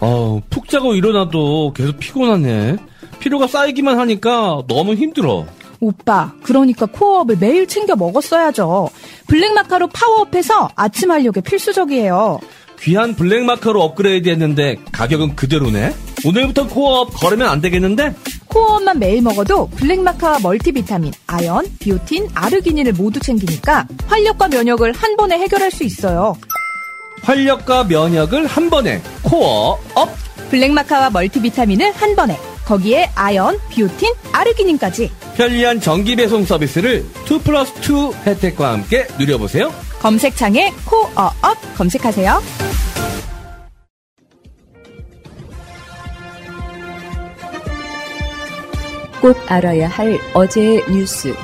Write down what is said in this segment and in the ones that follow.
어, 푹 자고 일어나도 계속 피곤하네. 피로가 쌓이기만 하니까 너무 힘들어. 오빠, 그러니까 코어업을 매일 챙겨 먹었어야죠. 블랙마카로 파워업해서 아침 활력에 필수적이에요. 귀한 블랙마카로 업그레이드 했는데 가격은 그대로네? 오늘부터 코어업 거르면 안 되겠는데? 코어업만 매일 먹어도 블랙마카와 멀티비타민, 아연, 비오틴, 아르기닌을 모두 챙기니까 활력과 면역을 한 번에 해결할 수 있어요. 활력과 면역을 한 번에 코어 업! 블랙마카와 멀티비타민을 한 번에 거기에 아연, 비오틴, 아르기닌까지 편리한 정기 배송 서비스를 2 플러스 2 혜택과 함께 누려보세요. 검색창에 코어업 검색하세요. 꼭 알아야 할 어제의 뉴스.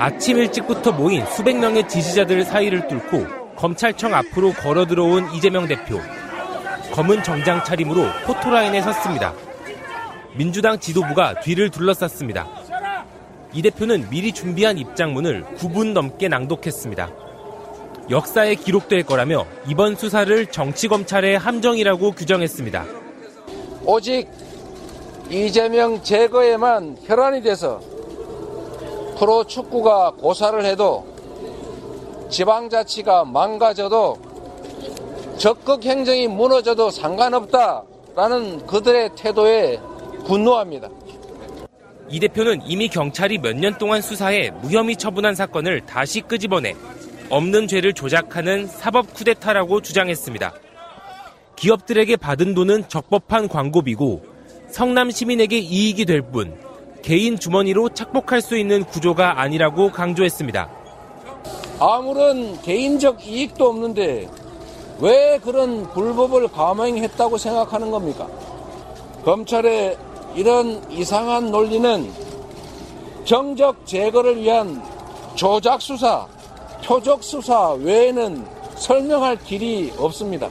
아침 일찍부터 모인 수백 명의 지지자들 사이를 뚫고 검찰청 앞으로 걸어 들어온 이재명 대표. 검은 정장 차림으로 포토라인에 섰습니다. 민주당 지도부가 뒤를 둘러쌌습니다. 이 대표는 미리 준비한 입장문을 9분 넘게 낭독했습니다. 역사에 기록될 거라며 이번 수사를 정치검찰의 함정이라고 규정했습니다. 오직 이재명 제거에만 혈안이 돼서 프로 축구가 고사를 해도 지방자치가 망가져도 적극 행정이 무너져도 상관없다라는 그들의 태도에 분노합니다. 이 대표는 이미 경찰이 몇 년 동안 수사해 무혐의 처분한 사건을 다시 끄집어내 없는 죄를 조작하는 사법 쿠데타라고 주장했습니다. 기업들에게 받은 돈은 적법한 광고비고 성남 시민에게 이익이 될 뿐 개인 주머니로 착복할 수 있는 구조가 아니라고 강조했습니다. 아무런 개인적 이익도 없는데 왜 그런 불법을 감행했다고 생각하는 겁니까? 검찰의 이런 이상한 논리는 정적 제거를 위한 조작 수사, 표적 수사 외에는 설명할 길이 없습니다.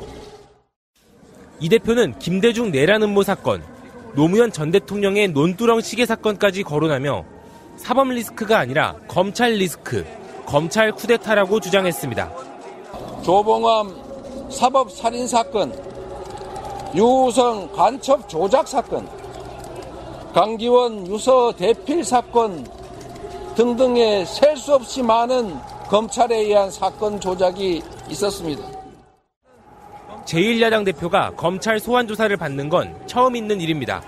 이 대표는 김대중 내란 음모 사건, 노무현 전 대통령의 논두렁 시계 사건까지 거론하며 사법 리스크가 아니라 검찰 리스크, 검찰 쿠데타라고 주장했습니다. 조봉암 사법 살인 사건, 유우성 간첩 조작 사건, 강기원 유서 대필 사건 등등의 셀 수 없이 많은 검찰에 의한 사건 조작이 있었습니다. 제1야당 대표가 검찰 소환 조사를 받는 건 처음 있는 일입니다.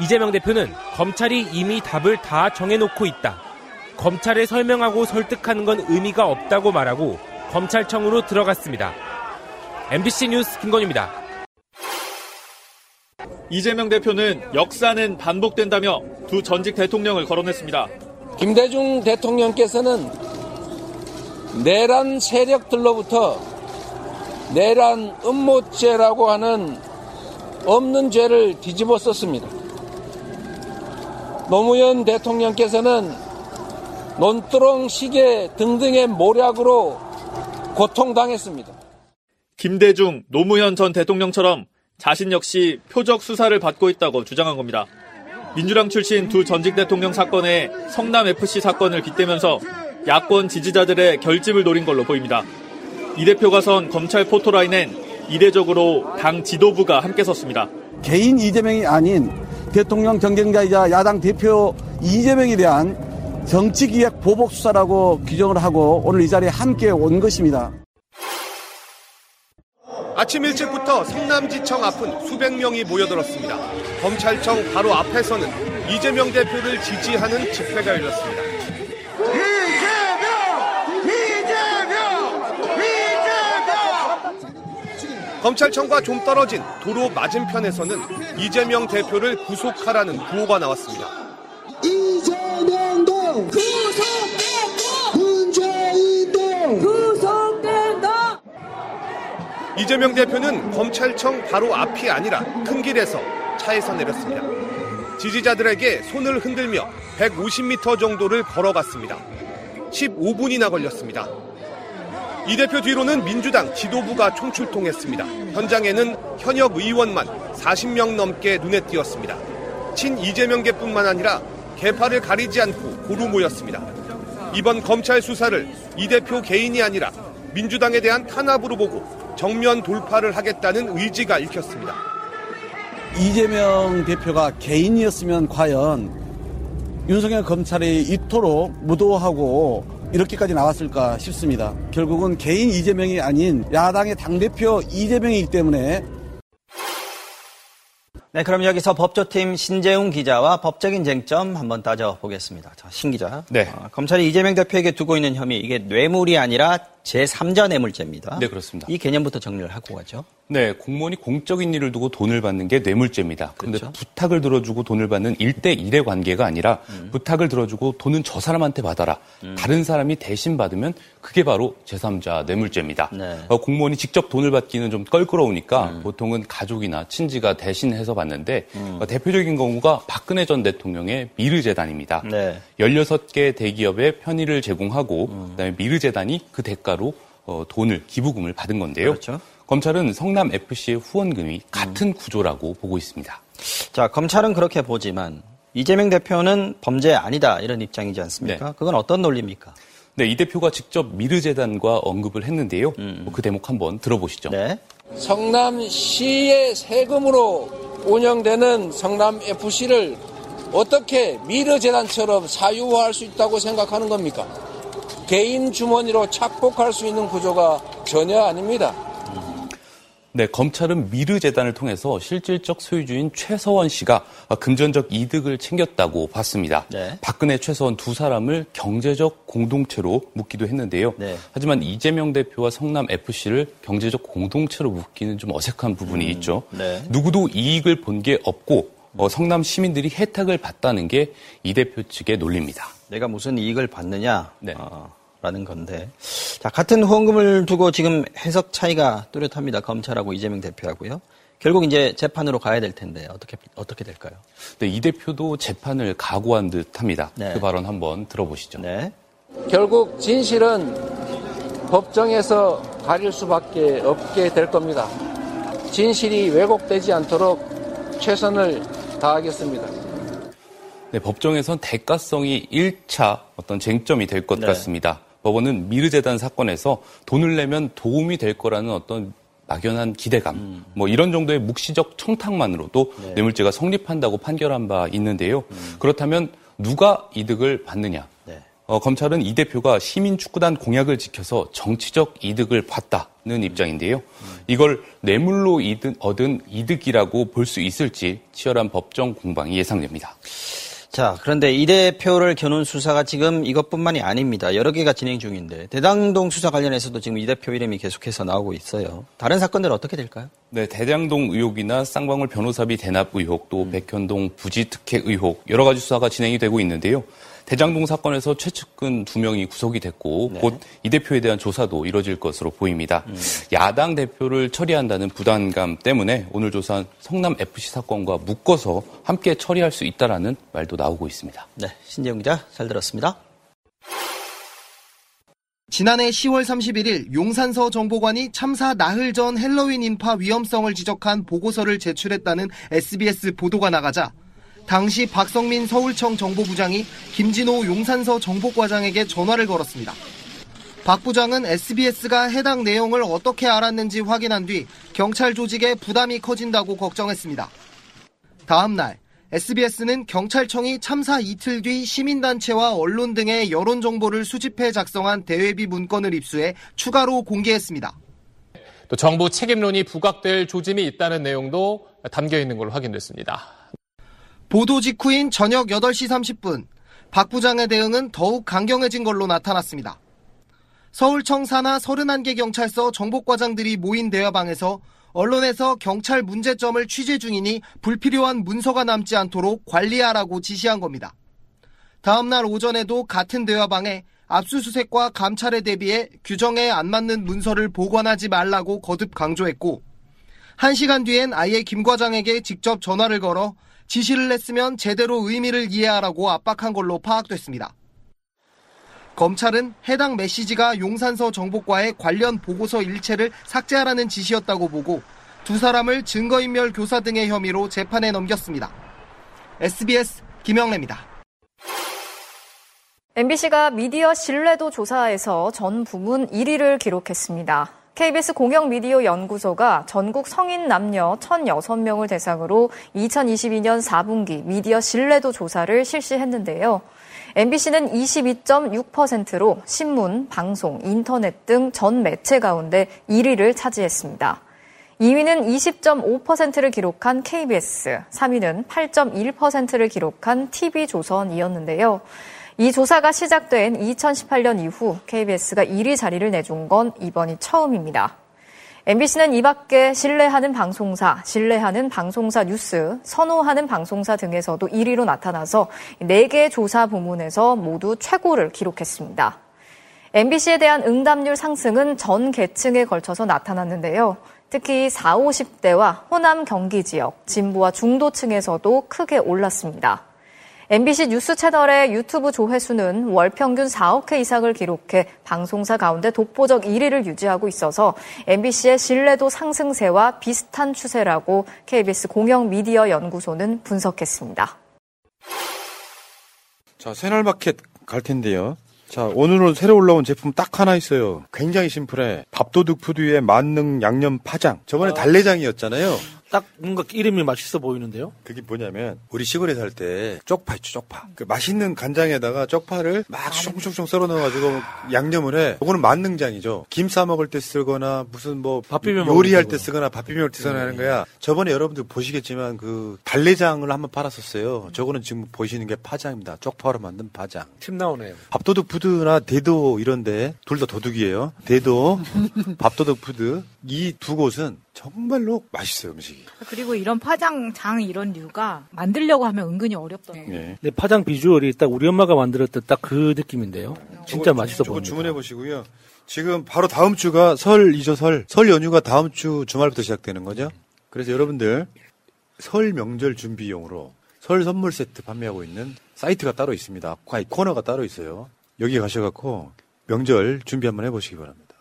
이재명 대표는 검찰이 이미 답을 다 정해놓고 있다. 검찰에 설명하고 설득하는 건 의미가 없다고 말하고 검찰청으로 들어갔습니다. MBC 뉴스 김건입니다. 이재명 대표는 역사는 반복된다며 두 전직 대통령을 거론했습니다. 김대중 대통령께서는 내란 세력들로부터 내란 음모죄라고 하는 없는 죄를 뒤집어 썼습니다. 노무현 대통령께서는 논두렁 시계 등등의 모략으로 고통당했습니다. 김대중, 노무현 전 대통령처럼 자신 역시 표적 수사를 받고 있다고 주장한 겁니다. 민주당 출신 두 전직 대통령 사건에 성남FC 사건을 빗대면서 야권 지지자들의 결집을 노린 걸로 보입니다. 이 대표가 선 검찰 포토라인엔 이례적으로 당 지도부가 함께 섰습니다. 개인 이재명이 아닌 대통령 경쟁자이자 야당 대표 이재명에 대한 정치기획 보복 수사라고 규정을 하고 오늘 이 자리에 함께 온 것입니다. 아침 일찍부터 성남지청 앞은 수백 명이 모여들었습니다. 검찰청 바로 앞에서는 이재명 대표를 지지하는 집회가 열렸습니다. 검찰청과 좀 떨어진 도로 맞은편에서는 이재명 대표를 구속하라는 구호가 나왔습니다. 이재명도 구속된다! 문재인도 구속된다! 이재명 대표는 검찰청 바로 앞이 아니라 큰 길에서 차에서 내렸습니다. 지지자들에게 손을 흔들며 150m 정도를 걸어갔습니다. 15분이나 걸렸습니다. 이 대표 뒤로는 민주당 지도부가 총출동했습니다. 현장에는 현역 의원만 40명 넘게 눈에 띄었습니다. 친 이재명계뿐만 아니라 개파를 가리지 않고 고루 모였습니다. 이번 검찰 수사를 이 대표 개인이 아니라 민주당에 대한 탄압으로 보고 정면 돌파를 하겠다는 의지가 읽혔습니다. 이재명 대표가 개인이었으면 과연 윤석열 검찰이 이토록 무도하고 이렇게까지 나왔을까 싶습니다. 결국은 개인 이재명이 아닌 야당의 당대표 이재명이기 때문에 네, 그럼 여기서 법조팀 신재웅 기자와 법적인 쟁점 한번 따져보겠습니다. 자, 신 기자. 네. 어, 검찰이 이재명 대표에게 두고 있는 혐의, 이게 뇌물이 아니라 제3자 뇌물죄입니다. 네, 그렇습니다. 이 개념부터 정리를 하고 가죠. 네, 공무원이 공적인 일을 두고 돈을 받는 게 뇌물죄입니다. 그런데 그렇죠. 부탁을 들어주고 돈을 받는 1대1의 관계가 아니라 음. 부탁을 들어주고 돈은 저 사람한테 받아라. 다른 사람이 대신 받으면 그게 바로 제3자 뇌물죄입니다. 네. 어, 공무원이 직접 돈을 받기는 좀 껄끄러우니까 음. 보통은 가족이나 친지가 대신해서 받는데 어, 대표적인 경우가 박근혜 전 대통령의 미르재단입니다. 네. 16개 대기업에 편의를 제공하고 음. 그다음에 미르재단이 그 대가 로 어, 돈을 기부금을 받은 건데요. 그렇죠. 검찰은 성남 FC의 후원금이 같은 구조라고 보고 있습니다. 자, 검찰은 그렇게 보지만 이재명 대표는 범죄 아니다 이런 입장이지 않습니까? 그건 어떤 논리입니까? 네, 이 대표가 직접 미르재단과 언급을 했는데요. 뭐그 대목 한번 들어보시죠. 네. 성남시의 세금으로 운영되는 성남FC를 어떻게 미르재단처럼 사유화할 수 있다고 생각하는 겁니까? 개인 주머니로 착복할 수 있는 구조가 전혀 아닙니다. 네, 검찰은 미르재단을 통해서 실질적 소유주인 최서원 씨가 금전적 이득을 챙겼다고 봤습니다. 네. 박근혜, 최서원 두 사람을 경제적 공동체로 묻기도 했는데요. 네. 하지만 이재명 대표와 성남 FC를 경제적 공동체로 묻기는 좀 어색한 부분이 있죠. 네. 누구도 이익을 본 게 없고 어, 성남 시민들이 혜택을 받다는 게 이 대표 측의 논리입니다. 내가 무슨 이익을 받느냐? 네. 어, 라는 건데. 자, 같은 후원금을 두고 지금 해석 차이가 뚜렷합니다. 검찰하고 이재명 대표하고요. 결국 이제 재판으로 가야 될 텐데 어떻게 어떻게 될까요? 네, 이 대표도 재판을 각오한 듯합니다. 네. 그 발언 한번 들어보시죠. 네. 결국 진실은 법정에서 가릴 수밖에 없게 될 겁니다. 진실이 왜곡되지 않도록 최선을 다하겠습니다. 네, 법정에선 대가성이 1차 어떤 쟁점이 될것 네. 같습니다. 법원은 미르재단 사건에서 돈을 내면 도움이 될 거라는 어떤 막연한 기대감, 음. 뭐 이런 정도의 묵시적 청탁만으로도 네. 뇌물죄가 성립한다고 판결한 바 있는데요. 음. 그렇다면 누가 이득을 받느냐? 네. 어, 검찰은 이 대표가 시민축구단 공약을 지켜서 정치적 이득을 봤다는 입장인데요. 이걸 뇌물로 이득, 얻은 이득이라고 볼 수 있을지 치열한 법정 공방이 예상됩니다. 자, 그런데 이 대표를 겨눈 수사가 지금 이것뿐만이 아닙니다. 여러 개가 진행 중인데 대당동 수사 관련해서도 지금 이 대표 이름이 계속해서 나오고 있어요. 다른 사건들 은 어떻게 될까요? 네, 대장동 의혹이나 쌍방울 변호사비 대납 의혹, 음. 또 백현동 부지 특혜 의혹 여러 가지 수사가 진행이 되고 있는데요. 대장동 사건에서 최측근 두 명이 구속이 됐고 네. 곧이 대표에 대한 조사도 이뤄질 것으로 보입니다. 음. 야당 대표를 처리한다는 부담감 때문에 오늘 조사한 성남 FC 사건과 묶어서 함께 처리할 수 있다라는 말도 나오고 있습니다. 네, 신재용 기자 잘 들었습니다. 지난해 10월 31일 용산서 정보관이 참사 나흘 전 헬로윈 인파 위험성을 지적한 보고서를 제출했다는 SBS 보도가 나가자 당시 박성민 서울청 정보부장이 김진호 용산서 정보과장에게 전화를 걸었습니다. 박 부장은 SBS가 해당 내용을 어떻게 알았는지 확인한 뒤 경찰 조직에 부담이 커진다고 걱정했습니다. 다음 날 SBS는 경찰청이 참사 이틀 뒤 시민단체와 언론 등의 여론 정보를 수집해 작성한 대외비 문건을 입수해 추가로 공개했습니다. 또 정부 책임론이 부각될 조짐이 있다는 내용도 담겨 있는 걸로 확인됐습니다. 보도 직후인 저녁 8시 30분 박 부장의 대응은 더욱 강경해진 걸로 나타났습니다. 서울청 산하 31개 경찰서 정보과장들이 모인 대화방에서 언론에서 경찰 문제점을 취재 중이니 불필요한 문서가 남지 않도록 관리하라고 지시한 겁니다. 다음날 오전에도 같은 대화방에 압수수색과 감찰에 대비해 규정에 안 맞는 문서를 보관하지 말라고 거듭 강조했고, 1시간 뒤엔 아예 김 과장에게 직접 전화를 걸어 지시를 했으면 제대로 의미를 이해하라고 압박한 걸로 파악됐습니다. 검찰은 해당 메시지가 용산서 정보과의 관련 보고서 일체를 삭제하라는 지시였다고 보고 두 사람을 증거인멸 교사 등의 혐의로 재판에 넘겼습니다. SBS 김영래입니다. MBC가 미디어 신뢰도 조사에서 전 부문 1위를 기록했습니다. KBS 공영미디어 연구소가 전국 성인 남녀 1,006명을 대상으로 2022년 4분기 미디어 신뢰도 조사를 실시했는데요. MBC는 22.6%로 신문, 방송, 인터넷 등 전 매체 가운데 1위를 차지했습니다. 2위는 20.5%를 기록한 KBS, 3위는 8.1%를 기록한 TV조선이었는데요. 이 조사가 시작된 2018년 이후 KBS가 1위 자리를 내준 건 이번이 처음입니다. MBC는 이 밖에 신뢰하는 방송사, 신뢰하는 방송사 뉴스, 선호하는 방송사 등에서도 1위로 나타나서 4개 조사 부문에서 모두 최고를 기록했습니다. MBC에 대한 응답률 상승은 전 계층에 걸쳐서 나타났는데요. 특히 4, 50대와 호남 경기 지역, 진보와 중도층에서도 크게 올랐습니다. MBC 뉴스 채널의 유튜브 조회수는 월 평균 4억 회 이상을 기록해 방송사 가운데 독보적 1위를 유지하고 있어서 MBC의 신뢰도 상승세와 비슷한 추세라고 KBS 공영 미디어 연구소는 분석했습니다. 자, 새날마켓 갈 텐데요. 자, 오늘은 새로 올라온 제품 딱 하나 있어요. 굉장히 심플해. 밥도둑 푸드의 만능 양념 파장. 저번에 아. 달래장이었잖아요. 딱 뭔가 이름이 맛있어 보이는데요. 그게 뭐냐면 우리 시골에 살 때 쪽파 있죠 쪽파. 그 맛있는 간장에다가 쪽파를 막 숑숑숑 썰어 넣어가지고 양념을 해. 이거는 만능장이죠. 김 싸 먹을 때 쓰거나 무슨 뭐 비벼 요리할 때 쓰거나 밥 비벼 먹을 때 쓰거나 네. 하는 거야. 저번에 여러분들 보시겠지만 그 달래장을 한번 팔았었어요. 저거는 지금 보시는 게 파장입니다. 쪽파로 만든 파장. 침 나오네요. 밥도둑 푸드나 대도 이런데 둘 다 도둑이에요. 대도 밥도둑 푸드. 이 두 곳은 정말로 맛있어요 음식이. 그리고 이런 파장, 장 이런 류가 만들려고 하면 은근히 어렵더라고요. 네. 네, 파장 비주얼이 딱 우리 엄마가 만들었던 딱 그 느낌인데요. 진짜 저거, 맛있어 보입니다. 주문해 보시고요. 지금 바로 다음 주가 설이죠 설. 설 연휴가 다음 주 주말부터 시작되는 거죠. 그래서 여러분들 설 명절 준비용으로 설 선물 세트 판매하고 있는 사이트가 따로 있습니다. 코너가 따로 있어요. 여기 가셔갖고 명절 준비 한번 해보시기 바랍니다.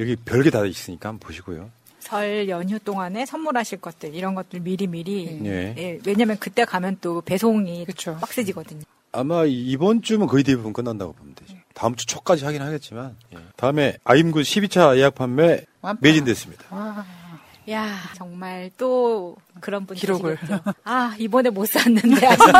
여기 별게 다 있으니까 한번 보시고요. 설 연휴 동안에 선물하실 것들 이런 것들 미리 미리. 네. 예, 왜냐면 그때 가면 또 배송이 빡세지거든요. 아마 이번 주면 거의 대부분 끝난다고 보면 되죠. 다음 주 초까지 하긴 하겠지만 예. 다음에 아임굿 12차 예약 판매 완판. 매진됐습니다. 야 정말 또 그런 분 기록을. 아 이번에 못 샀는데 하신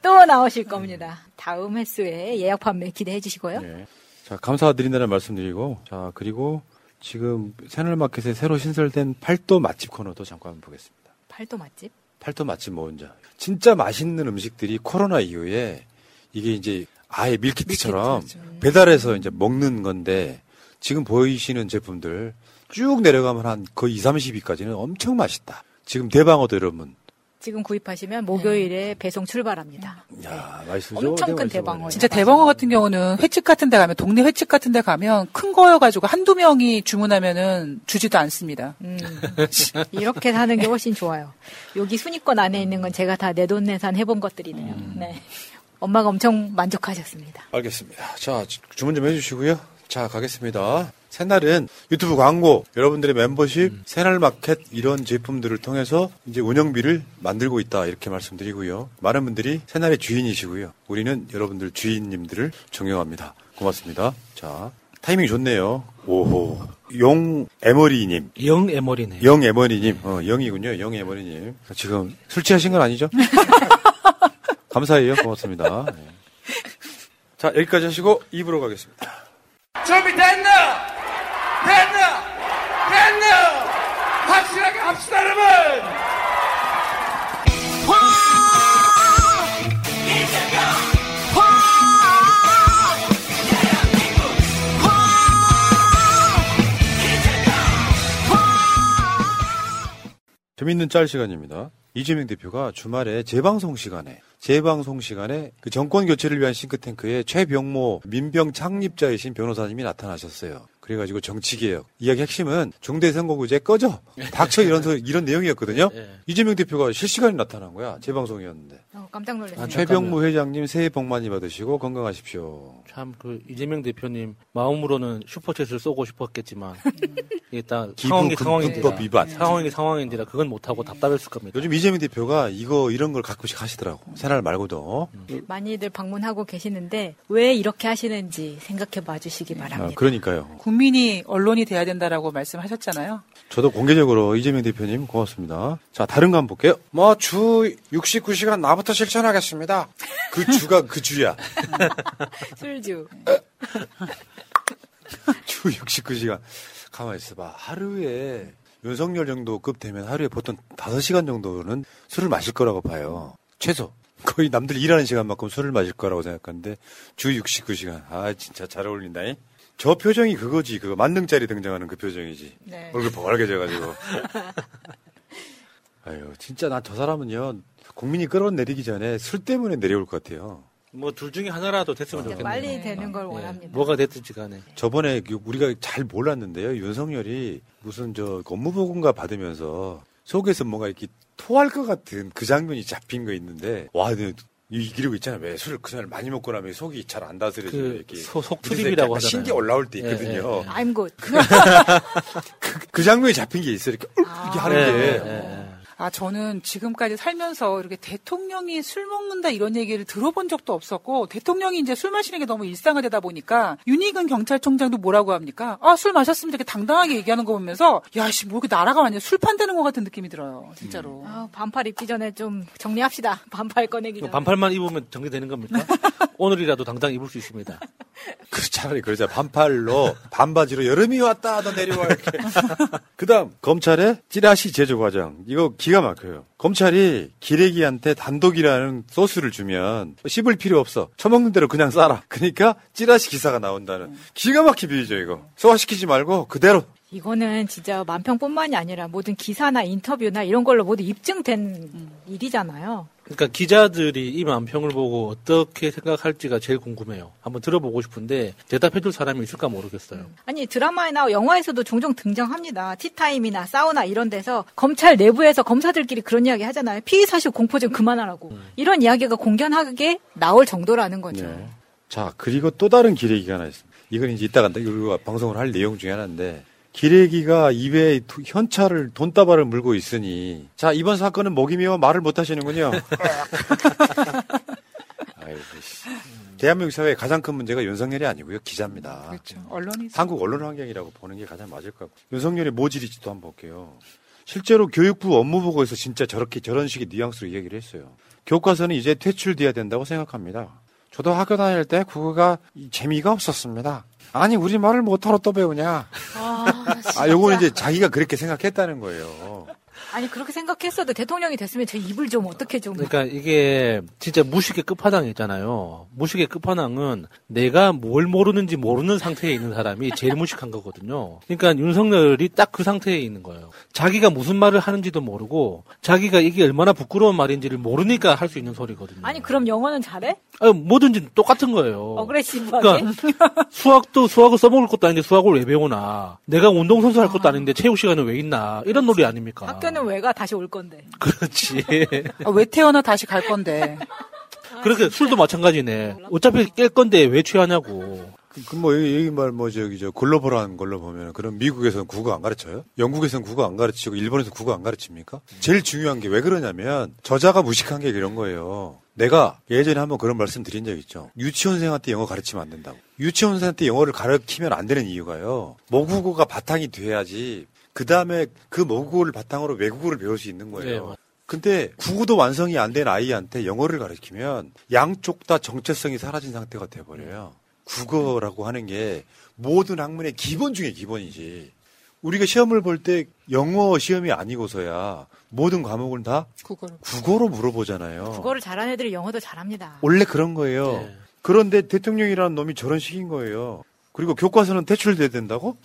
분또 나오실 겁니다. 다음 횟수에 예약 판매 기대해 주시고요. 예. 자 감사드린다는 말씀드리고 자 그리고 지금 새날마켓에 새로 신설된 팔도 맛집 코너도 잠깐 보겠습니다. 팔도 맛집? 팔도 맛집 모은자. 진짜 맛있는 음식들이 코로나 이후에 이게 이제 아예 밀키트처럼 배달해서 이제 먹는 건데 지금 보이시는 제품들 쭉 내려가면 한 거의 2, 30위까지는 엄청 맛있다. 지금 대방어도 여러분 지금 구입하시면 목요일에 배송 출발합니다. 야, 맛있죠? 엄청 큰 대방어. 진짜 대방어 같은 경우는 횟집 같은 데 가면 동네 횟집 같은 데 가면 큰 거여 가지고 한두 명이 주문하면은 주지도 않습니다. 음, 이렇게 사는 게 훨씬 좋아요. 여기 순위권 안에 있는 건 제가 다 내돈내산 해본 것들이네요. 네. 엄마가 엄청 만족하셨습니다. 알겠습니다. 자, 주- 주문 좀 해주시고요. 자, 가겠습니다. 새날은 유튜브 광고, 여러분들의 멤버십, 새날마켓 이런 제품들을 통해서 이제 운영비를 만들고 있다 이렇게 말씀드리고요. 많은 분들이 새날의 주인이시고요. 우리는 여러분들 주인님들을 존경합니다. 고맙습니다. 자, 타이밍 좋네요. 오호. 용 에머리님. 영 에머리네. 영 에머리님. 어, 영이군요. 영 에머리님. 지금 술 취하신 건 아니죠? 감사해요. 고맙습니다. 네. 자, 여기까지 하시고 입으로 가겠습니다. 준비됐나? 됐나? 됐나? 확실하게 합시다 여러분! 재밌는 짤 시간입니다. 이재명 대표가 주말에 재방송 시간에 재방송 시간에 그 정권 교체를 위한 싱크탱크의 최병모 민병 창립자이신 변호사님이 나타나셨어요. 그래가지고 정치개혁. 이야기 핵심은 중대 선거구제 꺼져. 닥쳐 이런 소- 이런 내용이었거든요. 이재명 대표가 실시간에 나타난 거야. 재방송이었는데 어, 깜짝 놀랐어요. 최병무 회장님 새해 복 많이 받으시고 건강하십시오. 참 그 이재명 대표님 마음으로는 슈퍼챗을 쏘고 싶었겠지만 이게 딱 상황이 상황인지라 위반. 상황이 상황인지라 그건 못하고 답답했을 겁니다. 요즘 이재명 대표가 이거 이런 걸 가끔씩 하시더라고. 새날 말고도. 많이들 방문하고 계시는데 왜 이렇게 하시는지 생각해 봐 주시기 아, 바랍니다. 그러니까요. 국민이 언론이 돼야 된다라고 말씀하셨잖아요. 저도 공개적으로 이재명 대표님 고맙습니다. 자, 다른 거 한번 볼게요. 뭐, 주 69시간 나부터 실천하겠습니다. 그 주가 그 주야. 술주. 주 69시간. 가만히 있어봐. 하루에 윤석열 정도급 되면 하루에 보통 5시간 정도는 술을 마실 거라고 봐요. 최소. 거의 남들 일하는 시간만큼 술을 마실 거라고 생각하는데 주 69시간. 아, 진짜 잘 어울린다. 잉? 저 표정이 그거지. 그거 만능짜리 등장하는 그 표정이지. 네. 얼굴 벌게 져가지고. 아유, 진짜 난 저 사람은요. 국민이 끌어내리기 전에 술 때문에 내려올 것 같아요. 뭐 둘 중에 하나라도 됐으면 좋겠네요. 빨리 되는 걸 원합니다. 뭐가 됐든지 간에. 저번에 그 우리가 잘 몰랐는데요. 윤석열이 무슨 저 업무보고인가 받으면서 속에서 뭔가 이렇게 토할 것 같은 그 장면이 잡힌 거 있는데 와, 이 기록 있잖아. 왜 술을 그날 많이 먹고 나면 속이 잘 안 다스려져 그 이렇게 소- 속 그래서 트립이라고 약간 하잖아요. 신기 올라올 때 예, 있거든요. 예, 예. I'm good. 그 장면이 잡힌 게 있어. 이렇게 울- 이렇게 하는 예, 게. 예, 아, 저는 지금까지 살면서 이렇게 대통령이 술 먹는다 이런 얘기를 들어본 적도 없었고, 대통령이 이제 술 마시는 게 너무 일상화되다 보니까, 윤희근 경찰청장도 뭐라고 합니까? 아, 술 마셨으면 이렇게 당당하게 얘기하는 거 보면서, 야, 씨, 뭐 이렇게 나라가 완전 술 판다는 것 같은 느낌이 들어요. 진짜로. 아, 반팔 입기 전에 좀 정리합시다. 반팔 꺼내기 전에. 반팔만 입으면 정리되는 겁니까? 오늘이라도 당장 입을 수 있습니다. 그 차라리 그러자 반팔로 반바지로 여름이 왔다 너 내려와 이렇게. 그다음 검찰의 찌라시 제조 과정 이거 기가 막혀요. 검찰이 기레기한테 단독이라는 소스를 주면 씹을 필요 없어. 처먹는 대로 그냥 싸라. 그러니까 찌라시 기사가 나온다는 기가 막힌 비유죠 이거. 소화시키지 말고 그대로 이거는 진짜 만평뿐만이 아니라 모든 기사나 인터뷰나 이런 걸로 모두 입증된 일이잖아요. 그러니까 기자들이 이 만평을 보고 어떻게 생각할지가 제일 궁금해요. 한번 들어보고 싶은데 대답해줄 사람이 있을까 모르겠어요. 아니 드라마나 영화에서도 종종 등장합니다. 티타임이나 사우나 이런 데서 검찰 내부에서 검사들끼리 그런 이야기 하잖아요. 피의 사실 공포 좀 그만하라고. 이런 이야기가 공견하게 나올 정도라는 거죠. 네. 자, 그리고 또 다른 기레기가 하나 있습니다. 이건 이제 이따가 우리가 방송을 할 내용 중에 하나인데, 기레기가 입에 도- 현찰을, 돈다발을 물고 있으니, 자, 이번 사건은 목이며 말을 못 하시는군요. 아이고. 대한민국 사회의 가장 큰 문제가 윤석열이 아니고요. 기자입니다. 그렇죠. 언론이. 한국 언론 환경이라고 보는 게 가장 맞을 것 같고. 윤석열의 모질일지도 한번 볼게요. 실제로 교육부 업무보고에서 진짜 저렇게 저런 식의 뉘앙스로 얘기를 했어요. 교과서는 이제 퇴출돼야 된다고 생각합니다. 저도 학교 다닐 때 국어가 이 재미가 없었습니다. 아니 우리 말을 못하러 또 배우냐. 아 요거는 이제 자기가 그렇게 생각했다는 거예요. 아니 그렇게 생각했어도 대통령이 됐으면 저 입을 좀 어떻게 좀. 그러니까 이게 진짜 무식의 끝판왕이 있잖아요. 무식의 끝판왕은 내가 뭘 모르는지 모르는 상태에 있는 사람이 제일 무식한 거거든요. 그러니까 윤석열이 딱 그 상태에 있는 거예요. 자기가 무슨 말을 하는지도 모르고 자기가 이게 얼마나 부끄러운 말인지를 모르니까 할 수 있는 소리거든요. 아니 그럼 영어는 잘해? 아니, 뭐든지 똑같은 거예요. 어그레시브하게. 그러니까 수학도 수학을 써먹을 것도 아닌데 수학을 왜 배우나? 내가 운동선수 할 것도 아닌데 체육 시간은 왜 있나? 이런 놀이 아닙니까? 학교는 왜 가 다시 올 건데. 그렇지. 아, 왜 태어나 다시 갈 건데. 그렇게 술도 마찬가지네. 어차피 깰 건데 왜 취하냐고. 그뭐 여기, 여기 말 뭐 저기 저 글로벌한 걸로 보면 그럼 미국에서는 국어 안 가르쳐요? 영국에서는 국어 안 가르치고 일본에서 국어 안 가르칩니까? 제일 중요한 게 왜 그러냐면 저자가 무식한 게 그런 거예요. 내가 예전에 한번 그런 말씀 드린 적 있죠. 유치원생한테 영어 가르치면 안 된다고. 유치원생한테 영어를 가르치면 안 되는 이유가요. 모국어가 바탕이 돼야지 그 다음에 그 모국어를 바탕으로 외국어를 배울 수 있는 거예요. 네, 근데 국어도 완성이 안 된 아이한테 영어를 가르치면 양쪽 다 정체성이 사라진 상태가 돼버려요. 국어라고 하는 게 모든 학문의 기본 중에 기본이지. 우리가 시험을 볼 때 영어 시험이 아니고서야 모든 과목을 다 국어로. 국어로 물어보잖아요. 국어를 잘하는 애들이 영어도 잘합니다. 원래 그런 거예요. 네. 그런데 대통령이라는 놈이 저런 식인 거예요. 그리고 교과서는 퇴출돼야 된다고?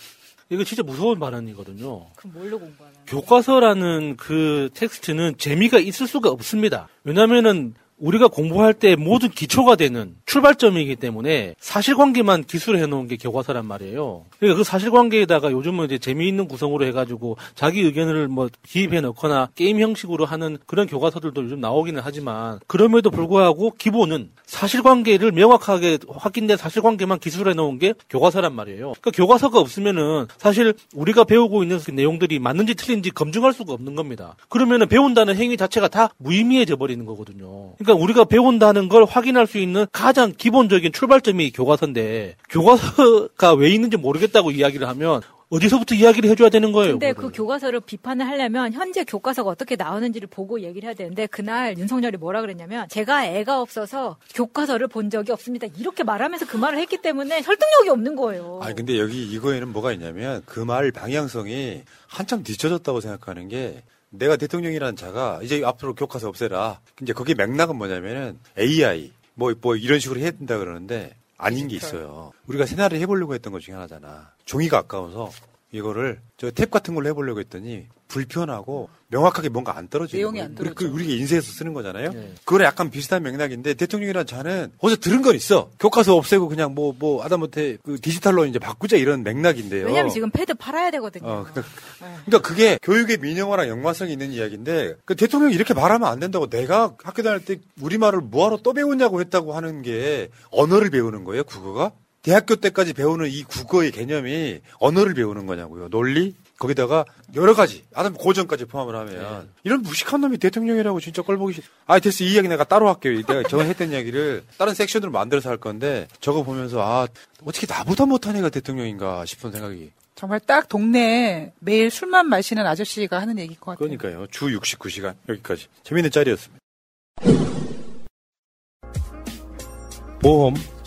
이거 진짜 무서운 발언이거든요. 그럼 뭘로 공부하나? 교과서라는 그 텍스트는 재미가 있을 수가 없습니다. 왜냐면은 우리가 공부할 때 모든 기초가 되는 출발점이기 때문에 사실관계만 기술해 놓은 게 교과서란 말이에요. 그러니까 그 사실관계에다가 요즘은 이제 재미있는 구성으로 해가지고 자기 의견을 뭐 기입해 넣거나 게임 형식으로 하는 그런 교과서들도 요즘 나오기는 하지만 그럼에도 불구하고 기본은 사실관계를 명확하게 확인된 사실관계만 기술해 놓은 게 교과서란 말이에요. 그러니까 교과서가 없으면은 사실 우리가 배우고 있는 그 내용들이 맞는지 틀린지 검증할 수가 없는 겁니다. 그러면은 배운다는 행위 자체가 다 무의미해져 버리는 거거든요. 그러니까 우리가 배운다는 걸 확인할 수 있는 가장 기본적인 출발점이 교과서인데 교과서가 왜 있는지 모르겠다고 이야기를 하면 어디서부터 이야기를 해줘야 되는 거예요. 근데 그 교과서를 비판을 하려면 현재 교과서가 어떻게 나오는지를 보고 얘기를 해야 되는데 그날 윤석열이 뭐라 그랬냐면 제가 애가 없어서 교과서를 본 적이 없습니다. 이렇게 말하면서 그 말을 했기 때문에 설득력이 없는 거예요. 아니 근데 여기 이거에는 뭐가 있냐면 그 말 방향성이 한참 뒤쳐졌다고 생각하는 게 내가 대통령이라는 자가 이제 앞으로 교과서 없애라. 이제 거기 맥락은 뭐냐면은 AI 뭐 뭐 이런 식으로 해야 된다 그러는데 아닌 게 있어요. 우리가 새날을 해보려고 했던 것 중에 하나잖아. 종이가 아까워서 이거를 저 탭 같은 걸로 해보려고 했더니 불편하고 명확하게 뭔가 안 떨어지는 내용이 거예요. 안그 떨어져. 우리가 인쇄해서 쓰는 거잖아요. 그거랑 약간 비슷한 맥락인데 대통령이란 자는 어디서 들은 건 있어. 교과서 없애고 그냥 뭐뭐 아다못해 그 디지털로 이제 바꾸자 이런 맥락인데요. 왜냐면 지금 패드 팔아야 되거든요. 어, 그러니까, 그러니까 그게 교육의 민영화랑 연관성이 있는 이야기인데 그 대통령이 이렇게 말하면 안 된다고 내가 학교 다닐 때 우리말을 뭐하러 또 배웠냐고 했다고 하는 게 언어를 배우는 거예요 국어가 대학교 때까지 배우는 이 국어의 개념이 언어를 배우는 거냐고요 논리 거기다가 여러 가지 아담 고전까지 포함을 하면 이런 무식한 놈이 대통령이라고 진짜 꼴보기 싫 아 됐어 이 이야기 내가 따로 할게요 내가 저거 했던 이야기를 다른 섹션으로 만들어서 할 건데 저거 보면서 아 어떻게 나보다 못한 애가 대통령인가 싶은 생각이 정말 딱 동네에 매일 술만 마시는 아저씨가 하는 얘기일 것 같아요. 그러니까요. 주 69시간 여기까지. 재밌는 짤이었습니다. 보험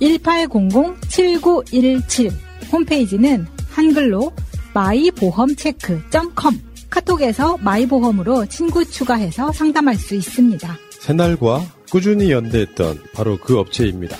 1800-7917. 홈페이지는 한글로 마이보험체크.com. 카톡에서 마이보험으로 친구 추가해서 상담할 수 있습니다. 새날과 꾸준히 연대했던 바로 그 업체입니다.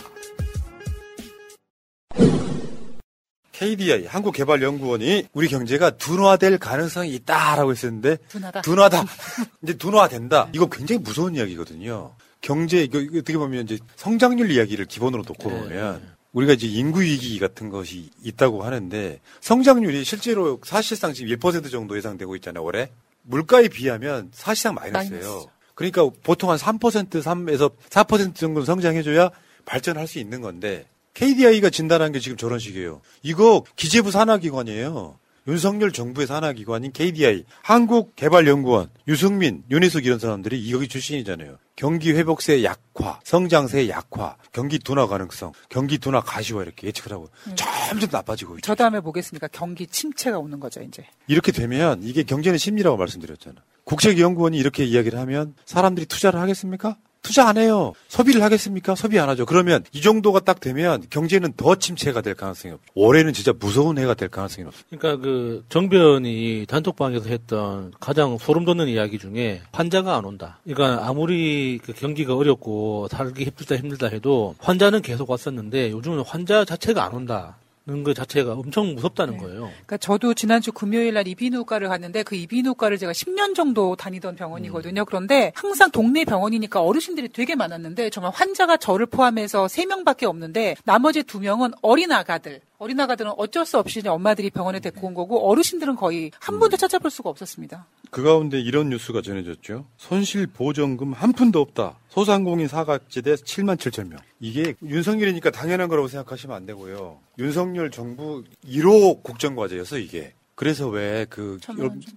KDI 한국개발연구원이 우리 경제가 둔화될 가능성이 있다라고 했었는데 둔하다. 둔화다. 이제 둔화된다. 이거 굉장히 무서운 이야기거든요. 경제 이거, 어떻게 보면 이제 성장률 이야기를 기본으로 놓고 보면 우리가 이제 인구 위기 같은 것이 있다고 하는데 성장률이 실제로 사실상 지금 1% 정도 예상되고 있잖아요, 올해. 물가에 비하면 사실상 마이너스예요. 마이너스. 그러니까 보통 한 3% 3에서 4% 정도 성장해줘야 발전할 수 있는 건데 KDI가 진단한 게 지금 저런 식이에요. 이거 기재부 산하기관이에요. 윤석열 정부의 산하기관인 KDI, 한국개발연구원, 유승민, 윤희숙 이런 사람들이 이 여기 출신이잖아요. 경기 회복세 약화, 성장세 약화, 경기 둔화 가능성, 경기 둔화 가시화 이렇게 예측을 하고 점점 나빠지고 있죠. 저 다음에 보겠습니까? 경기 침체가 오는 거죠, 이제. 이렇게 되면 이게 경제는 심리라고 말씀드렸잖아. 국책연구원이 이렇게 이야기를 하면 사람들이 투자를 하겠습니까? 투자 안 해요. 소비를 하겠습니까? 소비 안 하죠. 그러면 이 정도가 딱 되면 경제는 더 침체가 될 가능성이 없죠. 올해는 진짜 무서운 해가 될 가능성이 없어요. 그러니까 그 정변이 단톡방에서 했던 가장 소름 돋는 이야기 중에 환자가 안 온다. 그러니까 아무리 그 경기가 어렵고 살기 힘들다 힘들다 해도 환자는 계속 왔었는데 요즘은 환자 자체가 안 온다. 는그 자체가 엄청 무섭다는 거예요. 그러니까 저도 지난주 금요일 날 이비인후과를 갔는데 그 이비인후과를 제가 10년 정도 다니던 병원이거든요. 그런데 항상 동네 병원이니까 어르신들이 되게 많았는데 정말 환자가 저를 포함해서 3명밖에 없는데 나머지 2명은 어린 아가들. 어린 아가들은 어쩔 수 없이 엄마들이 병원에 데리고 온 거고 어르신들은 거의 한 분도 찾아볼 수가 없었습니다. 그 가운데 이런 뉴스가 전해졌죠. 손실 보전금 한 푼도 없다. 소상공인 사각지대 7만 7천 명. 이게 윤석열이니까 당연한 거라고 생각하시면 안 되고요. 윤석열 정부 1호 국정과제였어 이게. 그래서 왜 그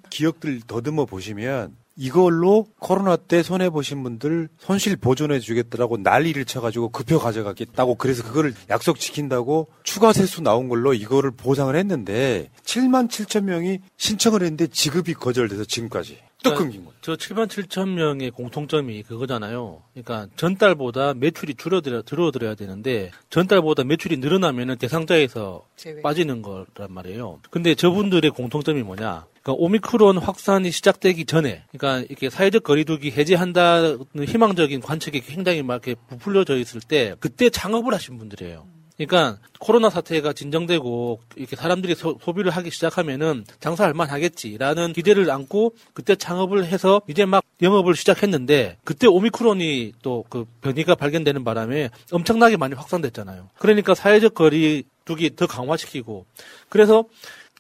기억들 더듬어 보시면 이걸로 코로나 때 손해 보신 분들 손실 보존해 주겠다라고 난리를 쳐가지고 급여 가져가겠다고 그래서 그거를 약속 지킨다고 추가 세수 나온 걸로 이거를 보상을 했는데 7만 7천 명이 신청을 했는데 지급이 거절돼서 지금까지 또 끊긴 거예요. 저 7만 7천 명의 공통점이 그거잖아요. 그러니까 전달보다 매출이 줄어들어 줄어들어야 되는데 전달보다 매출이 늘어나면은 대상자에서 제외. 빠지는 거란 말이에요. 근데 저분들의 공통점이 뭐냐? 그러니까 오미크론 확산이 시작되기 전에, 그러니까 이렇게 사회적 거리두기 해제한다는 희망적인 관측이 굉장히 막 이렇게 부풀려져 있을 때 그때 창업을 하신 분들이에요. 그러니까 코로나 사태가 진정되고 이렇게 사람들이 소, 비를 하기 시작하면은 장사할 만하겠지라는 기대를 안고 그때 창업을 해서 이제 막 영업을 시작했는데 그때 오미크론이 또 그 변이가 발견되는 바람에 엄청나게 많이 확산됐잖아요. 그러니까 사회적 거리 두기 더 강화시키고 그래서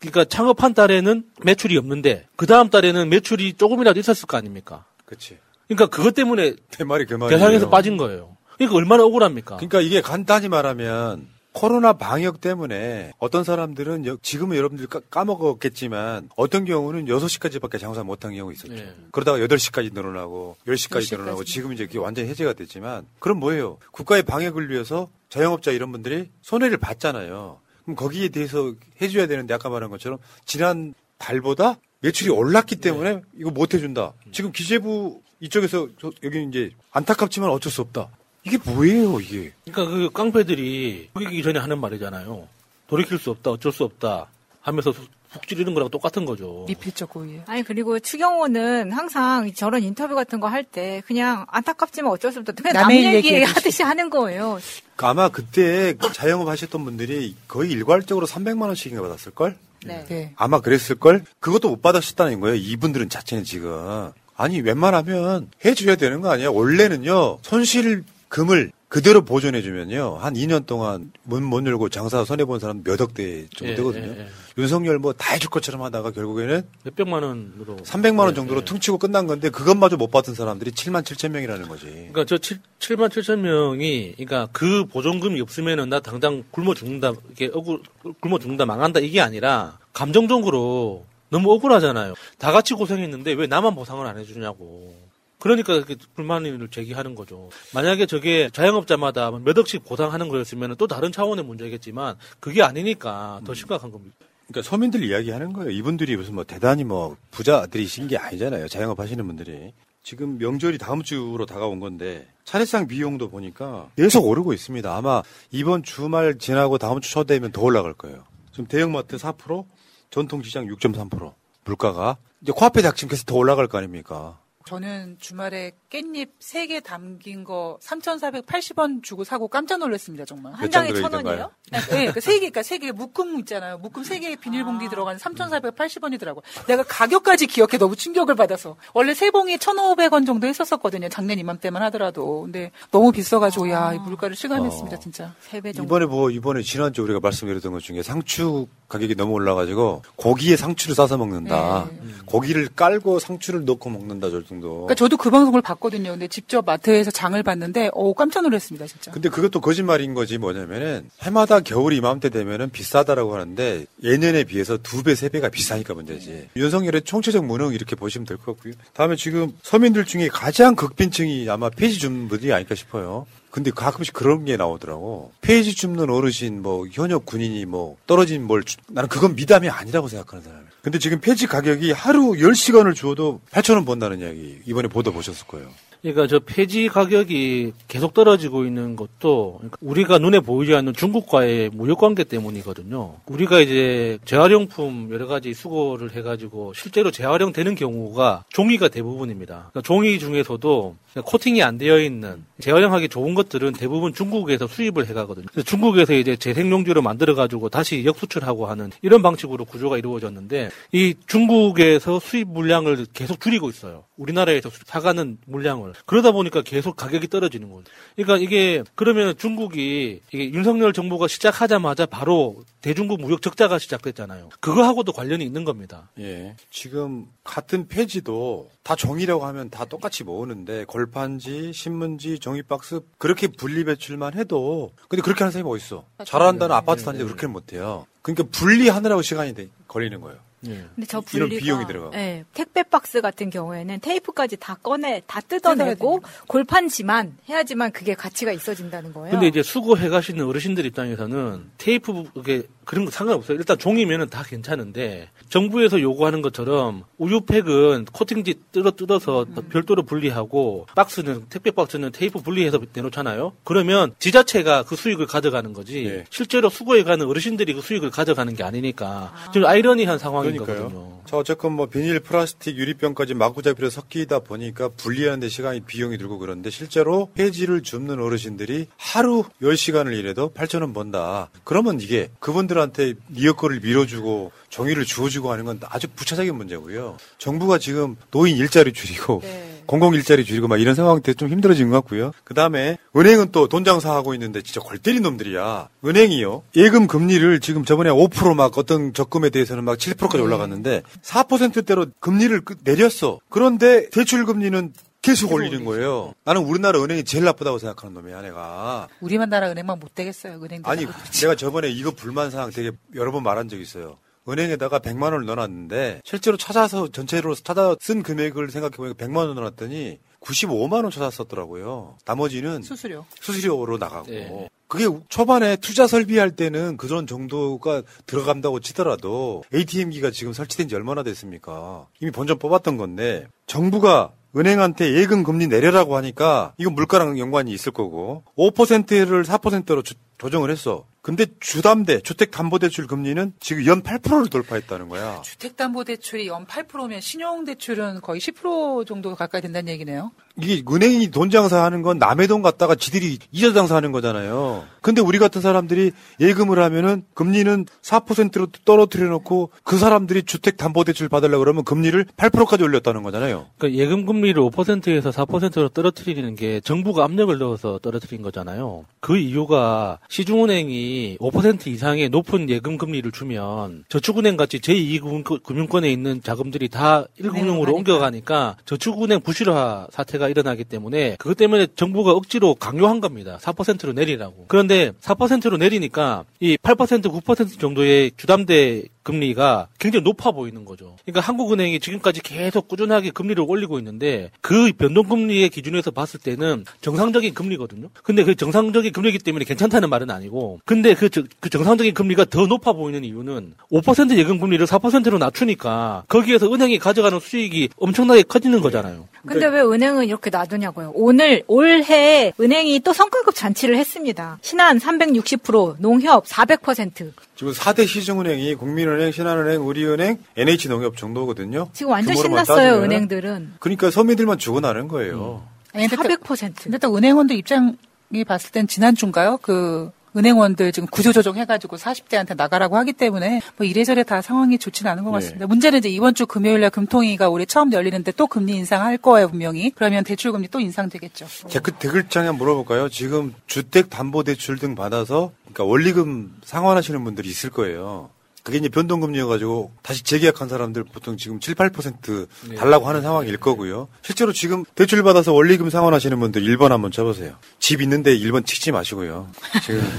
그러니까 창업한 달에는 매출이 없는데 그 다음 달에는 매출이 조금이라도 있었을 거 아닙니까? 그렇지. 그러니까 그것 때문에 내 말이 그 말이에요. 대상에서 빠진 거예요. 그러니까 얼마나 억울합니까? 그러니까 이게 간단히 말하면 코로나 방역 때문에 어떤 사람들은 여- 지금은 여러분들 까, 까먹었겠지만 어떤 경우는 6시까지밖에 장사 못한 경우 있었죠. 네. 그러다가 8시까지 늘어나고 10시까지 10시까지. 늘어나고 지금 이제 그게 완전히 해제가 됐지만 그럼 뭐예요? 국가의 방역을 위해서 자영업자 이런 분들이 손해를 봤잖아요. 그럼 거기에 대해서 해줘야 되는데 아까 말한 것처럼 지난 달보다 매출이 올랐기 때문에 이거 못 해준다. 지금 기재부 이쪽에서 저- 여기 이제 안타깝지만 어쩔 수 없다. 이게 뭐예요, 이게? 그러니까 그 깡패들이 죽이기 전에 하는 말이잖아요. 돌이킬 수 없다, 어쩔 수 없다 하면서 훅 찌르는 거랑 똑같은 거죠. 미필적 고의예요. 아니 그리고 추경호는 항상 저런 인터뷰 같은 거 할 때 그냥 안타깝지만 어쩔 수 없다. 그냥 남 남의 얘기 얘기 하듯이 하는 거예요. 아마 그때 자영업 하셨던 분들이 거의 일괄적으로 300만 원씩인가 받았을 걸? 네. 아마 그랬을 걸? 그것도 못 받으셨다는 거예요. 이분들은 자체는 지금. 아니, 웬만하면 해줘야 되는 거 아니에요? 원래는요, 손실금을 그대로 보존해주면요, 한 2년 동안 문 못 열고 장사 손해본 사람 몇 억 대 정도 예, 되거든요. 예, 예. 윤석열 뭐 다 해줄 것처럼 하다가 결국에는 몇백만 원으로 300만 원 예, 정도로 예. 퉁치고 끝난 건데 그것마저 못 받은 사람들이 7만 7천 명이라는 거지. 그러니까 저 7, 7만 7천 명이 그러니까 그 보존금이 없으면은 나 당장 굶어 죽는다 이게 억울 굶어 죽는다 망한다 이게 아니라 감정적으로 너무 억울하잖아요. 다 같이 고생했는데 왜 나만 보상을 안 해주냐고. 그러니까 이렇게 불만을 제기하는 거죠. 만약에 저게 자영업자마다 몇 억씩 보상하는 거였으면 또 다른 차원의 문제겠지만 그게 아니니까 더 심각한 겁니다. 그러니까 서민들 이야기하는 거예요. 이분들이 무슨 뭐 대단히 뭐 부자들이신 게 아니잖아요. 자영업 하시는 분들이. 지금 명절이 다음 주로 다가온 건데 차례상 비용도 보니까 계속 오르고 있습니다. 아마 이번 주말 지나고 다음 주 초 되면 더 올라갈 거예요. 지금 대형마트 4%, 전통시장 6.3%. 물가가 이제 코앞에 닥치면서 더 올라갈 거 아닙니까? 저는 주말에 깻잎 3개 담긴 거 3,480원 주고 사고 깜짝 놀랐습니다, 정말. 몇 장에 천 원이에요? 네, 그 3개, 그러니까 3개 묶음 있잖아요. 묶음 3개 비닐봉지 들어가는 3,480원이더라고요. 내가 가격까지 기억해 너무 충격을 받아서. 원래 세 봉이 1,500원 정도 했었었거든요. 작년 이맘때만 하더라도. 근데 너무 비싸가지고, 야, 이 물가를 실감했습니다, 진짜. 3배 정도. 이번에 뭐 이번에 지난주 우리가 말씀드렸던 것 중에 상추 가격이 너무 올라가지고 고기에 상추를 싸서 먹는다. 고기를 깔고 상추를 넣고 먹는다 저 정도. 그러니까 저도 그 방송을 봤거든요. 근데 직접 마트에서 장을 봤는데, 어 깜짝 놀랐습니다, 진짜. 근데 그것도 거짓말인 거지 뭐냐면은 해마다 겨울 이맘때 되면은 비싸다라고 하는데 예년에 비해서 두 배, 세 배가 비싸니까 문제지. 윤석열의 총체적 무능 이렇게 보시면 될 것 같고요. 다음에 지금 서민들 중에 가장 극빈층이 아마 폐지 줍는 분들이 아닐까 싶어요. 근데 가끔씩 그런 게 나오더라고. 폐지 줍는 어르신, 뭐, 현역 군인이 뭐, 떨어진 뭘, 주- 나는 그건 미담이 아니라고 생각하는 사람이에요. 근데 지금 폐지 가격이 하루 10시간을 주어도 8천원 번다는 이야기, 이번에 보도 보셨을 거예요. 그러니까 저 폐지 가격이 계속 떨어지고 있는 것도 그러니까 우리가 눈에 보이지 않는 중국과의 무역 관계 때문이거든요. 우리가 이제 재활용품 여러 가지 수거를 해가지고 실제로 재활용되는 경우가 종이가 대부분입니다. 그러니까 종이 중에서도 코팅이 안 되어 있는 재활용하기 좋은 것들은 대부분 중국에서 수입을 해가거든요. 중국에서 이제 재생용지로 만들어가지고 다시 역수출하고 하는 이런 방식으로 구조가 이루어졌는데 이 중국에서 수입 물량을 계속 줄이고 있어요. 우리나라에서 수- 사가는 물량을 그러다 보니까 계속 가격이 떨어지는 거죠. 그러니까 이게 그러면 중국이 이게 윤석열 정부가 시작하자마자 바로 대중국 무역 적자가 시작됐잖아요. 그거하고도 관련이 있는 겁니다. 예. 지금 같은 폐지도 다 종이라고 하면 다 똑같이 모으는데 골판지, 신문지, 종이 박스 그렇게 분리 배출만 해도 근데 그렇게 하는 사람이 어디 있어? 잘한다는 아파트 단지 그렇게는 못 해요. 그러니까 분리하느라고 시간이 돼- 걸리는 거예요. 근데 저 이런 분리가 비용이 들어가고. 예, 택배 박스 같은 경우에는 테이프까지 다 꺼내 다 뜯어내고 골판지만 해야지만 그게 가치가 있어진다는 거예요. 근데 이제 수거해 가시는 어르신들 입장에서는 테이프 그게 그런 거 상관없어요. 일단 종이면은 다 괜찮은데 정부에서 요구하는 것처럼 우유팩은 코팅지 뜯어 뜯어서 별도로 분리하고 박스는 택배 박스는 테이프 분리해서 내놓잖아요. 그러면 지자체가 그 수익을 가져가는 거지 네. 실제로 수거해 가는 어르신들이 그 수익을 가져가는 게 아니니까 좀 아이러니한 상황인 거거든요. 그러니까요. 자, 어쨌건 뭐 비닐, 플라스틱, 유리병까지 마구잡이로 섞이다 보니까 분리하는데 시간이 비용이 들고 그런데 실제로 폐지를 줍는 어르신들이 하루 10시간을 일해도 8,000원 번다. 그러면 이게 그분들한테 니어거를 밀어주고 종이를 주어주고 하는 건 아주 부차적인 문제고요. 정부가 지금 노인 일자리 줄이고 공공 일자리 줄이고 막 이런 상황 때문에 좀 힘들어진 것 같고요. 그 다음에 은행은 또 돈 장사하고 있는데 진짜 골 때린 놈들이야. 은행이요. 예금 금리를 지금 저번에 5%막 어떤 적금에 대해서는 막 7%까지 올라갔는데 4%대로 금리를 그- 내렸어. 그런데 대출 금리는 계속 올리는 거예요. 나는 우리나라 은행이 제일 나쁘다고 생각하는 놈이야, 내가. 우리만 나라 은행만 못 되겠어요. 은행들. 아니, 내가 저번에 이거 불만 사항 되게 여러 번 말한 적 있어요. 은행에다가 100만 원을 넣어놨는데 실제로 찾아서 전체로 찾아 쓴 금액을 생각해보니까 100만 원 넣어놨더니 95만 원 찾아 썼더라고요. 나머지는 수수료. 수수료로 나가고. 그게 초반에 투자 설비할 때는 그런 정도가 들어간다고 치더라도 ATM기가 지금 설치된 지 얼마나 됐습니까? 이미 본전 뽑았던 건데 정부가 은행한테 예금 금리 내려라고 하니까 이건 물가랑 연관이 있을 거고 5%를 4%로 조정을 했어. 근데 주담대 주택담보대출 금리는 지금 연 8%를 돌파했다는 거야. 주택담보대출이 연 8%면 신용대출은 거의 10% 정도 가까이 된다는 얘기네요. 이게 은행이 돈 장사하는 건 남의 돈 갖다가 지들이 이자 장사하는 거잖아요. 근데 우리 같은 사람들이 예금을 하면은 금리는 4%로 떨어뜨려 놓고 그 사람들이 주택 담보 대출 받으려고 그러면 금리를 8%까지 올렸다는 거잖아요. 그러니까 예금 금리를 5%에서 4%로 떨어뜨리는 게 정부가 압력을 넣어서 떨어뜨린 거잖아요. 그 이유가 시중은행이 5% 이상의 높은 예금 금리를 주면 저축은행 같이 제2금융권에 있는 자금들이 다 1금융으로 옮겨가니까 저축은행 부실화 사태가 일어나기 때문에 그것 때문에 정부가 억지로 강요한 겁니다. 4%로 내리라고. 그런데 4%로 내리니까 이 8% 9% 정도의 주담대 금리가 굉장히 높아 보이는 거죠. 그러니까 한국은행이 지금까지 계속 꾸준하게 금리를 올리고 있는데 그 변동금리의 기준에서 봤을 때는 정상적인 금리거든요. 근데 그 정상적인 금리이기 때문에 괜찮다는 말은 아니고 근데 그, 저- 그 정상적인 금리가 더 높아 보이는 이유는 5% 예금 금리를 4%로 낮추니까 거기에서 은행이 가져가는 수익이 엄청나게 커지는 거잖아요. 근데 왜 은행은 이렇게 놔두냐고요. 오늘 올해 은행이 또 성과급 잔치를 했습니다. 신한 360%, 농협 400%. 지금 4대 시중은행이 국민은행, 신한은행, 우리은행, NH농협 정도거든요. 지금 완전 신났어요, 따지면. 은행들은. 그러니까 서민들만 죽어나는 거예요. 아니, 근데 400%. 근데 또 은행원들 입장 이 봤을 땐 지난주인가요? 그 은행원들 지금 구조조정 해가지고 40대한테 나가라고 하기 때문에 뭐 이래저래 다 상황이 좋지는 않은 것 네. 같습니다. 문제는 이제 이번 주 금요일날 금통위가 올해 처음 열리는데 또 금리 인상할 거예요 분명히. 그러면 대출금리 또 인상되겠죠. 자, 그 댓글창에 한번 물어볼까요? 지금 주택 담보대출 등 받아서 그러니까 원리금 상환하시는 분들이 있을 거예요. 그게 이제 변동금리여가지고 다시 재계약한 사람들 보통 지금 7, 8% 네. 달라고 하는 상황일 거고요. 실제로 지금 대출 받아서 원리금 상환하시는 분들 1번 한번 쳐보세요. 집 있는데 1번 치지 마시고요. 지금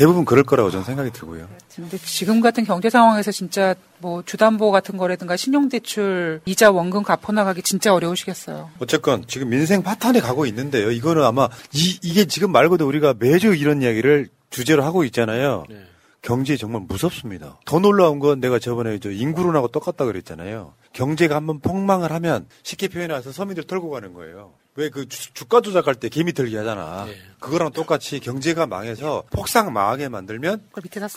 대부분 그럴 거라고 저는 생각이 들고요. 근데 지금 같은 경제 상황에서 진짜 뭐 주담보 같은 거라든가 신용대출 이자 원금 갚아 나가기 진짜 어려우시겠어요. 어쨌건 지금 민생 파탄에 가고 있는데요. 이거는 아마 이, 이게 지금 말고도 우리가 매주 이런 이야기를 주제로 하고 있잖아요. 경제 정말 무섭습니다. 더 놀라운 건 내가 저번에 저 인구론하고 똑같다 그랬잖아요. 경제가 한번 폭망을 하면 쉽게 표현해서 서민들 털고 가는 거예요. 왜 그 주가 조작할 때 개미 털기 하잖아. 그거랑 똑같이 경제가 망해서 폭삭 망하게 만들면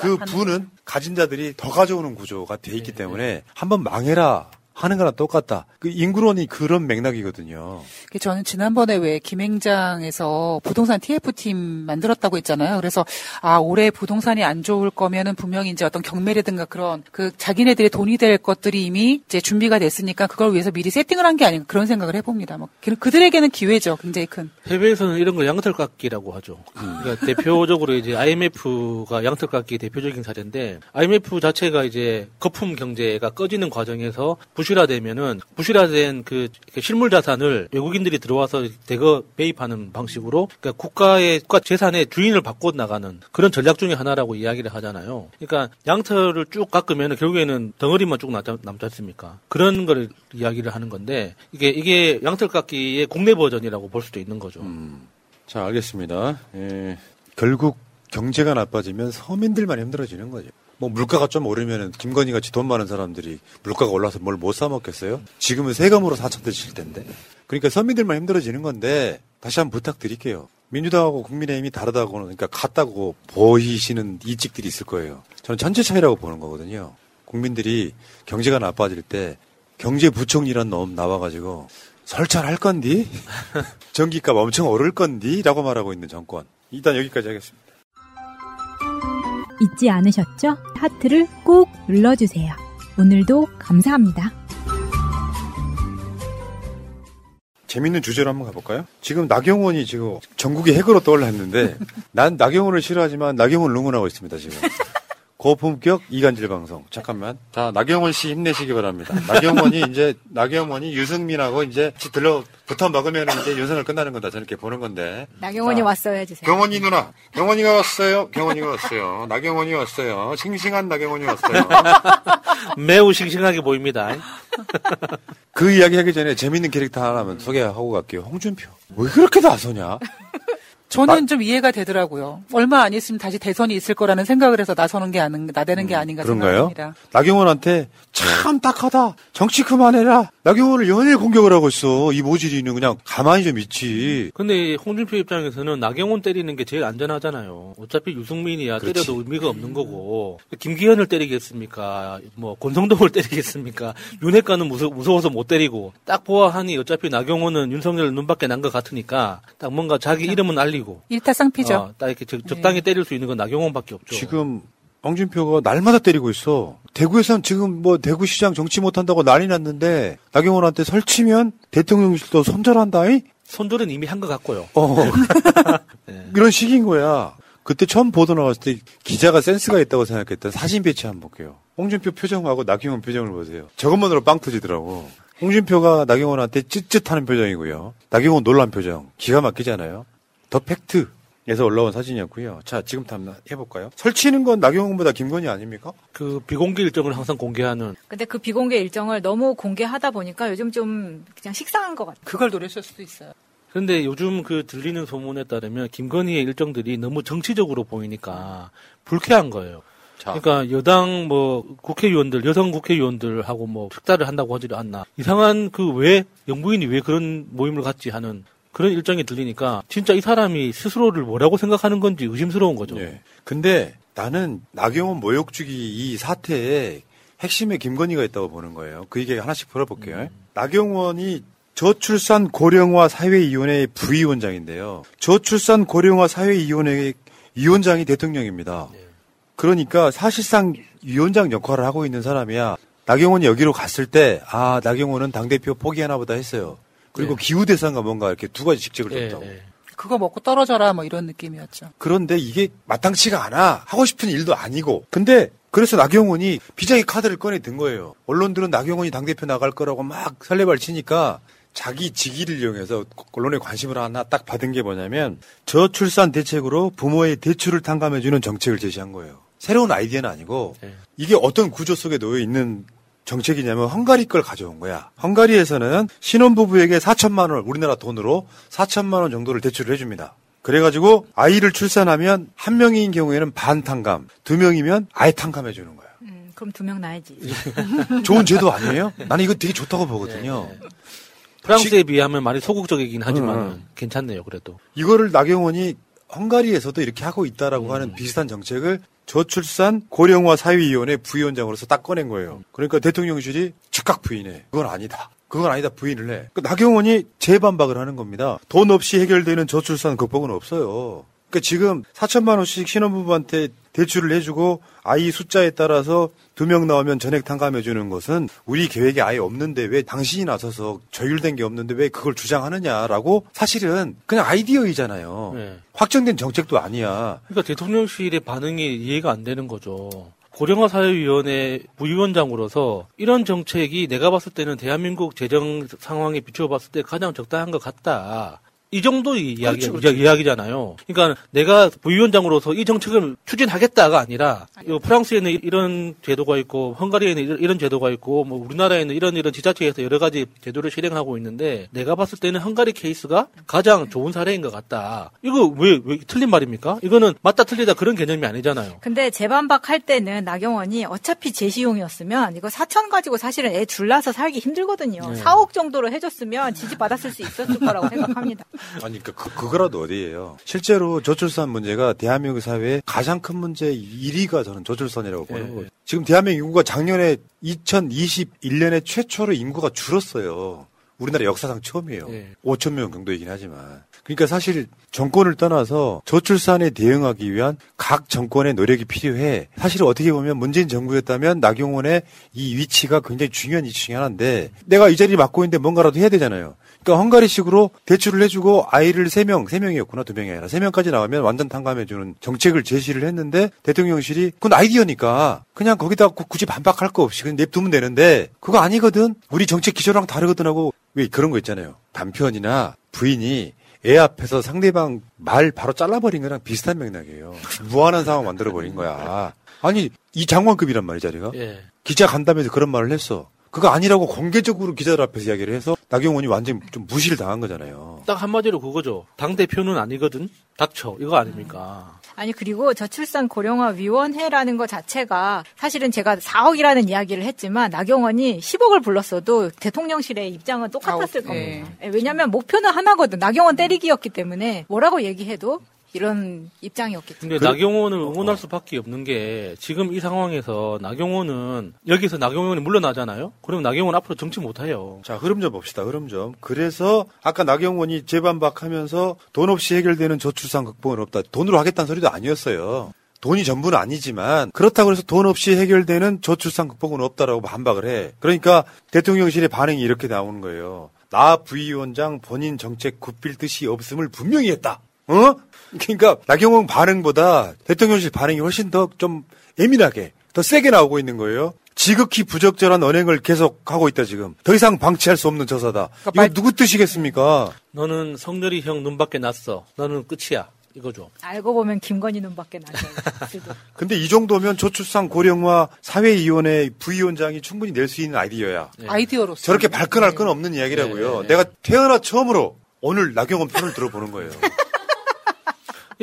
그 부는 가진 자들이 더 가져오는 구조가 돼 있기 때문에 한번 망해라 하는 거랑 똑같다. 그 인구론이 그런 맥락이거든요. 그 저는 지난번에 왜 김행장에서 부동산 TF팀 만들었다고 했잖아요. 그래서 아 올해 부동산이 안 좋을 거면은 분명히 이제 어떤 경매라든가 그런 그 자기네들의 돈이 될 것들이 이미 이제 준비가 됐으니까 그걸 위해서 미리 세팅을 한 게 아닌가 그런 생각을 해봅니다. 뭐 그- 그들에게는 기회죠. 굉장히 큰. 해외에서는 이런 걸 양털깎기라고 하죠. 그러니까 대표적으로 이제 IMF가 양털깎기 대표적인 사례인데 IMF 자체가 이제 거품 경제가 꺼지는 과정에서 부 실화되면은 부실화된 그 실물 자산을 외국인들이 들어와서 대거 매입하는 방식으로 그러니까 국가의 국가 재산의 주인을 바꿔 나가는 그런 전략 중의 하나라고 이야기를 하잖아요. 그러니까 양털을 쭉 깎으면 결국에는 덩어리만 쭉 남지, 남지 않습니까? 그런 걸 이야기를 하는 건데 이게 이게 양털 깎기의 국내 버전이라고 볼 수도 있는 거죠. 자, 알겠습니다. 예, 결국 경제가 나빠지면 서민들만 힘들어지는 거죠. 뭐 물가가 좀 오르면은 김건희 같이 돈 많은 사람들이 물가가 올라서 뭘 못 사 먹겠어요? 지금은 세금으로 4천 대칠 텐데. 그러니까 서민들만 힘들어지는 건데 다시 한번 부탁드릴게요. 민주당하고 국민의힘이 다르다고는 그러니까 같다고 보이시는 이직들이 있을 거예요. 저는 전체 차이라고 보는 거거든요. 국민들이 경제가 나빠질 때 경제부총리란 놈 나와가지고 설찰할 건디? 전기값 엄청 오를 건디? 라고 말하고 있는 정권. 일단 여기까지 하겠습니다. 잊지 않으셨죠? 하트를 꼭 눌러주세요. 오늘도 감사합니다. 재밌는 주제로 한번 가볼까요? 지금 나경원이 지금 전국의 핵으로 떠올라 했는데 난 나경원을 싫어하지만 나경원을 응원하고 있습니다, 지금. 고품격 이간질 방송. 잠깐만. 자, 나경원 씨 힘내시기 바랍니다. 나경원이 이제, 나경원이 유승민하고 이제 들러 붙어 먹으면 이제 윤석열 끝나는 거다. 저는 이렇게 보는 건데. 나경원이 자, 왔어요 해주세요. 경원이 누나. 경원이가 왔어요. 경원이가 왔어요. 나경원이 왔어요. 싱싱한 나경원이 왔어요. 매우 싱싱하게 보입니다. 그 이야기 하기 전에 재밌는 캐릭터 하나만 소개하고 갈게요. 홍준표. 왜 그렇게 나서냐? 저는 좀 이해가 되더라고요. 얼마 안 있으면 다시 대선이 있을 거라는 생각을 해서 나서는 게 아닌, 나대는 게 아닌가 그런가요? 생각합니다. 나경원한테 참 딱하다. 정치 그만해라. 나경원을 연일 공격을 하고 있어. 이 모질이는 그냥 가만히 좀 있지. 근데 홍준표 입장에서는 나경원 때리는 게 제일 안전하잖아요. 어차피 유승민이야 그렇지. 때려도 의미가 없는 거고 김기현을 때리겠습니까? 뭐 권성동을 때리겠습니까? 윤핵관은 무서, 무서워서 못 때리고 딱 보아하니 어차피 나경원은 윤석열 눈밖에 난 것 같으니까 딱 뭔가 자기 이름은 알리고 일타쌍피죠. 어, 딱 이렇게 적, 적당히 때릴 수 있는 건 나경원밖에 없죠. 지금 홍준표가 날마다 때리고 있어. 대구에선 지금 뭐 대구시장 정치 못한다고 난리 났는데 나경원한테 설치면 대통령실도 손절한다이? 손절은 이미 한 것 같고요. 어. 이런 식인 거야. 그때 처음 보도 나왔을 때 기자가 센스가 있다고 생각했던 사진 배치 한번 볼게요. 홍준표 표정하고 나경원 표정을 보세요. 저것만으로 빵 터지더라고. 홍준표가 나경원한테 찌릿하는 표정이고요. 나경원 놀란 표정. 기가 막히잖아요. 더 팩트 에서 올라온 사진이었고요. 자, 지금부터 한번 해볼까요? 설치는 건 나경원보다 김건희 아닙니까? 그 비공개 일정을 항상 공개하는 근데 그 비공개 일정을 너무 공개하다 보니까 요즘 좀 그냥 식상한 것 같아요. 그걸 노렸을 수도 있어요. 그런데 요즘 그 들리는 소문에 따르면 김건희의 일정들이 너무 정치적으로 보이니까 불쾌한 거예요. 그러니까 여당 뭐 국회의원들 여성 국회의원들하고 뭐 식사를 한다고 하지 않나 이상한 그 왜 영부인이 왜 그런 모임을 갖지 하는 그런 일정이 들리니까 진짜 이 사람이 스스로를 뭐라고 생각하는 건지 의심스러운 거죠. 네. 근데 나는 나경원 모욕주기 이 사태에 핵심에 김건희가 있다고 보는 거예요. 그 얘기 하나씩 풀어볼게요. 나경원이 저출산 고령화 사회위원회 부위원장인데요. 저출산 고령화 사회위원회 위원장이 대통령입니다. 그러니까 사실상 위원장 역할을 하고 있는 사람이야. 나경원이 여기로 갔을 때, 아, 나경원은 당대표 포기하나 보다 했어요. 그리고 기후대상과 뭔가 이렇게 두 가지 직책을 줬다고. 그거 먹고 떨어져라 뭐 이런 느낌이었죠. 그런데 이게 마땅치가 않아. 하고 싶은 일도 아니고. 근데 그래서 나경원이 비자의 카드를 꺼내 든 거예요. 언론들은 나경원이 당대표 나갈 거라고 막 설레발 치니까 자기 직위를 이용해서 언론에 관심을 하나 딱 받은 게 뭐냐면 저출산 대책으로 부모의 대출을 탕감해주는 정책을 제시한 거예요. 새로운 아이디어는 아니고 이게 어떤 구조 속에 놓여 있는 정책이냐면 헝가리 걸 가져온 거야. 헝가리에서는 신혼부부에게 4천만 원, 우리나라 돈으로 4천만 원 정도를 대출을 해줍니다. 그래가지고 아이를 출산하면 한 명인 경우에는 반 탕감, 두 명이면 아예 탕감해 주는 거야. 음, 그럼 두 명 나야지. 좋은 제도 아니에요? 나는 이거 되게 좋다고 보거든요. 프랑스에 비하면 많이 소극적이긴 하지만 음. 괜찮네요. 그래도 이거를 나경원이 헝가리에서도 이렇게 하고 있다라고 하는 비슷한 정책을 저출산 고령화 사회위원회 부위원장으로서 딱 꺼낸 거예요. 그러니까 대통령실이 즉각 부인해. 그건 아니다. 그건 아니다 부인을 해. 그 나경원이 재반박을 하는 겁니다. 돈 없이 해결되는 저출산 극복은 없어요. 그러니까 지금 4천만 원씩 신혼부부한테 대출을 해주고 아이 숫자에 따라서 두 명 나오면 전액 탕감해 주는 것은 우리 계획에 아예 없는데 왜 당신이 나서서 조율된 게 없는데 왜 그걸 주장하느냐라고 사실은 그냥 아이디어이잖아요. 네. 확정된 정책도 아니야. 그러니까 대통령실의 반응이 이해가 안 되는 거죠. 고령화 사회위원회 부위원장으로서 이런 정책이 내가 봤을 때는 대한민국 재정 상황에 비춰봤을 때 가장 적당한 것 같다. 이 정도 이야기, 그렇죠, 그렇죠. 이야기잖아요. 그러니까 내가 부위원장으로서 이 정책을 추진하겠다가 아니라 요 프랑스에는 이런 제도가 있고 헝가리에는 이런- 이런 제도가 있고 뭐 우리나라에는 이런 이런 지자체에서 여러 가지 제도를 실행하고 있는데 내가 봤을 때는 헝가리 케이스가 가장 좋은 사례인 것 같다. 이거 왜, 왜 틀린 말입니까? 이거는 맞다 틀리다 그런 개념이 아니잖아요. 근데 재반박 할 때는 나경원이 어차피 제시용이었으면 이거 4천 가지고 사실은 애 둘러서 살기 힘들거든요. 네. 4억 정도로 해줬으면 지지 받았을 수 있었을 거라고 생각합니다. 아니, 그, 그, 그거라도 어디예요. 실제로 저출산 문제가 대한민국 사회의 가장 큰 문제 1위가 저는 저출산이라고 보는 예, 거예요. 예. 지금 대한민국 인구가 작년에 2021년에 최초로 인구가 줄었어요. 우리나라 역사상 처음이에요. 예. 5천 명 정도이긴 하지만. 그러니까 사실 정권을 떠나서 저출산에 대응하기 위한 각 정권의 노력이 필요해. 사실 어떻게 보면 문재인 정부였다면 나경원의 이 위치가 굉장히 중요한 이슈 중에 하나인데 내가 이 자리 맡고 있는데 뭔가라도 해야 되잖아요. 그러니까 헝가리식으로 대출을 해주고 아이를 세명세명이었구나두명이 아니라 세명까지 나오면 완전 탕감해주는 정책을 제시를 했는데 대통령실이 그건 아이디어니까 그냥 거기다 구- 굳이 반박할 거 없이 그냥 냅두면 되는데 그거 아니거든. 우리 정책 기조랑 다르거든 하고 왜 그런 거 있잖아요. 남편이나 부인이 애 앞에서 상대방 말 바로 잘라버린 거랑 비슷한 맥락이에요. 무한한 상황 만들어버린 거야. 아니, 이 장관급이란 말이야, 자리가. 예. 기자 간담회에서 그런 말을 했어. 그거 아니라고 공개적으로 기자들 앞에서 이야기를 해서 나경원이 완전 좀 무시를 당한 거잖아요. 딱 한마디로 그거죠. 당 대표는 아니거든. 닥쳐. 이거 아닙니까? 아니 그리고 저출산 고령화 위원회라는 것 자체가 사실은 제가 4억이라는 이야기를 했지만 나경원이 10억을 불렀어도 대통령실의 입장은 똑같았을 아홉, 겁니다. 예, 왜냐하면 목표는 하나거든. 나경원 때리기였기 때문에 뭐라고 얘기해도 이런 입장이었기 때문에. 근데 나경원을 응원할 수밖에 없는 게 지금 이 상황에서 나경원은 여기서 나경원이 물러나잖아요. 그럼 나경원 앞으로 정치 못해요. 자, 흐름 좀 봅시다, 흐름 좀. 그래서 아까 나경원이 재반박하면서 돈 없이 해결되는 저출산 극복은 없다. 돈으로 하겠다는 소리도 아니었어요. 돈이 전부는 아니지만 그렇다고 해서 돈 없이 해결되는 저출산 극복은 없다라고 반박을 해. 그러니까 대통령실의 반응이 이렇게 나오는 거예요. 나 부위원장 본인 정책 굽힐 뜻이 없음을 분명히 했다. 어? 그러니까 나경원 반응보다 대통령실 반응이 훨씬 더 좀 예민하게 더 세게 나오고 있는 거예요. 지극히 부적절한 언행을 계속하고 있다 지금. 더 이상 방치할 수 없는 저사다. 이거 누구 뜻이겠습니까? 너는 성렬이 형 눈밖에 났어. 너는 끝이야. 이거죠. 알고 보면 김건희 눈밖에 나죠. 근데 이 정도면 저출산 고령화 사회위원회 부위원장이 충분히 낼 수 있는 아이디어야. 아이디어로서. 저렇게 발끈할 건 없는 이야기라고요. 내가 태어나 처음으로 오늘 나경원 편을 들어보는 거예요.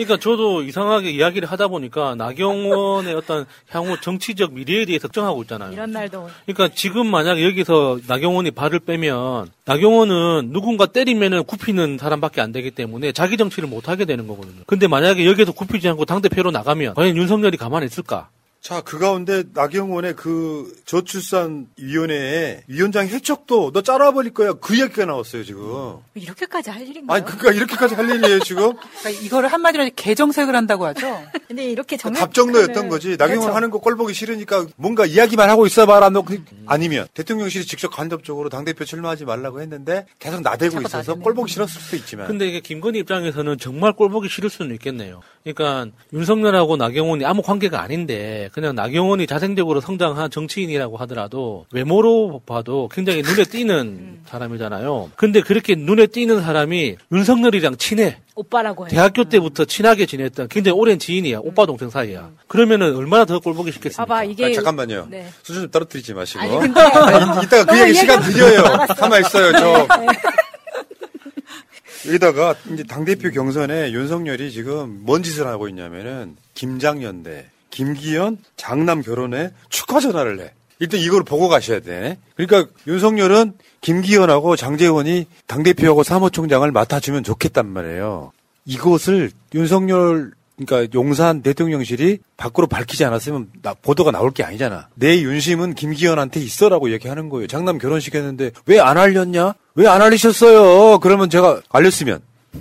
그러니까 저도 이상하게 이야기를 하다 보니까 나경원의 어떤 향후 정치적 미래에 대해서 걱정하고 있잖아요. 이런 날도 그러니까 지금 만약 여기서 나경원이 발을 빼면 나경원은 누군가 때리면은 굽히는 사람밖에 안 되기 때문에 자기 정치를 못 하게 되는 거거든요. 근데 만약에 여기서 굽히지 않고 당 대표로 나가면 과연 윤석열이 가만히 있을까? 자, 그 가운데 나경원의 그 저출산 위원회에 위원장 해촉도 너 잘라버릴 거야. 그 이야기가 나왔어요, 지금. 이렇게까지 할 일인가요? 아니, 그니까 이렇게까지 할 일이에요, 지금? 그러니까 이거를 한마디로 개정색을 한다고 하죠. 근데 이렇게 정말 답정너였던 거지. 나경원 그렇죠. 하는 거 꼴 보기 싫으니까 뭔가 이야기만 하고 있어봐라. 너 그- 아니면 대통령실이 직접 간접적으로 당대표 출마하지 말라고 했는데 계속 나대고 있어서 꼴 보기 싫었을 수도 있지만. 근데 이게 김건희 입장에서는 정말 꼴보기 싫을 수는 있겠네요. 그러니까 윤석열하고 나경원이 아무 관계가 아닌데 그냥 나경원이 자생적으로 성장한 정치인이라고 하더라도 외모로 봐도 굉장히 눈에 띄는 사람이잖아요. 근데 그렇게 눈에 띄는 사람이 윤석열이랑 친해. 오빠라고 해요. 대학교 때부터 친하게 지냈던 굉장히 오랜 지인이야. 오빠 동생 사이야. 그러면은 얼마나 더 꼴보기 싫겠습니까? 봐봐 이게 아, 잠깐만요. 네. 수준 좀 떨어뜨리지 마시고. 아니, 근데- 아니, 이따가 그 얘기 시간 드려요. 가만 있어요, 저. 네. 여기다가 이제 당대표 경선에 윤석열이 지금 뭔 짓을 하고 있냐면은 김장연대, 김기현, 장남 결혼에 축하 전화를 해. 일단 이걸 보고 가셔야 돼. 그러니까 윤석열은 김기현하고 장재원이 당대표하고 사무총장을 맡아주면 좋겠단 말이에요. 이것을 윤석열 그러니까 용산 대통령실이 밖으로 밝히지 않았으면 나- 보도가 나올 게 아니잖아. 내 윤심은 김기현한테 있어라고 얘기하는 거예요. 장남 결혼식 했는데 왜 안 알렸냐? 왜 안 알리셨어요? 그러면 제가 알렸으면 그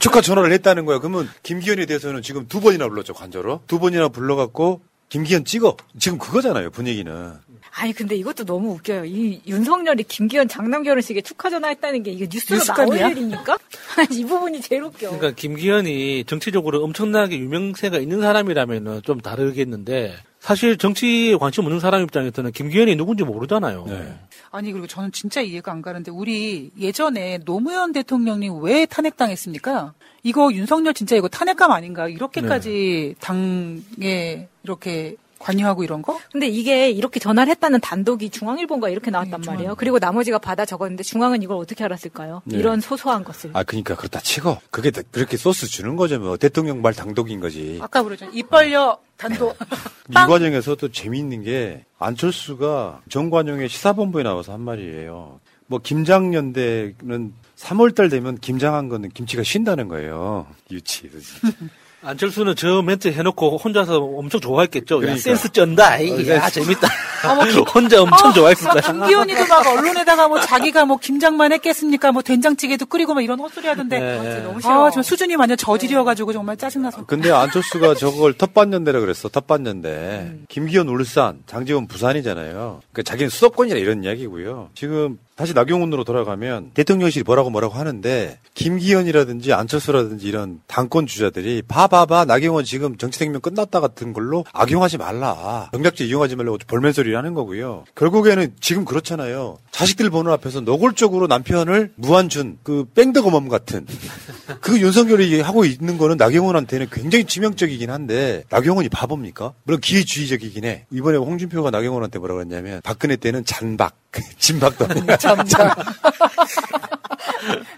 축하 전화를 했다는 거야. 그러면 김기현에 대해서는 지금 두 번이나 불렀죠 관저로 두 번이나 불러갖고 김기현 찍어. 지금 그거잖아요, 분위기는. 아니 근데 이것도 너무 웃겨요. 이 윤석열이 김기현 장남 결혼식에 축하 전화했다는 게 이게 뉴스로 뉴스감이야? 나올 일입니까? 이 부분이 제일 웃겨. 그러니까 김기현이 정치적으로 엄청나게 유명세가 있는 사람이라면은 좀 다르겠는데 사실 정치에 관심 없는 사람 입장에서는 김기현이 누군지 모르잖아요. 네. 아니 그리고 저는 진짜 이해가 안 가는데 우리 예전에 노무현 대통령이 왜 탄핵당했습니까? 이거 윤석열 진짜 이거 탄핵감 아닌가? 이렇게까지 당에 이렇게 관여하고 이런 거? 근데 이게 이렇게 전화를 했다는 단독이 중앙일보가 이렇게 나왔단 네, 말이에요. 그리고 나머지가 받아 적었는데 중앙은 이걸 어떻게 알았을까요? 네. 이런 소소한 것을. 아, 그러니까 그렇다 치고 그게 다- 그렇게 소스 주는 거죠. 뭐 대통령 말 당독인 거지. 아까 그러죠. 입 벌려 단독. 이 과정에서도 재미있는 게 안철수가 정관용의 시사본부에 나와서 한 말이에요. 뭐 김장연대는 3월달 되면 김장한 거는 김치가 쉰다는 거예요. 유치. 안철수는 저 멘트 해놓고 혼자서 엄청 좋아했겠죠. 야, 그러니까. 센스 쩐다. 어, 이, 센스. 야, 재밌다. 아, 뭐 김- 혼자 엄청 아, 좋아했을 막 거야. 김기현이도 막 언론에다가 뭐 자기가 뭐 김장만 했겠습니까? 뭐 된장찌개도 끓이고 막 이런 헛소리 하던데. 네. 너무 싫어. 아, 저 수준이 완전 저질이어가지고 정말 짜증나서. 근데 안철수가 저걸 텃밭연대라 그랬어. 텃밭연대. 김기현 울산, 장지원 부산이잖아요. 그러니까 자기는 수도권이라 이런 이야기고요. 지금 다시 나경원으로 돌아가면 대통령실이 뭐라고 뭐라고 하는데 김기현이라든지 안철수라든지 이런 당권 주자들이 봐봐봐 나경원 지금 정치 생명 끝났다 같은 걸로 악용하지 말라. 경작제 이용하지 말라고 볼멘소리를 하는 거고요. 결국에는 지금 그렇잖아요. 자식들 보는 앞에서 노골적으로 남편을 무한준 그 뺑덕어멈 같은 그 윤석열이 하고 있는 거는 나경원한테는 굉장히 치명적이긴 한데 나경원이 바보입니까? 물론 기회주의적이긴 해. 이번에 홍준표가 나경원한테 뭐라고 했냐면 박근혜 때는 잔박, 진박도 아니야. 잔박.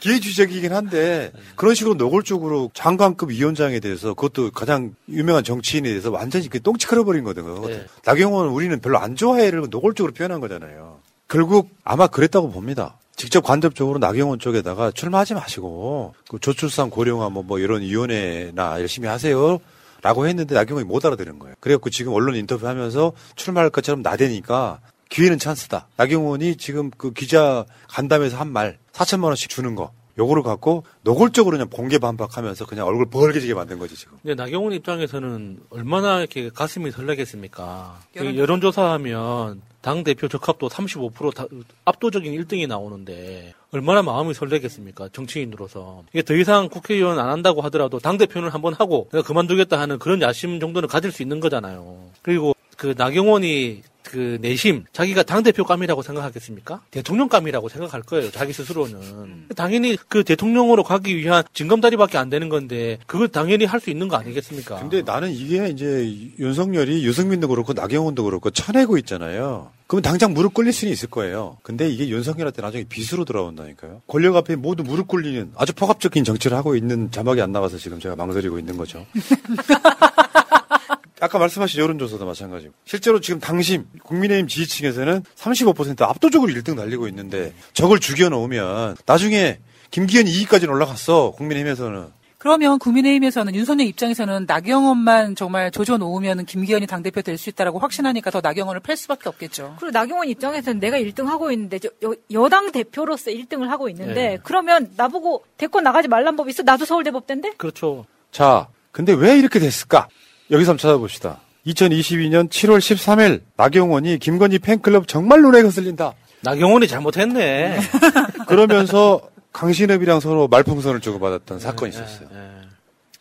기회주의적이긴 한데 그런 식으로 노골적으로 장관급 위원장에 대해서 그것도 가장 유명한 정치인에 대해서 완전히 그 똥치 끌어버린 거거든요. 네. 나경원은 우리는 별로 안 좋아해를 노골적으로 표현한 거잖아요. 결국 아마 그랬다고 봅니다. 직접 간접적으로 나경원 쪽에다가 출마하지 마시고 그 저출산 고령화 뭐, 뭐 이런 위원회나 열심히 하세요. 라고 했는데 나경원이 못 알아들은 거예요. 그래갖고 지금 언론 인터뷰하면서 출마할 것처럼 나대니까 기회는 찬스다. 나경원이 지금 그 기자 간담회에서 한 말 4천만 원씩 주는 거 요거를 갖고 노골적으로 그냥 공개 반박하면서 그냥 얼굴 벌게지게 만든 거지 지금. 근데 나경원 입장에서는 얼마나 이렇게 가슴이 설레겠습니까? 여론- 여론조사하면 당 대표 적합도 35% 다- 압도적인 1등이 나오는데 얼마나 마음이 설레겠습니까? 정치인으로서 이게 더 이상 국회의원 안 한다고 하더라도 당 대표는 한번 하고 내가 그만두겠다 하는 그런 야심 정도는 가질 수 있는 거잖아요. 그리고 그 나경원이 그 내심 자기가 당 대표감이라고 생각하겠습니까? 대통령감이라고 생각할 거예요. 자기 스스로는 당연히 그 대통령으로 가기 위한 징검다리밖에 안 되는 건데 그걸 당연히 할 수 있는 거 아니겠습니까? 근데 나는 이게 이제 윤석열이 유승민도 그렇고 나경원도 그렇고 쳐내고 있잖아요. 그럼 당장 무릎 꿇릴 수는 있을 거예요. 근데 이게 윤석열한테 나중에 빚으로 돌아온다니까요. 권력 앞에 모두 무릎 꿇리는 아주 포갑적인 정치를 하고 있는 자막이 안 나와서 지금 제가 망설이고 있는 거죠. 아까 말씀하신 여론조사도 마찬가지고 실제로 지금 당심 국민의힘 지지층에서는 35% 압도적으로 1등 달리고 있는데 저걸 죽여놓으면 나중에 김기현 2위까지는 올라갔어 국민의힘에서는 그러면 국민의힘에서는 윤석열 입장에서는 나경원만 정말 조져 놓으면 김기현이 당대표 될 수 있다라고 확신하니까 더 나경원을 팰 수밖에 없겠죠. 그리고 나경원 입장에서는 내가 1등 하고 있는데 저, 여, 당 대표로서 1등을 하고 있는데 네. 그러면 나보고 대권 나가지 말란 법 있어? 나도 서울대법대인데? 그렇죠. 자, 근데 왜 이렇게 됐을까? 여기서 한번 찾아봅시다. 2022년 7월 13일 나경원이 김건희 팬클럽 정말 눈에 거슬린다. 나경원이 잘못했네. 그러면서 강신업이랑 서로 말풍선을 네, 주고받았던 사건이 있었어요.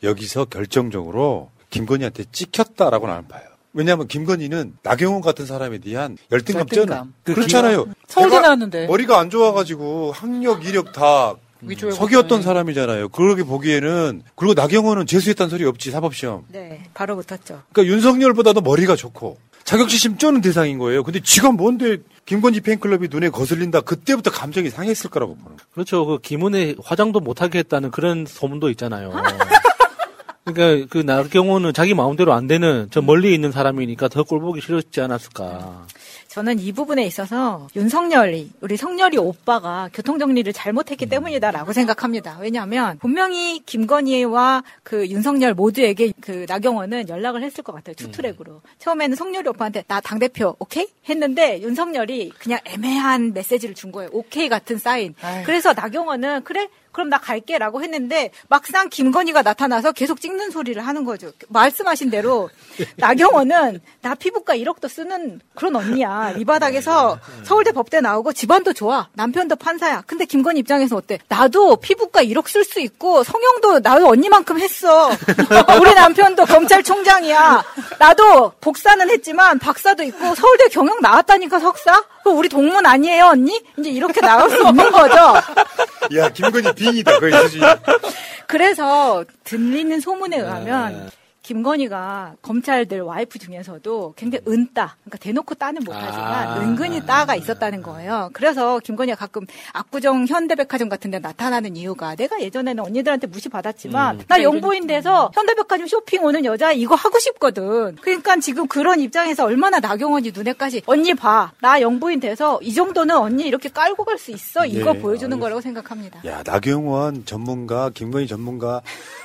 여기서 결정적으로 김건희한테 찍혔다라고 나는 봐요. 왜냐하면 김건희는 나경원 같은 사람에 대한 열등감 쩌는 열등감. 그렇잖아요. 서울대 나왔는데. 머리가 안 좋아가지고 학력, 이력 다 위조해 석이었던 사람이잖아요. 그러게 보기에는 그리고 나경원은 재수했다는 소리 없지 사법시험. 네, 바로 붙었죠. 그러니까 윤석열보다도 머리가 좋고 자격지심 쩌는 대상인 거예요. 근데 지가 뭔데 김건희 팬클럽이 눈에 거슬린다. 그때부터 감정이 상했을 거라고 보는 거예요. 그렇죠. 그 김은혜 화장도 못하게 했다는 그런 소문도 있잖아요. 그러니까 그 나경원은 자기 마음대로 안 되는 저 멀리 있는 사람이니까 더 꼴보기 싫었지 않았을까. 저는 이 부분에 있어서 윤석열이 우리 석열이 오빠가 교통 정리를 음. 잘못했기 때문이다라고 생각합니다. 왜냐하면 분명히 김건희와 그 윤석열 모두에게 그 나경원은 연락을 했을 것 같아요. two track으로. 처음에는 석열이 오빠한테 나 당 대표 오케이 했는데 윤석열이 그냥 애매한 메시지를 준 거예요. 오케이 같은 사인. 그래서 나경원은 그래 그럼 나 갈게라고 했는데 막상 김건희가 나타나서 계속 찍는 소리를 하는 거죠. 말씀하신 대로 나경원은 나 피부과 1억도 쓰는 그런 언니야. 이 바닥에서 서울대 법대 나오고 집안도 좋아. 남편도 판사야. 근데 김건희 입장에서 어때? 나도 피부과 1억 쓸 수 있고 성형도 나도 언니만큼 했어. 우리 남편도 검찰총장이야. 나도 복사는 했지만 박사도 있고 서울대 경영 나왔다니까 석사? 그럼 우리 동문 아니에요 언니? 이제 이렇게 나올 수 있는 거죠. 야, 김건희 빙이다, 거의. 그래서 들리는 소문에 의하면 김건희가 검찰들 와이프 중에서도 굉장히 은따, 그러니까 대놓고 따는 못하지만 아. 은근히 따가 있었다는 거예요. 그래서 김건희가 가끔 압구정 현대백화점 같은 데 나타나는 이유가 내가 예전에는 언니들한테 무시받았지만 음. 나 영부인 돼서 현대백화점 쇼핑 오는 여자 이거 하고 싶거든. 그러니까 지금 그런 입장에서 얼마나 나경원이 눈에까지 언니 봐. 나 영부인 돼서 이 정도는 언니 이렇게 깔고 갈 수 있어. 이거 네, 보여주는 거라고 생각합니다. 야, 나경원 전문가, 김건희 전문가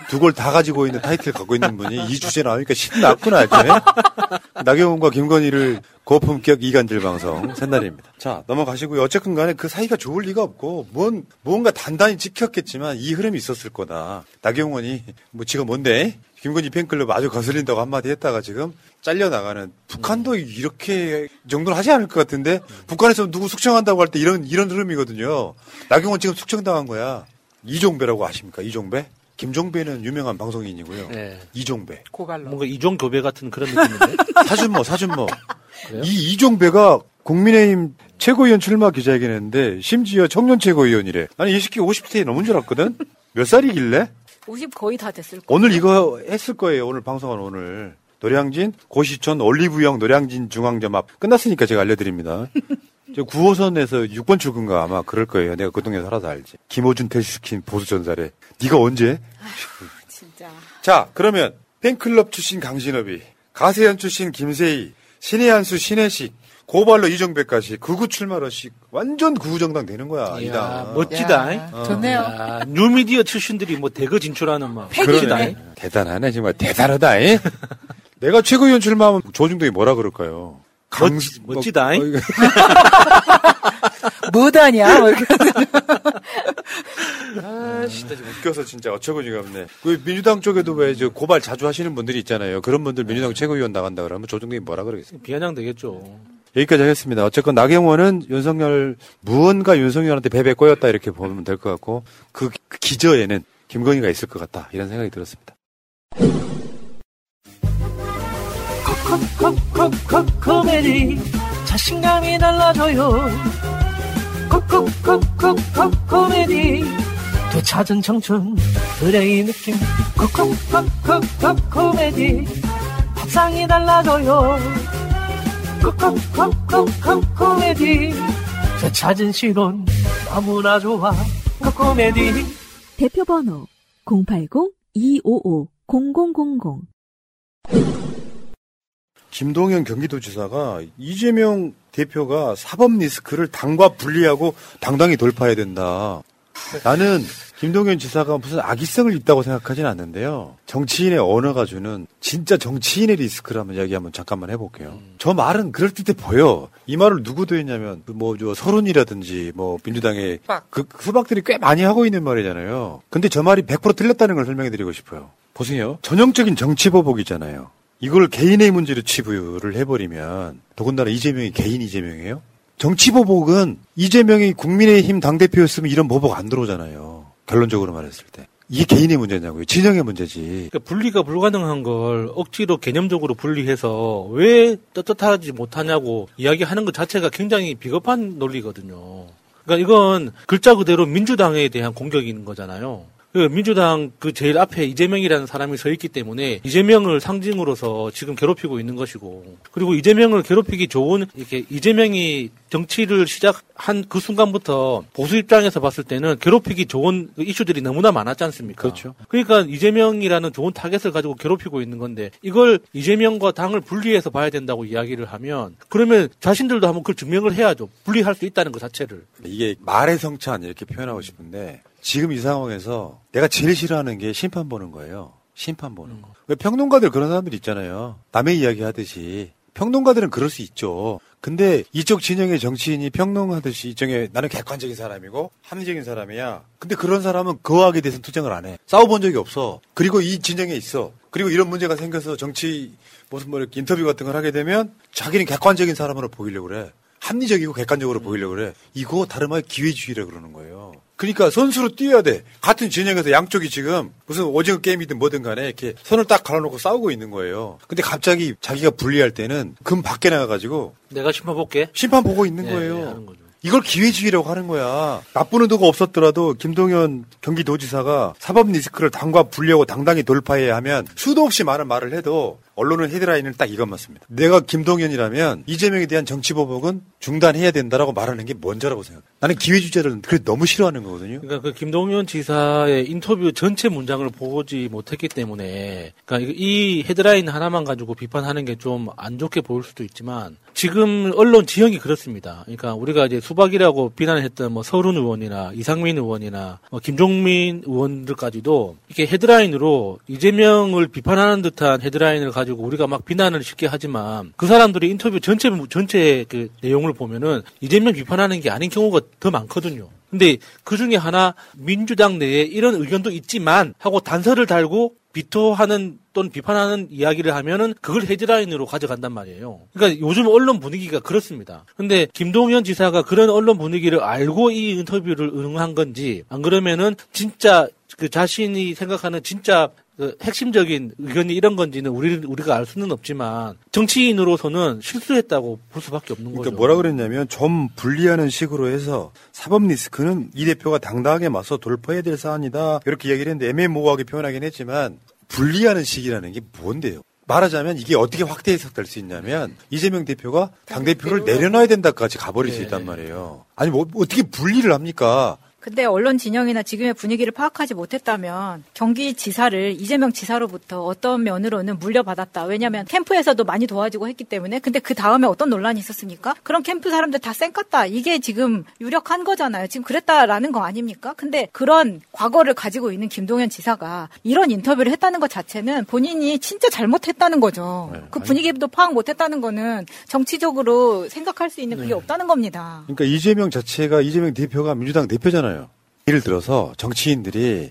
두 걸 다 가지고 있는 타이틀 갖고 있는 분이 이 주제 나오니까 신났구나, 이제. 나경원과 김건희를 고품격 이간질 방송 새날입니다. 자, 넘어가시고요. 어쨌든 간에 그 사이가 좋을 리가 없고, 뭔, 뭔가 단단히 지켰겠지만 이 흐름이 있었을 거다. 나경원이, 뭐, 지가 뭔데? 김건희 팬클럽 아주 거슬린다고 한마디 했다가 지금 잘려나가는 북한도 이렇게 이 정도는 하지 않을 것 같은데 북한에서 누구 숙청한다고 할 때 이런 이런 흐름이거든요. 나경원 지금 숙청당한 거야. 이종배라고 아십니까? 이종배? 김종배는 유명한 방송인이고요. 네. 이종배. 고갈로. 뭔가 이종 교배 같은 그런 느낌인데. 사준모, 사준모. 이 이종배가 국민의힘 최고위원 출마 기자회견했는데 심지어 청년 최고위원이래. 아니 이 새끼 50대 넘은 줄 알았거든. 몇 살이길래? 50 거의 다 됐을 거예요. 오늘 이거 했을 거예요. 오늘 방송한 오늘. 노량진 고시촌 올리브영 노량진 중앙점 앞 끝났으니까 제가 알려드립니다. 저 9호선에서 6번 출근가 아마 그럴 거예요. 내가 그 동네 살아서 알지. 김호준 퇴시킨 보수 전사래. 네가 언제? 진짜. 자 그러면 팬클럽 출신 강신업이 가세현 출신 김세희 신의 한수 신혜식 고발로 이정배까지 극우 출마러식 완전 극우 정당 되는 거야 이야, 이당. 멋지다. 야, 어. 좋네요. 야, 뉴미디어 출신들이 뭐 대거 진출하는 막. 그러네. 대단하네 정말 대단하다. 이? 내가 최고위원 출마하면 조중동이 뭐라 그럴까요? 강 멋 지, 다 뭐다냐? 뭐 이렇게. 아, 진짜 웃겨서 진짜 어처구니가 없네. 그 민주당 쪽에도 왜 저 고발 자주 하시는 분들이 있잖아요. 그런 분들 민주당 최고위원 나간다 그러면 조중동이 뭐라 그러겠어요? 비아냥 되겠죠. 여기까지 하겠습니다. 어쨌건 나경원은 윤석열 무언가 윤석열한테 베베 꼬였다 이렇게 보면 될 것 같고 그 기저에는 김건희가 있을 것 같다 이런 생각이 들었습니다. 코코코코코메디 자신감이 달라져요 코코코코코코메디 되찾은 청춘 의뢰의 느낌 코코코코코코메디 밥상이 달라져요 코코코코코코메디 되찾은 시론 너무나 좋아 코코메디 대표 번호 080-255-0000 김동연 경기도지사가 이재명 대표가 사법 리스크를 당과 분리하고 당당히 돌파해야 된다. 나는 김동연 지사가 무슨 악의성을 있다고 생각하진 않는데요. 정치인의 언어가 주는 진짜 정치인의 리스크라면 이야기 한번 잠깐만 해볼게요. 저 말은 그럴듯해 보여. 이 말을 누구도 했냐면 뭐저 서른이라든지 뭐 민주당의 그 수박들이 꽤 많이 하고 있는 말이잖아요. 근데 저 말이 100% 틀렸다는 걸 설명해드리고 싶어요. 보세요. 전형적인 정치 보복이잖아요. 이걸 개인의 문제로 치부를 해버리면 더군다나 이재명이 개인 이재명이에요? 정치 보복은 이재명이 국민의힘 당대표였으면 이런 보복 안 들어오잖아요. 결론적으로 말했을 때. 이게 개인의 문제냐고요. 진영의 문제지. 그러니까 분리가 불가능한 걸 억지로 개념적으로 분리해서 왜 떳떳하지 못하냐고 이야기하는 것 자체가 굉장히 비겁한 논리거든요. 그러니까 이건 글자 그대로 민주당에 대한 공격인 거잖아요. 그 민주당 그 제일 앞에 이재명이라는 사람이 서 있기 때문에 이재명을 상징으로서 지금 괴롭히고 있는 것이고 그리고 이재명을 괴롭히기 좋은 이렇게 이재명이 정치를 시작한 그 순간부터 보수 입장에서 봤을 때는 괴롭히기 좋은 그 이슈들이 너무나 많았지 않습니까? 그렇죠. 그러니까 이재명이라는 좋은 타겟을 가지고 괴롭히고 있는 건데 이걸 이재명과 당을 분리해서 봐야 된다고 이야기를 하면 그러면 자신들도 한번 그걸 증명을 해야죠. 분리할 수 있다는 것 자체를. 이게 말의 성찬 이렇게 표현하고 싶은데 지금 이 상황에서 내가 제일 싫어하는 게 심판 보는 거예요. 심판 보는 거. 왜 평론가들 그런 사람들 있잖아요. 남의 이야기 하듯이 평론가들은 그럴 수 있죠. 근데 이쪽 진영의 정치인이 평론하듯이 이쪽에 나는 객관적인 사람이고 합리적인 사람이야. 근데 그런 사람은 거하게 대해서 투쟁을 안 해. 싸워본 적이 없어. 그리고 이 진영에 있어. 그리고 이런 문제가 생겨서 정치 무슨 뭐 이렇게 인터뷰 같은 걸 하게 되면 자기는 객관적인 사람으로 보이려고 그래. 합리적이고 객관적으로 보이려고 그래. 이거 다름아이 기회주의라 그러는 거예요. 그러니까 선수로 뛰어야 돼. 같은 진영에서 양쪽이 지금 무슨 오징어 게임이든 뭐든 간에 이렇게 선을 딱 갈아놓고 싸우고 있는 거예요. 근데 갑자기 자기가 불리할 때는 금 밖에 나가가지고 내가 심판 볼게. 심판 보고 있는 예, 거예요. 예, 하는 거죠. 이걸 기회주의라고 하는 거야. 나쁜 의도가 없었더라도 김동연 경기도지사가 사법 리스크를 당과 분리하고 당당히 돌파해야 하면 수도 없이 많은 말을 해도 언론은 헤드라인을 딱 이것만 씁니다. 내가 김동연이라면 이재명에 대한 정치 보복은 중단해야 된다라고 말하는 게 먼저라고 생각해. 나는 기회주의자를 그래 너무 싫어하는 거거든요. 그러니까 그 김동연 지사의 인터뷰 전체 문장을 보지 못했기 때문에 그러니까 이 헤드라인 하나만 가지고 비판하는 게 좀 안 좋게 보일 수도 있지만 지금 언론 지형이 그렇습니다. 그러니까 우리가 이제 수박이라고 비난했던 뭐 서른 의원이나 이상민 의원이나 뭐 김종민 의원들까지도 이렇게 헤드라인으로 이재명을 비판하는 듯한 헤드라인을 가지고 우리가 막 비난을 쉽게 하지만 그 사람들이 인터뷰 전체 전체 그 내용을 보면은 이재명 비판하는 게 아닌 경우가 더 많거든요. 근데 그 중에 하나 민주당 내에 이런 의견도 있지만 하고 단서를 달고 비토하는 또는 비판하는 이야기를 하면은 그걸 헤드라인으로 가져간단 말이에요. 그러니까 요즘 언론 분위기가 그렇습니다. 근데 김동연 지사가 그런 언론 분위기를 알고 이 인터뷰를 응한 건지 안 그러면은 진짜 그 자신이 생각하는 진짜 그 핵심적인 의견이 이런 건지는 우리 우리가 알 수는 없지만 정치인으로서는 실수했다고 볼 수밖에 없는 거죠. 그러니까 뭐라 그랬냐면 좀 분리하는 식으로 해서 사법 리스크는 이 대표가 당당하게 맞서 돌파해야 될 사안이다 이렇게 얘기를 했는데 애매모호하게 표현하긴 했지만 분리하는 식이라는 게 뭔데요? 말하자면 이게 어떻게 확대 해석될 수 있냐면 이재명 대표가 당 대표를 내려놔야 된다까지 가버릴 수 있단 말이에요. 아니 뭐 어떻게 분리를 합니까? 근데 언론 진영이나 지금의 분위기를 파악하지 못했다면 경기지사를 이재명 지사로부터 어떤 면으로는 물려받았다. 왜냐하면 캠프에서도 많이 도와주고 했기 때문에. 근데 그 다음에 어떤 논란이 있었습니까? 그런 캠프 사람들 다 쌩깠다. 이게 지금 유력한 거잖아요. 지금 그랬다라는 거 아닙니까? 근데 그런 과거를 가지고 있는 김동연 지사가 이런 인터뷰를 했다는 것 자체는 본인이 진짜 잘못했다는 거죠. 그 분위기도 파악 못했다는 거는 정치적으로 생각할 수 있는 그게 없다는 겁니다. 그러니까 이재명 자체가 이재명 대표가 민주당 대표잖아요. 예를 들어서 정치인들이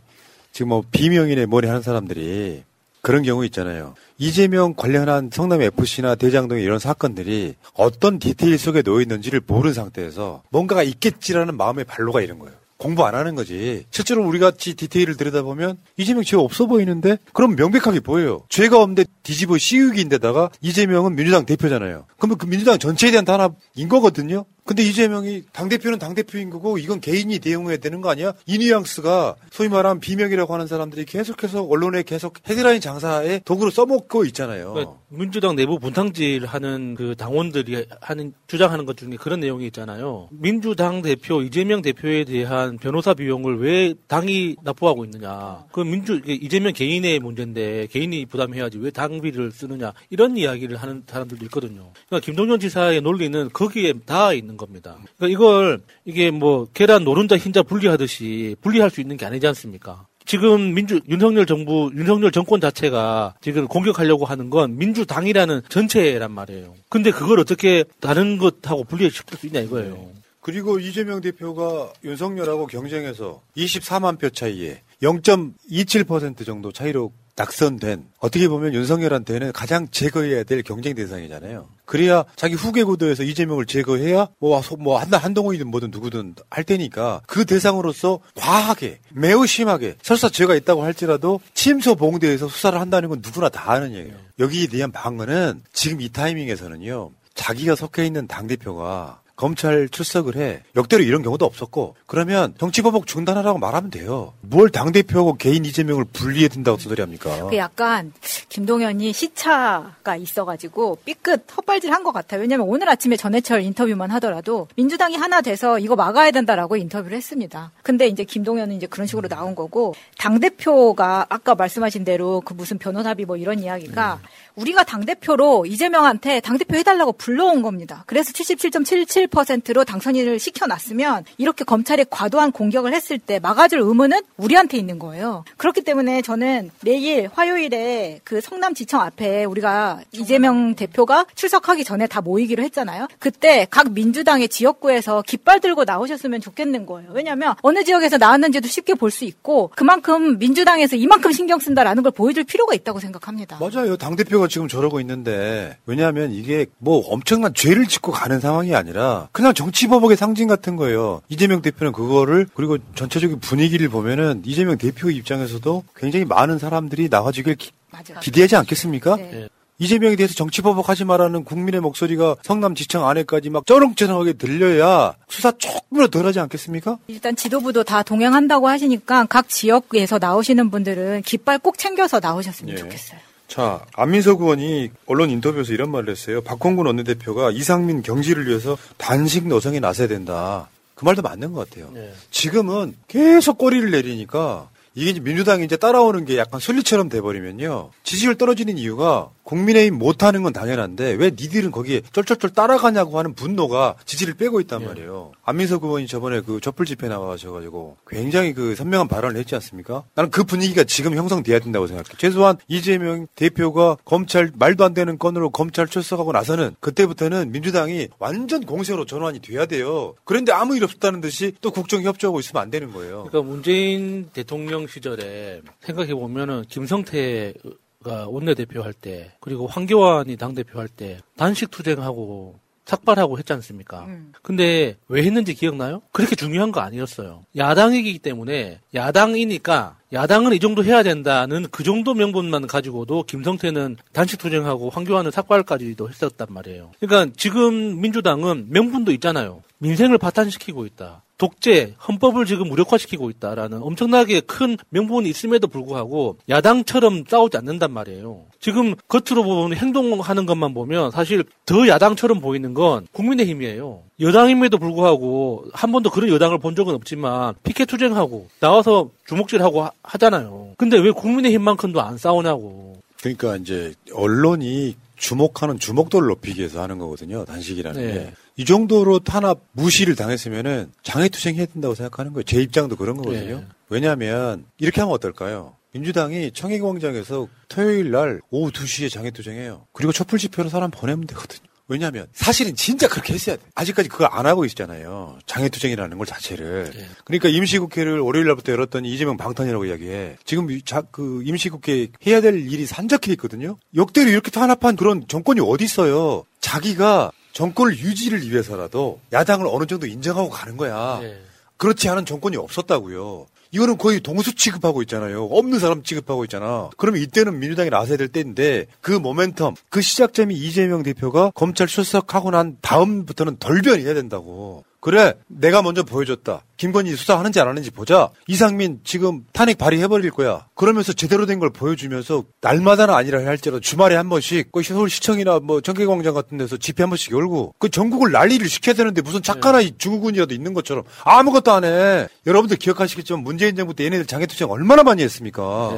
지금 뭐 비명인의 머리 하는 사람들이 그런 경우 있잖아요. 이재명 관련한 성남 FC나 대장동의 이런 사건들이 어떤 디테일 속에 놓여 있는지를 모르는 상태에서 뭔가가 있겠지라는 마음의 발로가 이런 거예요. 공부 안 하는 거지. 실제로 우리 같이 디테일을 들여다보면 이재명 죄 없어 보이는데 그럼 명백하게 보여요. 죄가 없는데 뒤집어 씌우기인데다가 이재명은 민주당 대표잖아요. 그러면 그 민주당 전체에 대한 단합인 거거든요. 근데 이재명이 당대표는 당대표인 거고 이건 개인이 대응해야 되는 거 아니야? 이 뉘앙스가 소위 말하면 비명이라고 하는 사람들이 계속해서 언론에 계속 헤드라인 장사에 도구로 써먹고 있잖아요. 그러니까 민주당 내부 분탕질 하는 그 당원들이 하는 주장하는 것 중에 그런 내용이 있잖아요. 민주당 대표 이재명 대표에 대한 변호사 비용을 왜 당이 납부하고 있느냐? 그 민주 이재명 개인의 문제인데 개인이 부담해야지 왜 당비를 쓰느냐? 이런 이야기를 하는 사람들도 있거든요. 그러니까 김동연 지사의 논리는 거기에 닿아 있는 겁니다. 그러니까 이걸 이게 뭐 계란 노른자 흰자 분리하듯이 분리할 수 있는 게 아니지 않습니까? 지금 민주 윤석열 정부 윤석열 정권 자체가 지금 공격하려고 하는 건 민주당이라는 전체란 말이에요. 근데 그걸 어떻게 다른 것하고 분리시킬 수 있냐 이거예요. 그리고 이재명 대표가 윤석열하고 경쟁해서 24만 표 차이에 0.27% 정도 차이로 낙선된 어떻게 보면 윤석열한테는 가장 제거해야 될 경쟁 대상이잖아요. 그래야 자기 후계 구도에서 이재명을 제거해야 뭐, 뭐 한, 한동훈이든 뭐든 누구든 할 테니까 그 대상으로서 과하게 매우 심하게 설사 죄가 있다고 할지라도 침소 봉대에서 수사를 한다는 건 누구나 다 아는 얘기예요. 여기에 대한 방어는 지금 이 타이밍에서는요. 자기가 속해 있는 당 대표가 검찰 출석을 해. 역대로 이런 경우도 없었고 그러면 정치보복 중단하라고 말하면 돼요. 뭘 당대표하고 개인 이재명을 분리해야 된다고 소리 합니까? 그 약간 김동연이 시차가 있어가지고 삐끗 헛발질 한 것 같아요. 왜냐하면 오늘 아침에 전해철 인터뷰만 하더라도 민주당이 하나 돼서 이거 막아야 된다라고 인터뷰를 했습니다. 근데 이제 김동연은 이제 그런 식으로 나온 거고 당 대표가 아까 말씀하신 대로 그 무슨 변호사비 뭐 이런 이야기가 우리가 당 대표로 이재명한테 당 대표 해달라고 불러온 겁니다. 그래서 77.77 51%로 당선인을 시켜놨으면 이렇게 검찰이 과도한 공격을 했을 때 막아줄 의무는 우리한테 있는 거예요. 그렇기 때문에 저는 내일 화요일에 그 성남지청 앞에 우리가 이재명 대표가 출석하기 전에 다 모이기로 했잖아요. 그때 각 민주당의 지역구에서 깃발 들고 나오셨으면 좋겠는 거예요. 왜냐하면 어느 지역에서 나왔는지도 쉽게 볼 수 있고 그만큼 민주당에서 이만큼 신경 쓴다라는 걸 보여줄 필요가 있다고 생각합니다. 맞아요. 당 대표가 지금 저러고 있는데, 왜냐하면 이게 뭐 엄청난 죄를 짓고 가는 상황이 아니라, 그냥 정치보복의 상징 같은 거예요. 이재명 대표는 그거를, 그리고 전체적인 분위기를 보면은, 이재명 대표 입장에서도 굉장히 많은 사람들이 나와주길 기, 기대하지 않겠습니까? 네. 이재명에 대해서 정치보복하지 말라는 국민의 목소리가 성남 지청 안에까지 막 쩌렁쩌렁하게 들려야 수사 조금이라도 덜하지 않겠습니까? 일단 지도부도 다 동행한다고 하시니까 각 지역에서 나오시는 분들은 깃발 꼭 챙겨서 나오셨으면 예. 좋겠어요. 자, 안민석 의원이 언론 인터뷰에서 이런 말을 했어요. 박홍근 원내대표가 이상민 경지를 위해서 단식 노성에 나서야 된다. 그 말도 맞는 것 같아요. 지금은 계속 꼬리를 내리니까 이게 민주당이 이제 따라오는 게 약간 순리처럼 돼버리면요. 지지율 떨어지는 이유가 국민의힘 못하는 건 당연한데 왜 니들은 거기에 쩔쩔쩔 따라가냐고 하는 분노가 지지를 빼고 있단 말이에요. 안민석 의원이 저번에 그 촛불 집회 나와가지고 굉장히 그 선명한 발언을 했지 않습니까? 나는 그 분위기가 지금 형성돼야 된다고 생각해. 최소한 이재명 대표가 검찰 말도 안 되는 건으로 검찰 출석하고 나서는 그때부터는 민주당이 완전 공세로 전환이 돼야 돼요. 그런데 아무 일 없었다는 듯이 또 국정 협조하고 있으면 안 되는 거예요. 그러니까 문재인 대통령 시절에 생각해 보면은 김성태 가 원내대표 할 때 그리고 황교안이 당대표 할 때 단식 투쟁하고 삭발하고 했지 않습니까? 근데 왜 했는지 기억나요? 그렇게 중요한 거 아니었어요. 야당이기 때문에 야당이니까 야당은 이 정도 해야 된다는 그 정도 명분만 가지고도 김성태는 단식 투쟁하고 황교안은 삭발까지도 했었단 말이에요. 그러니까 지금 민주당은 명분도 있잖아요. 민생을 파탄시키고 있다. 독재, 헌법을 지금 무력화시키고 있다라는 엄청나게 큰 명분이 있음에도 불구하고 야당처럼 싸우지 않는단 말이에요. 지금 겉으로 보면 행동하는 것만 보면 사실 더 야당처럼 보이는 건 국민의힘이에요. 여당임에도 불구하고 한 번도 그런 여당을 본 적은 없지만 피켓 투쟁하고 나와서 주먹질하고 하- 하잖아요. 근데 왜 국민의힘만큼도 안 싸우냐고. 그러니까 이제 언론이 주목하는 주목도를 높이기 위해서 하는 거거든요. 단식이라는 네. 게. 이 정도로 탄압 무시를 당했으면은 장애투쟁 해야 된다고 생각하는 거예요. 제 입장도 그런 거거든요. 네. 왜냐하면 이렇게 하면 어떨까요? 민주당이 청해광장에서 토요일 날 오후 2시에 장애투쟁해요. 그리고 촛불 집회로 사람 보내면 되거든요. 왜냐하면 사실은 진짜 그렇게 했어야 돼. 아직까지 그걸 안 하고 있잖아요. 장애투쟁이라는 걸 자체를. 그러니까 임시국회를 월요일 날부터 열었더니 이재명 방탄이라고 이야기해. 지금 이 자- 그 임시국회 해야 될 일이 산적해 있거든요. 역대로 이렇게 탄압한 그런 정권이 어디 있어요? 자기가 정권을 유지를 위해서라도 야당을 어느 정도 인정하고 가는 거야. 그렇지 않은 정권이 없었다고요. 이거는 거의 동수 취급하고 있잖아요. 없는 사람 취급하고 있잖아. 그러면 이때는 민주당이 나서야 될 때인데 그 모멘텀, 그 시작점이 이재명 대표가 검찰 출석하고 난 다음부터는 덜 변해야 된다고. 그래, 내가 먼저 보여줬다. 김건희 수사하는지 안 하는지 보자. 이상민 지금 탄핵 발의해버릴 거야. 그러면서 제대로 된 걸 보여주면서 날마다는 아니라 할지라도 주말에 한 번씩 그 서울시청이나 뭐 청계광장 같은 데서 집회 한 번씩 열고 그 전국을 난리를 시켜야 되는데 무슨 착하나 이 증후군이라도 있는 것처럼 아무것도 안 해. 여러분들 기억하시겠지만 문재인 정부 때 얘네들 장애투쟁 얼마나 많이 했습니까?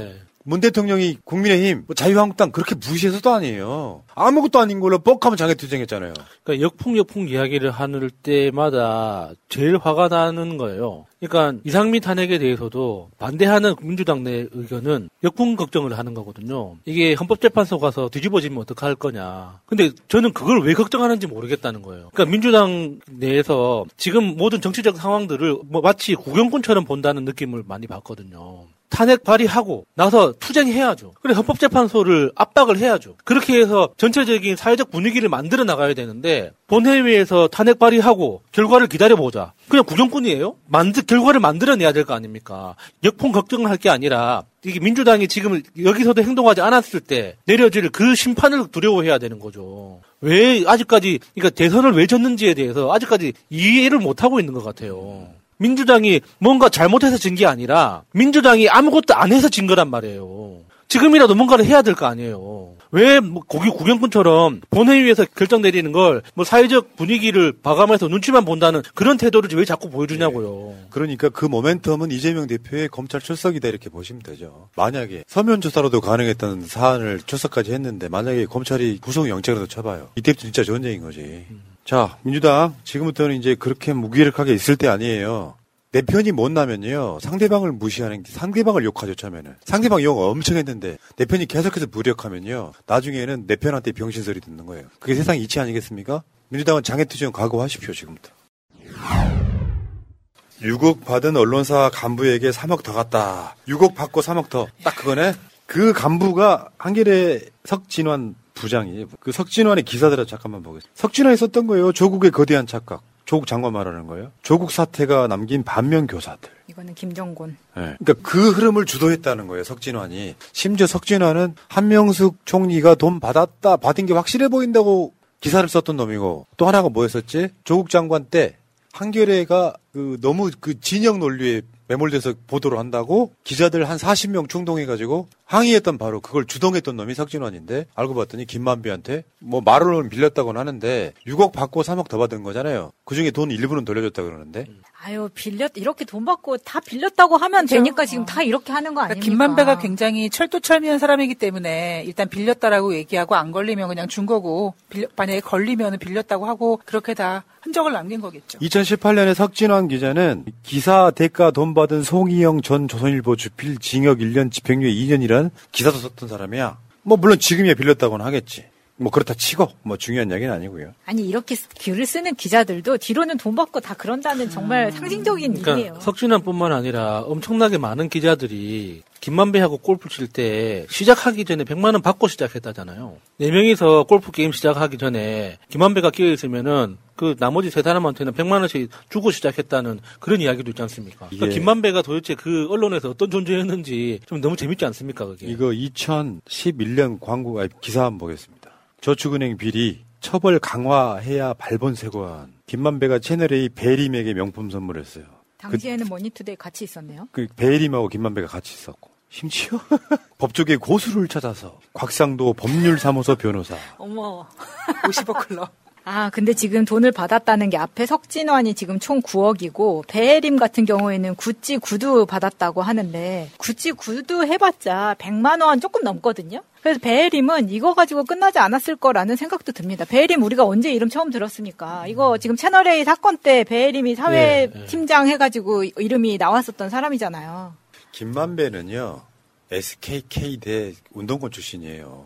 문 대통령이 국민의힘, 뭐 자유한국당 그렇게 무시해서도 아니에요. 아무것도 아닌 걸로 뻑하면 장애투쟁했잖아요. 그러니까 역풍 역풍 이야기를 하는 때마다 제일 화가 나는 거예요. 그러니까 이상민 탄핵에 대해서도 반대하는 민주당 내 의견은 역풍 걱정을 하는 거거든요. 이게 헌법재판소 가서 뒤집어지면 어떡할 거냐. 근데 저는 그걸 왜 걱정하는지 모르겠다는 거예요. 그러니까 민주당 내에서 지금 모든 정치적 상황들을 뭐 마치 구경꾼처럼 본다는 느낌을 많이 받거든요. 탄핵 발의하고 나서 투쟁해야죠. 그래 헌법재판소를 압박을 해야죠. 그렇게 해서 전체적인 사회적 분위기를 만들어 나가야 되는데 본회의에서 탄핵 발의하고 결과를 기다려보자. 그냥 구경꾼이에요? 만들 결과를 만들어내야 될 거 아닙니까? 역풍 걱정을 할 게 아니라 이게 민주당이 지금 여기서도 행동하지 않았을 때 내려질 그 심판을 두려워해야 되는 거죠. 왜 아직까지 그러니까 대선을 왜 졌는지에 대해서 아직까지 이해를 못 하고 있는 것 같아요. 민주당이 뭔가 잘못해서 진 게 아니라 민주당이 아무것도 안 해서 진 거란 말이에요. 지금이라도 뭔가를 해야 될 거 아니에요. 왜뭐 고기 구경꾼처럼 본회의에서 결정 내리는 걸 뭐 사회적 분위기를 봐가면서 눈치만 본다는 그런 태도를 왜 자꾸 보여주냐고요. 그러니까 그 모멘텀은 이재명 대표의 검찰 출석이다 이렇게 보시면 되죠. 만약에 서면 조사로도 가능했던 사안을 출석까지 했는데 만약에 검찰이 구속영장이라도 쳐봐요. 이때부터 진짜 전쟁인 거지. 자, 민주당 지금부터는 이제 그렇게 무기력하게 있을 때 아니에요. 내 편이 못 나면요. 상대방을 무시하는 게 상대방을 욕하죠, 처음에는. 상대방 욕 엄청 했는데 내 편이 계속해서 무력하면요. 나중에는 내 편한테 병신소리 듣는 거예요. 그게 세상 이치 아니겠습니까? 민주당은 장애투쟁 각오하십시오, 지금부터. 6억 받은 언론사 간부에게 3억 더 갔다. 6억 받고 3억 더. 딱 그거네. 그 간부가 한겨레 석진환 부장이 그 석진환의 기사들을 잠깐만 보겠습니다. 석진환이 썼던 거예요. 조국의 거대한 착각. 조국 장관 말하는 거예요. 조국 사태가 남긴 반면 교사들. 이거는 김정곤. 네. 그러니까 그 흐름을 주도했다는 거예요. 석진환이. 심지어 석진환은 한명숙 총리가 돈 받았다, 받은 게 확실해 보인다고 기사를 썼던 놈이고 또 하나가 뭐였었지? 조국 장관 때 한겨레가 그 너무 그 진영 논리에 매몰돼서 보도를 한다고 기자들 한 40명 충동해가지고 항의했던 바로 그걸 주동했던 놈이 석진환인데 알고 봤더니 김만비한테 뭐 말로는 빌렸다고는 하는데 6억 받고 3억 더 받은 거잖아요. 그 중에 돈 일부는 돌려줬다 그러는데 아유 빌렸 이렇게 돈 받고 다 빌렸다고 하면 되니까 지금 다 이렇게 하는 거 아닙니까? 김만배가 굉장히 철두철미한 사람이기 때문에 일단 빌렸다라고 얘기하고 안 걸리면 그냥 준 거고 빌려, 만약에 걸리면 빌렸다고 하고 그렇게 다 흔적을 남긴 거겠죠. 2018년에 석진환 기자는 기사 대가 돈 받은 송희영 전 조선일보 주필 징역 1년 집행유예 2년이란 기사도 썼던 사람이야. 뭐 물론 지금이야 빌렸다고는 하겠지. 뭐 그렇다 치고 뭐 중요한 이야기는 아니고요. 아니 이렇게 글을 쓰는 기자들도 뒤로는 돈 받고 다 그런다는 정말 상징적인 그러니까 일이에요. 석진환뿐만 아니라 엄청나게 많은 기자들이 김만배하고 골프 칠 때 시작하기 전에 100만 원 받고 시작했다잖아요. 네 명이서 골프 게임 시작하기 전에 김만배가 끼어 있으면은 그 나머지 세 사람한테는 100만 원씩 주고 시작했다는 그런 이야기도 있지 않습니까? 그러니까 김만배가 도대체 그 언론에서 어떤 존재였는지 좀 너무 재밌지 않습니까, 그게? 이거 2011년 광고 기사 한번 보겠습니다. 저축은행 비리 처벌 강화해야 발본세관. 김만배가 채널A 배혜림에게 명품 선물했어요. 당시에는 머니투데이 같이 있었네요. 그 배혜림하고 김만배가 같이 있었고 심지어 법조계 고수를 찾아서 곽상도 법률사무소 변호사 어머. 50억 클럽. 아, 근데 지금 돈을 받았다는 게 앞에 석진환이 지금 총 9억이고 배혜림 같은 경우에는 구찌 구두 받았다고 하는데 구찌 구두 해봤자 100만 원 조금 넘거든요. 그래서 배혜림은 이거 가지고 끝나지 않았을 거라는 생각도 듭니다. 배혜림 우리가 언제 이름 처음 들었습니까? 이거 지금 채널A 사건 때 배혜림이 사회팀장 해가지고 이름이 나왔었던 사람이잖아요. 김만배는요 SKK 대 운동권 출신이에요.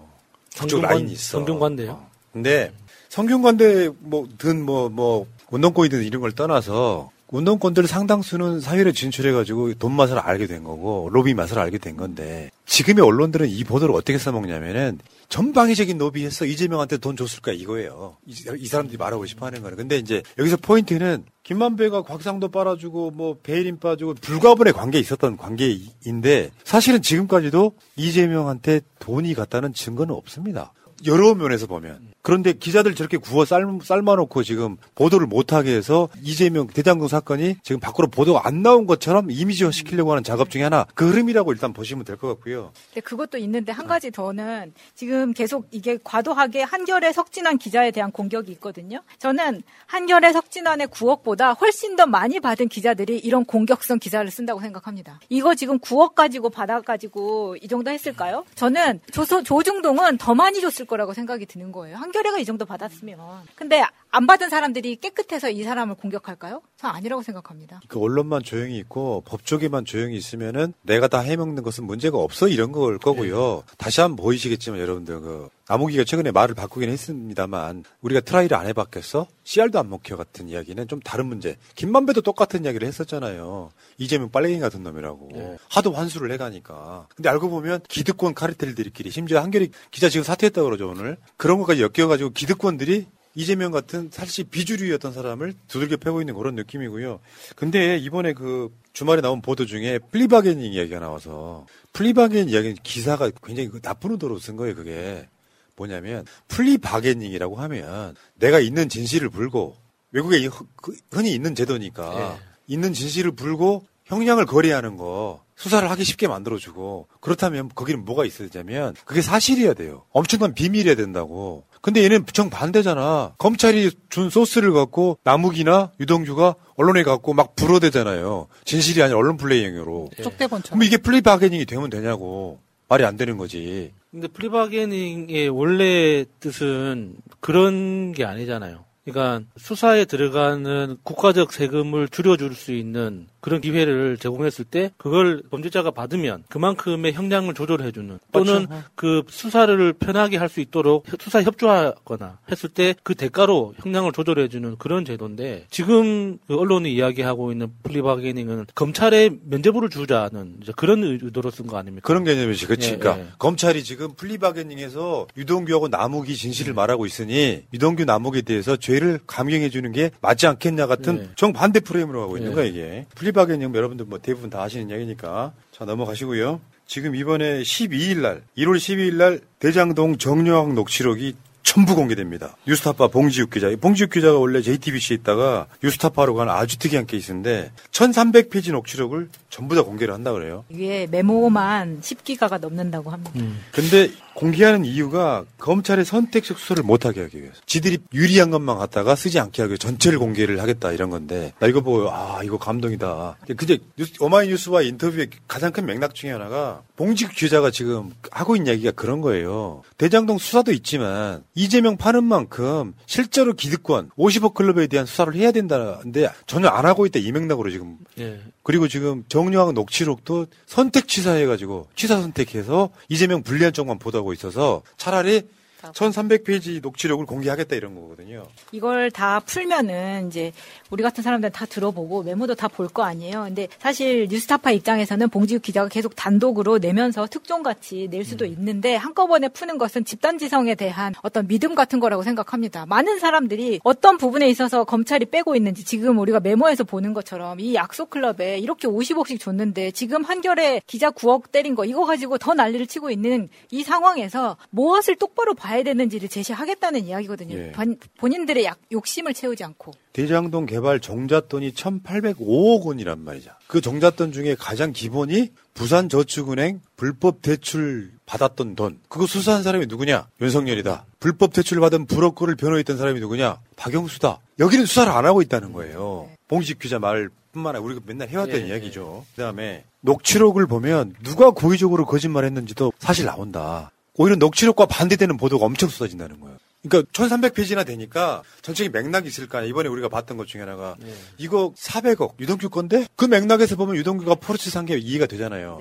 그쪽 성균관- 라인이 있어. 성균관대요? 근데 성균관대 뭐든 뭐뭐 운동권이든 이런 걸 떠나서 운동권들 상당수는 사회로 진출해가지고 돈 맛을 알게 된 거고 로비 맛을 알게 된 건데 지금의 언론들은 이 보도를 어떻게 써먹냐면은 전방위적인 로비해서 이재명한테 돈 줬을 거야 이거예요. 이, 이 사람들이 말하고 싶어하는 거는. 근데 이제 여기서 포인트는 김만배가 곽상도 빨아주고 뭐 배혜림 빠주고 불가분의 관계에 있었던 관계인데 사실은 지금까지도 이재명한테 돈이 갔다는 증거는 없습니다. 여러 면에서 보면. 그런데 기자들 저렇게 구워 삶, 삶아놓고 지금 보도를 못하게 해서 이재명 대장동 사건이 지금 밖으로 보도가 안 나온 것처럼 이미지화 시키려고 하는 작업 중에 하나 그 흐름이라고 일단 보시면 될 것 같고요. 근데 그것도 있는데 한 가지 더는 지금 계속 이게 과도하게 한결의 석진환 기자에 대한 공격이 있거든요. 저는 한결의 석진환의 9억보다 훨씬 더 많이 받은 기자들이 이런 공격성 기사를 쓴다고 생각합니다. 이거 지금 9억 가지고 받아 가지고 이 정도 했을까요? 저는 조소, 조중동은 더 많이 줬을 거라고 생각이 드는 거예요. 한 결의가 이 정도 받았으면. 근데 안 받은 사람들이 깨끗해서 이 사람을 공격할까요? 저는 아니라고 생각합니다. 그 언론만 조용히 있고 법조계만 조용히 있으면은 내가 다 해먹는 것은 문제가 없어 이런 걸 거고요. 다시 한번 보이시겠지만 여러분들 그 남욱이가 최근에 말을 바꾸긴 했습니다만 우리가 try를 안 해봤겠어? 씨알도 안 먹혀 같은 이야기는 좀 다른 문제. 김만배도 똑같은 이야기를 했었잖아요. 이재명 빨갱이 같은 놈이라고. 하도 환수를 해가니까. 근데 알고 보면 기득권 카르텔들끼리 심지어 한겨레 기자 지금 사퇴했다 그러죠 오늘. 그런 것까지 엮여가지고 기득권들이 이재명 같은 사실 비주류였던 사람을 두들겨 패고 있는 그런 느낌이고요. 근데 이번에 그 주말에 나온 보도 중에 플리바게닝 이야기가 나와서 플리바게닝 이야기는 기사가 굉장히 그 나쁜 의도로 쓴 거예요, 그게. 뭐냐면 플리바게닝이라고 하면 내가 있는 진실을 불고 외국에 흔- 그 흔히 있는 제도니까 있는 진실을 불고 형량을 거래하는 거 수사를 하기 쉽게 만들어주고 그렇다면 거기는 뭐가 있어야 되냐면 그게 사실이어야 돼요. 엄청난 비밀이어야 된다고. 근데 얘는 정 반대잖아. 검찰이 준 소스를 갖고 남욱이나 유동규가 언론에 갖고 막 불어대잖아요. 진실이 아니라 언론 플레이용으로. 쪽대본처럼. 그럼 이게 플리 바게닝이 되면 되냐고. 말이 안 되는 거지. 근데 플리바게닝의 원래 뜻은 그런 게 아니잖아요. 그러니까 수사에 들어가는 국가적 세금을 줄여줄 수 있는 그런 기회를 제공했을 때 그걸 범죄자가 받으면 그만큼의 형량을 조절해주는 또는 그렇죠. 그 수사를 편하게 할 수 있도록 수사 협조하거나 했을 때 그 대가로 형량을 조절해주는 그런 제도인데 지금 그 언론이 이야기하고 있는 플리바게닝은 검찰에 면죄부를 주자는 이제 그런 의도로 쓴 거 아닙니까? 그런 개념이지, 그치? 예, 그러니까 예. 검찰이 지금 플리바게닝에서 유동규하고 남욱이 진실을 말하고 있으니 유동규 남욱에 대해서 죄를 감경해 주는 게 맞지 않겠냐 같은 예. 정반대 프레임으로 하고 있는 예. 거야 이게. 플리바게닝 여러분들 뭐 대부분 다 아시는 이야기니까 자 넘어가시고요. 지금 이번에 12일 날 1월 12일 날 대장동 정영학 녹취록이 전부 공개됩니다. 뉴스타파 봉지욱 기자. 이 봉지욱 기자가 원래 JTBC에 있다가 뉴스타파로 간 아주 특이한 케이스인데 1300페이지 녹취록을 전부 다 공개를 한다 그래요. 이게 메모만 10기가가 넘는다고 합니다. 근데 공개하는 이유가 검찰의 선택적 수사를 못하게 하기 위해서. 지들이 유리한 것만 갖다가 쓰지 않게 하기 위해 전체를 공개를 하겠다 이런 건데 나 이거 보고 아 이거 감동이다. 근데 뉴스, 오마이뉴스와 인터뷰의 가장 큰 맥락 중에 하나가 봉직 기자가 지금 하고 있는 이야기가 그런 거예요. 대장동 수사도 있지만 이재명 파는 만큼 실제로 기득권 50억 클럽에 대한 수사를 해야 된다는데 전혀 안 하고 있다 이 맥락으로 지금 예. 그리고 지금 정유학 녹취록도 선택 취사해가지고 취사 선택해서 이재명 불리한 쪽만 보도 하고 있어서 차라리 1300페이지 녹취록을 공개하겠다 이런 거거든요. 이걸 다 풀면은 이제 우리 같은 사람들 다 들어보고 메모도 다 볼 거 아니에요. 근데 사실 뉴스타파 입장에서는 봉지욱 기자가 계속 단독으로 내면서 특종같이 낼 수도 있는데 한꺼번에 푸는 것은 집단지성에 대한 어떤 믿음 같은 거라고 생각합니다. 많은 사람들이 어떤 부분에 있어서 검찰이 빼고 있는지 지금 우리가 메모에서 보는 것처럼 이 약속 클럽에 이렇게 50억씩 줬는데 지금 한결에 기자 9억 때린 거 이거 가지고 더 난리를 치고 있는 이 상황에서 무엇을 똑바로 봐야 되는지를 제시하겠다는 이야기거든요. 예. 본- 본인들의 약- 욕심을 채우지 않고. 대장동 개발 정잣돈이 1,805억 원이란 말이죠. 그 정잣돈 중에 가장 기본이 부산 저축은행 불법 대출 받았던 돈. 그거 수사한 사람이 누구냐? 윤석열이다. 불법 대출 받은 브로커를 변호했던 사람이 누구냐? 박영수다. 여기는 수사를 안 하고 있다는 거예요. 봉식 기자 말뿐만 아니라 우리가 맨날 해왔던 예, 이야기죠. 그다음에 녹취록을 보면 누가 고의적으로 거짓말했는지도 사실 나온다. 오히려 녹취록과 반대되는 보도가 엄청 쏟아진다는 거예요. 그러니까 1300페이지나 되니까 전체적인 맥락이 있을 거 아니야. 이번에 우리가 봤던 것 중에 하나가 이거 400억 유동규 건데 그 맥락에서 보면 유동규가 포르쉐 산게 이해가 되잖아요.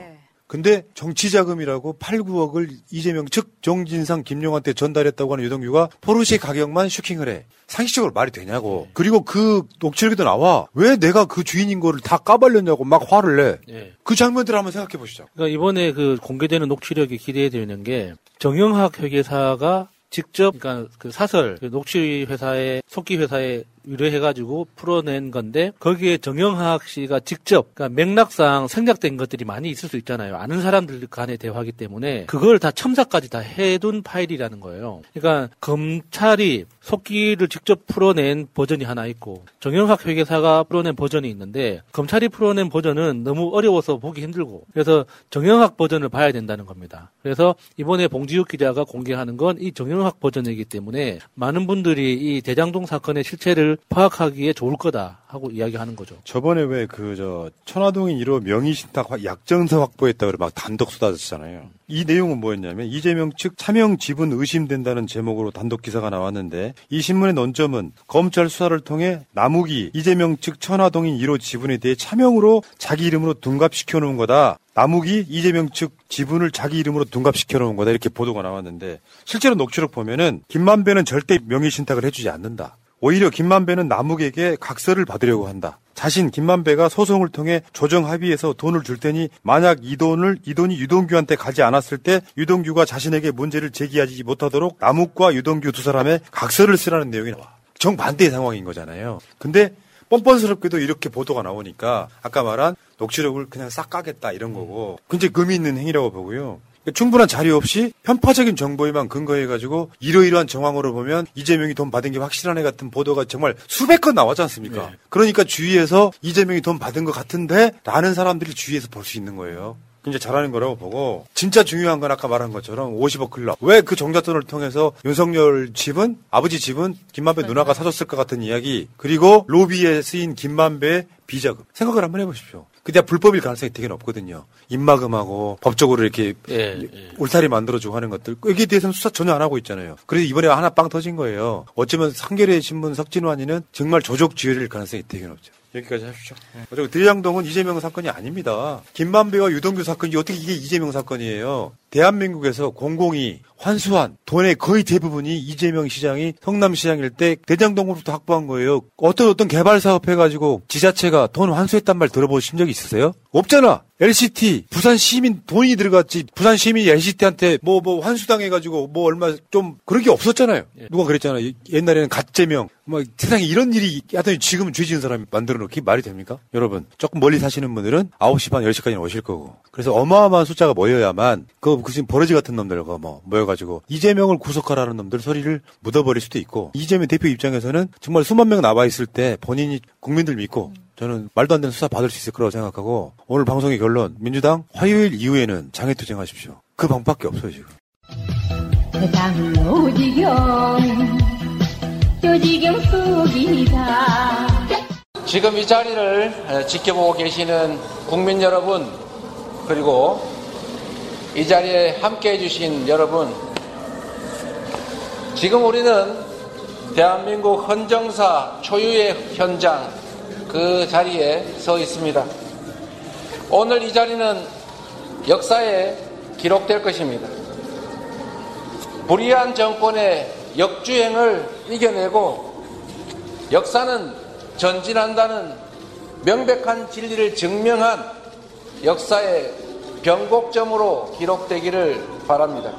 근데 정치자금이라고 8, 9억을 이재명 측 정진상 김용한테 전달했다고 하는 유동규가 포르쉐 가격만 슈킹을 해. 상식적으로 말이 되냐고. 그리고 그 녹취록에도 나와. 왜 내가 그 주인인 거를 다 까발렸냐고 막 화를 내. 예. 그 장면들 한번 생각해 보시죠. 그러니까 이번에 그 공개되는 녹취록이 기대되는 게 정영학 회계사가 직접 그러니까 그 사설 그 녹취 회사에 속기 회사에 의뢰해가지고 풀어낸 건데 거기에 정영학 씨가 직접 그러니까 맥락상 생략된 것들이 많이 있을 수 있잖아요. 아는 사람들 간의 대화기 때문에 그걸 다 첨삭까지 다 해둔 파일이라는 거예요. 그러니까 검찰이 속기를 직접 풀어낸 버전이 하나 있고 정영학 회계사가 풀어낸 버전이 있는데 검찰이 풀어낸 버전은 너무 어려워서 보기 힘들고 그래서 정영학 버전을 봐야 된다는 겁니다. 그래서 이번에 봉지욱 기자가 공개하는 건 이 정영학 버전이기 때문에 많은 분들이 이 대장동 사건의 실체를 파악하기에 좋을 거다 하고 이야기하는 거죠. 저번에 왜 그 저 천화동인 1호 명의신탁 확- 약정서 확보했다고 막 단독 쏟아졌잖아요. 이 내용은 뭐였냐면 이재명 측 차명 지분 의심된다는 제목으로 단독 기사가 나왔는데 이 신문의 논점은 검찰 수사를 통해 남욱이 이재명 측 천화동인 1호 지분에 대해 차명으로 자기 이름으로 둔갑시켜 놓은 거다. 남욱이 이재명 측 지분을 자기 이름으로 둔갑시켜 놓은 거다 이렇게 보도가 나왔는데 실제로 녹취록 보면은 김만배는 절대 명의신탁을 해주지 않는다. 오히려 김만배는 남욱에게 각서를 받으려고 한다. 자신 김만배가 소송을 통해 조정 합의해서 돈을 줄 테니 만약 이 돈을 이 돈이 유동규한테 가지 않았을 때 유동규가 자신에게 문제를 제기하지 못하도록 남욱과 유동규 두 사람의 각서를 쓰라는 내용이 나와. 정반대의 상황인 거잖아요. 근데 뻔뻔스럽게도 이렇게 보도가 나오니까 아까 말한 녹취록을 그냥 싹 까겠다 이런 거고 굉장히 의미 있는 행위라고 보고요. 그러니까 충분한 자료 없이 편파적인 정보에만 근거해가지고 이러이러한 정황으로 보면 이재명이 돈 받은 게 확실한 애 같은 보도가 정말 수백 건 나왔지 않습니까? 그러니까 주위에서 이재명이 돈 받은 것 같은데 라는 사람들이 주위에서 볼 수 있는 거예요. 굉장히 잘하는 거라고 보고 진짜 중요한 건 아까 말한 것처럼 50억 클럽 왜그 정잣돈을 통해서 윤석열 집은 아버지 집은 김만배 누나가 사줬을 것 같은 이야기 그리고 로비에 쓰인 김만배 비자금. 생각을 한번 해보십시오. 그게 불법일 가능성이 되게 높거든요. 입막음하고 법적으로 이렇게 예, 울타리 만들어주고 하는 것들. 여기에 대해서는 수사 전혀 안 하고 있잖아요. 그래서 이번에 하나 빵 터진 거예요. 어쩌면 상계의 신문 석진환이는 정말 조족 지혈일 가능성이 되게 높죠. 여기까지 하십시오. 어차피 대장동은 이재명 사건이 아닙니다. 김만배와 유동규 사건이 어떻게 이게 이재명 사건이에요? 대한민국에서 공공이 환수한 돈의 거의 대부분이 이재명 시장이 성남시장일 때 대장동으로부터 확보한 거예요. 어떤 어떤 개발 사업 해가지고 지자체가 돈 환수했단 말 들어보신 적 있으세요? 없잖아. LCT 부산 시민 돈이 들어갔지 부산 시민이 LCT한테 뭐뭐 환수당해가지고 뭐 얼마 좀 그런 게 없었잖아요. 누가 그랬잖아요. 옛날에는 가재명 뭐 세상에 이런 일이 하더니 지금 죄 지은 사람이 만들어 놓기 말이 됩니까? 여러분 조금 멀리 사시는 분들은 9시 반 10시까지 오실 거고 그래서 어마어마한 숫자가 모여야만 그, 그 지금 버러지 같은 놈들과 뭐 모여가지고 이재명을 구속하라는 놈들 소리를 묻어버릴 수도 있고 이재명 대표 입장에서는 정말 수만 명 남아 있을 때 본인이 국민들 믿고 저는 말도 안 되는 수사 받을 수 있을 거라고 생각하고 오늘 방송의 결론 민주당 화요일 이후에는 장애투쟁하십시오. 그 방법밖에 없어요 지금. 세상을 오지경 조지경 속이다 지금 이 자리를 지켜보고 계시는 국민 여러분 그리고 이 자리에 함께 해 주신 여러분 지금 우리는 대한민국 헌정사 초유의 현장 그 자리에 서 있습니다. 오늘 이 자리는 역사에 기록될 것입니다. 불의한 정권의 역주행을 이겨내고 역사는 전진한다는 명백한 진리를 증명한 역사의 변곡점으로 기록되기를 바랍니다.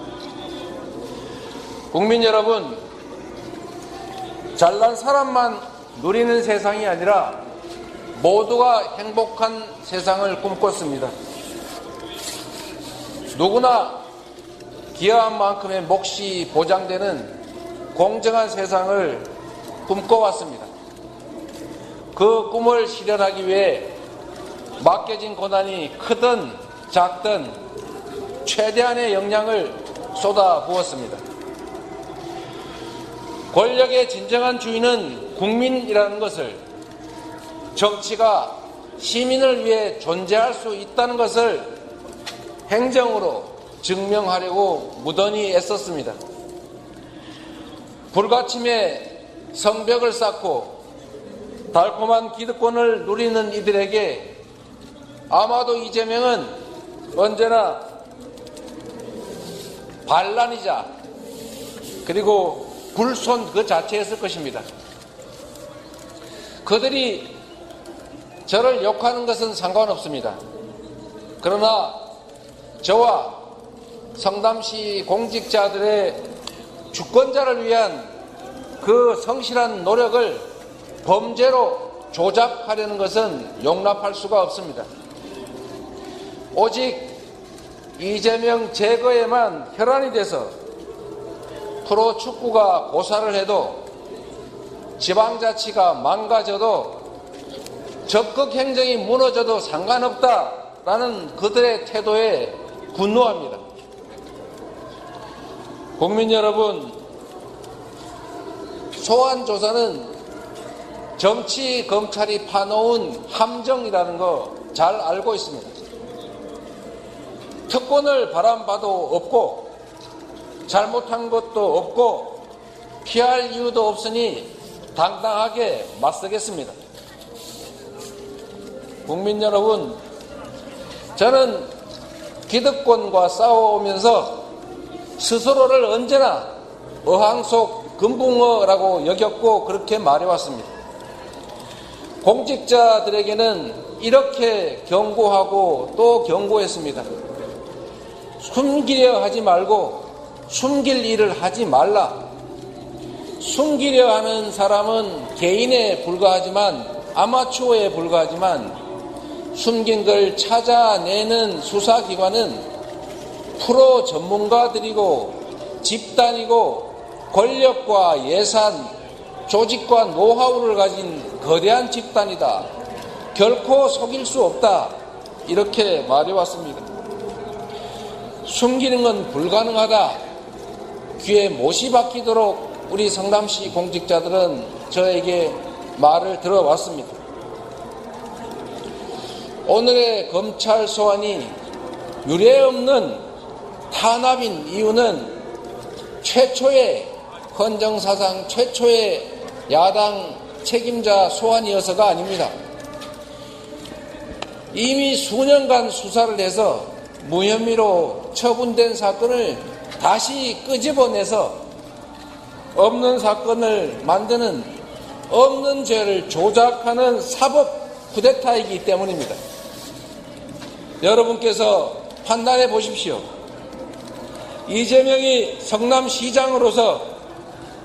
국민 여러분, 잘난 사람만 누리는 세상이 아니라 모두가 행복한 세상을 꿈꿨습니다. 누구나 기여한 만큼의 몫이 보장되는 공정한 세상을 꿈꿔왔습니다. 그 꿈을 실현하기 위해 맡겨진 고난이 크든 작든 최대한의 역량을 쏟아 부었습니다. 권력의 진정한 주인은 국민이라는 것을 정치가 시민을 위해 존재할 수 있다는 것을 행정으로 증명하려고 무던히 애썼습니다. 불가침에 성벽을 쌓고 달콤한 기득권을 누리는 이들에게 아마도 이재명은 언제나 반란이자 그리고 불손 그 자체였을 것입니다. 그들이 저를 욕하는 것은 상관없습니다. 그러나 저와 성담시 공직자들의 주권자를 위한 그 성실한 노력을 범죄로 조작하려는 것은 용납할 수가 없습니다. 오직 이재명 제거에만 혈안이 돼서 프로축구가 고사를 해도 지방자치가 망가져도 적극 행정이 무너져도 상관없다라는 그들의 태도에 분노합니다. 국민 여러분, 소환 조사는 정치 검찰이 파놓은 함정이라는 거 잘 알고 있습니다. 특권을 바람봐도 없고 잘못한 것도 없고 피할 이유도 없으니 당당하게 맞서겠습니다. 국민 여러분, 저는 기득권과 싸워오면서 스스로를 언제나 어항 속 금붕어라고 여겼고 그렇게 말해왔습니다. 공직자들에게는 이렇게 경고하고 또 경고했습니다. 숨기려 하지 말고 숨길 일을 하지 말라. 숨기려 하는 사람은 개인에 불과하지만 아마추어에 불과하지만 숨긴 걸 찾아내는 수사기관은 프로 전문가들이고 집단이고 권력과 예산, 조직과 노하우를 가진 거대한 집단이다. 결코 속일 수 없다. 이렇게 말해왔습니다. 숨기는 건 불가능하다. 귀에 못이 박히도록 우리 성남시 공직자들은 저에게 말을 들어왔습니다. 오늘의 검찰 소환이 유례없는 탄압인 이유는 최초의 헌정사상 최초의 야당 책임자 소환이어서가 아닙니다. 이미 수년간 수사를 해서 무혐의로 처분된 사건을 다시 끄집어내서 없는 사건을 만드는 없는 죄를 조작하는 사법 쿠데타이기 때문입니다. 여러분께서 판단해 보십시오. 이재명이 성남시장으로서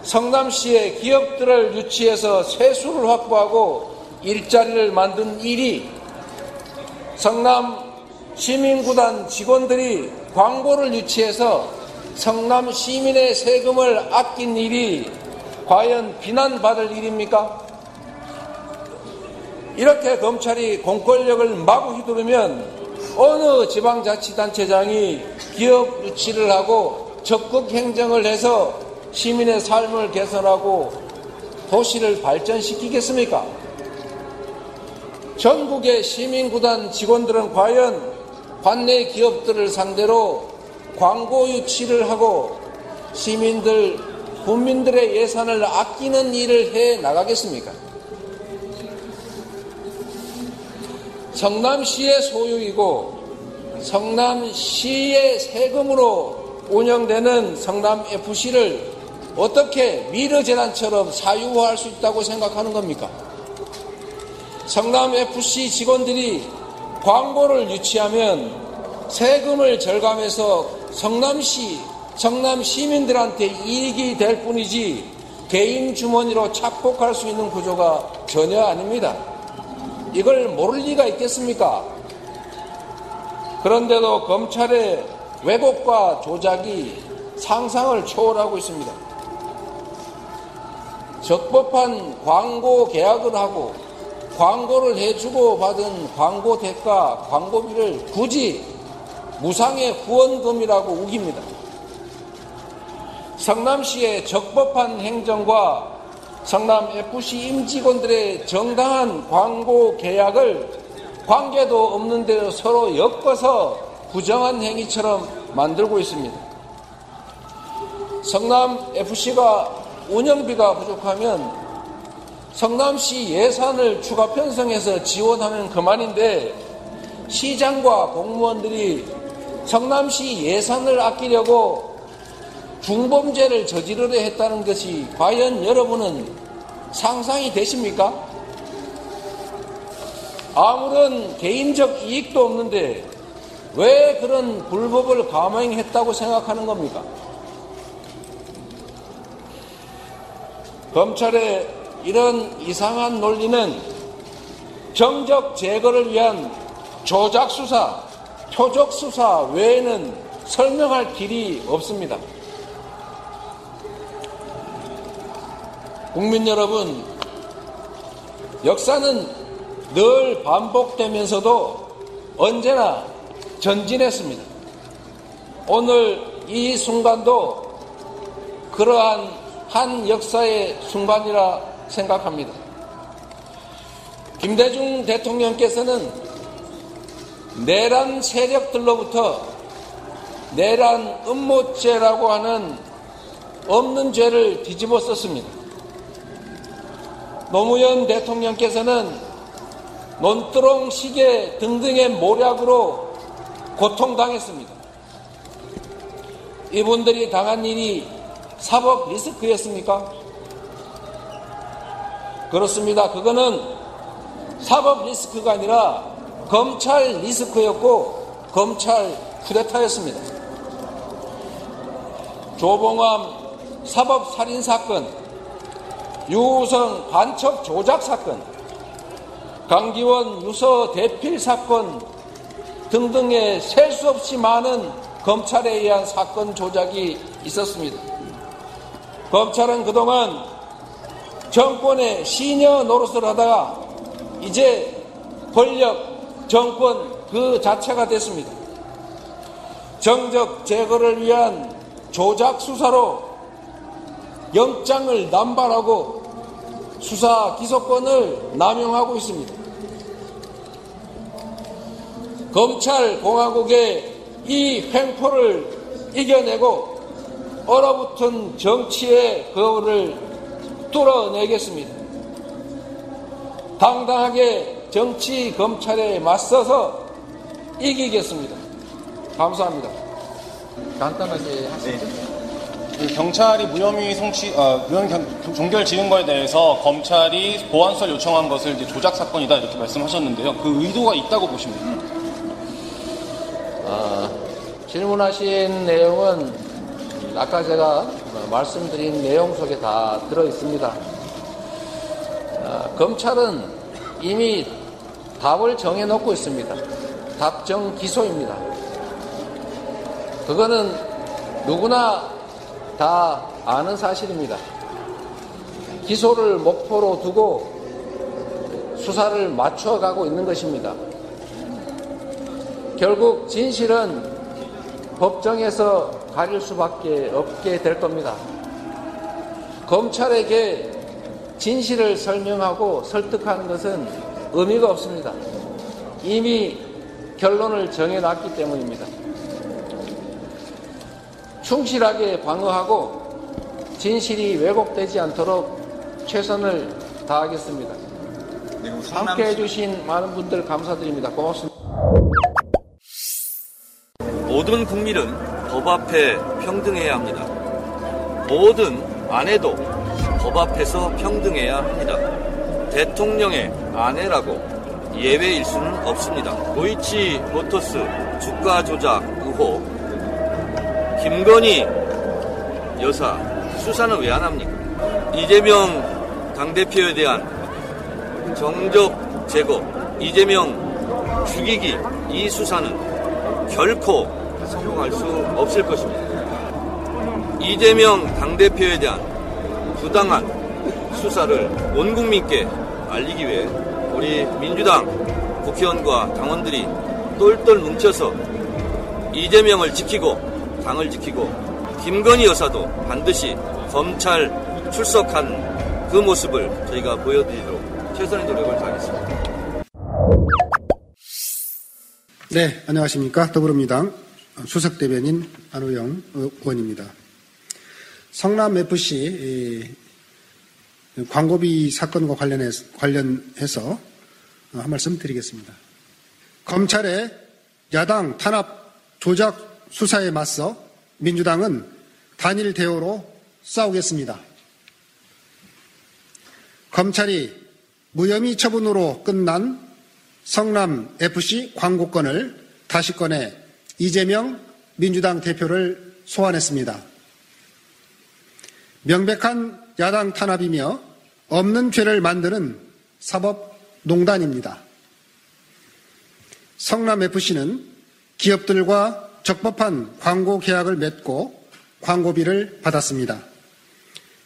성남시의 기업들을 유치해서 세수를 확보하고 일자리를 만든 일이 성남 시민구단 직원들이 광고를 유치해서 성남 시민의 세금을 아낀 일이 과연 비난받을 일입니까? 이렇게 검찰이 공권력을 마구 휘두르면 어느 지방자치단체장이 기업 유치를 하고 적극 행정을 해서 시민의 삶을 개선하고 도시를 발전시키겠습니까? 전국의 시민구단 직원들은 과연 관내 기업들을 상대로 광고 유치를 하고 시민들, 국민들의 예산을 아끼는 일을 해 나가겠습니까? 성남시의 소유이고 성남시의 세금으로 운영되는 성남FC를 어떻게 미르재단처럼 사유화할 수 있다고 생각하는 겁니까? 성남FC 직원들이 광고를 유치하면 세금을 절감해서 성남시, 성남 시민들한테 이익이 될 뿐이지 개인 주머니로 착복할 수 있는 구조가 전혀 아닙니다. 이걸 모를 리가 있겠습니까? 그런데도 검찰의 왜곡과 조작이 상상을 초월하고 있습니다. 적법한 광고 계약을 하고 광고를 해주고 받은 광고 대가, 광고비를 굳이 무상의 후원금이라고 우깁니다. 성남시의 적법한 행정과 성남 FC 임직원들의 정당한 광고 계약을 관계도 없는데 서로 엮어서 부정한 행위처럼 만들고 있습니다. 성남 FC가 운영비가 부족하면 성남시 예산을 추가 편성해서 지원하면 그만인데 시장과 공무원들이 성남시 예산을 아끼려고 중범죄를 저지르려 했다는 것이 과연 여러분은 상상이 되십니까? 아무런 개인적 이익도 없는데 왜 그런 불법을 감행했다고 생각하는 겁니까? 검찰의 이런 이상한 논리는 정적 제거를 위한 조작 수사, 표적 수사 외에는 설명할 길이 없습니다. 국민 여러분, 역사는 늘 반복되면서도 언제나 전진했습니다. 오늘 이 순간도 그러한 한 역사의 순간이라 생각합니다. 김대중 대통령께서는 내란 세력들로부터 내란 음모죄라고 하는 없는 죄를 뒤집어 썼습니다. 노무현 대통령께서는 논두렁 시계 등등의 모략으로 고통당했습니다. 이분들이 당한 일이 사법 리스크였습니까? 그렇습니다. 그거는 사법 리스크가 아니라 검찰 리스크였고 검찰 쿠데타였습니다. 조봉암 사법 살인 사건, 유우성 간첩 조작 사건, 강기원 유서 대필 사건 등등의 셀 수 없이 많은 검찰에 의한 사건 조작이 있었습니다. 검찰은 그동안 정권의 시녀 노릇을 하다가 이제 권력, 정권 그 자체가 됐습니다. 정적 제거를 위한 조작 수사로 영장을 남발하고 수사 기소권을 남용하고 있습니다. 검찰 공화국의 이 횡포를 이겨내고 얼어붙은 정치의 거울을 뚫어내겠습니다. 당당하게 정치 검찰에 맞서서 이기겠습니다. 감사합니다. 간단하게 하시죠. 그 경찰이 무혐의 송치, 어, 무혐의 경- 종결 지은 거에 대해서 검찰이 보안수사를 요청한 것을 이제 조작 사건이다 이렇게 말씀하셨는데요. 그 의도가 있다고 보십니까? 아, 질문하신 내용은 아까 제가 말씀드린 내용 속에 다 들어 있습니다. 아, 검찰은 이미 답을 정해놓고 있습니다. 답정 기소입니다. 그거는 누구나 다 아는 사실입니다. 기소를 목표로 두고 수사를 맞춰가고 있는 것입니다. 결국 진실은 법정에서 가릴 수밖에 없게 될 겁니다. 검찰에게 진실을 설명하고 설득하는 것은 의미가 없습니다. 이미 결론을 정해놨기 때문입니다. 충실하게 방어하고 진실이 왜곡되지 않도록 최선을 다하겠습니다. 함께 해주신 많은 분들 감사드립니다. 고맙습니다. 모든 국민은 법 앞에 평등해야 합니다. 모든 아내도 법 앞에서 평등해야 합니다. 대통령의 아내라고 예외일 수는 없습니다. 도이치 모터스 주가 조작 의혹 김건희 여사 수사는 왜 안 합니까? 이재명 당대표에 대한 정적 제거, 이재명 죽이기 이 수사는 결코 성공할 수 없을 것입니다. 이재명 당대표에 대한 부당한 수사를 온 국민께 알리기 위해 우리 민주당 국회의원과 당원들이 똘똘 뭉쳐서 이재명을 지키고 당을 지키고 김건희 여사도 반드시 검찰 출석한 그 모습을 저희가 보여드리도록 최선의 노력을 다하겠습니다. 네, 안녕하십니까. 더불어민주당 수석 대변인 안호영 의원입니다. 성남FC 광고비 사건과 관련해서, 관련해서 한 말씀 드리겠습니다. 검찰의 야당 탄압 조작 수사에 맞서 민주당은 단일 대우로 싸우겠습니다. 검찰이 무혐의 처분으로 끝난 성남 FC 광고권을 다시 꺼내 이재명 민주당 대표를 소환했습니다. 명백한 야당 탄압이며 없는 죄를 만드는 사법 농단입니다. 성남 FC는 기업들과 적법한 광고 계약을 맺고 광고비를 받았습니다.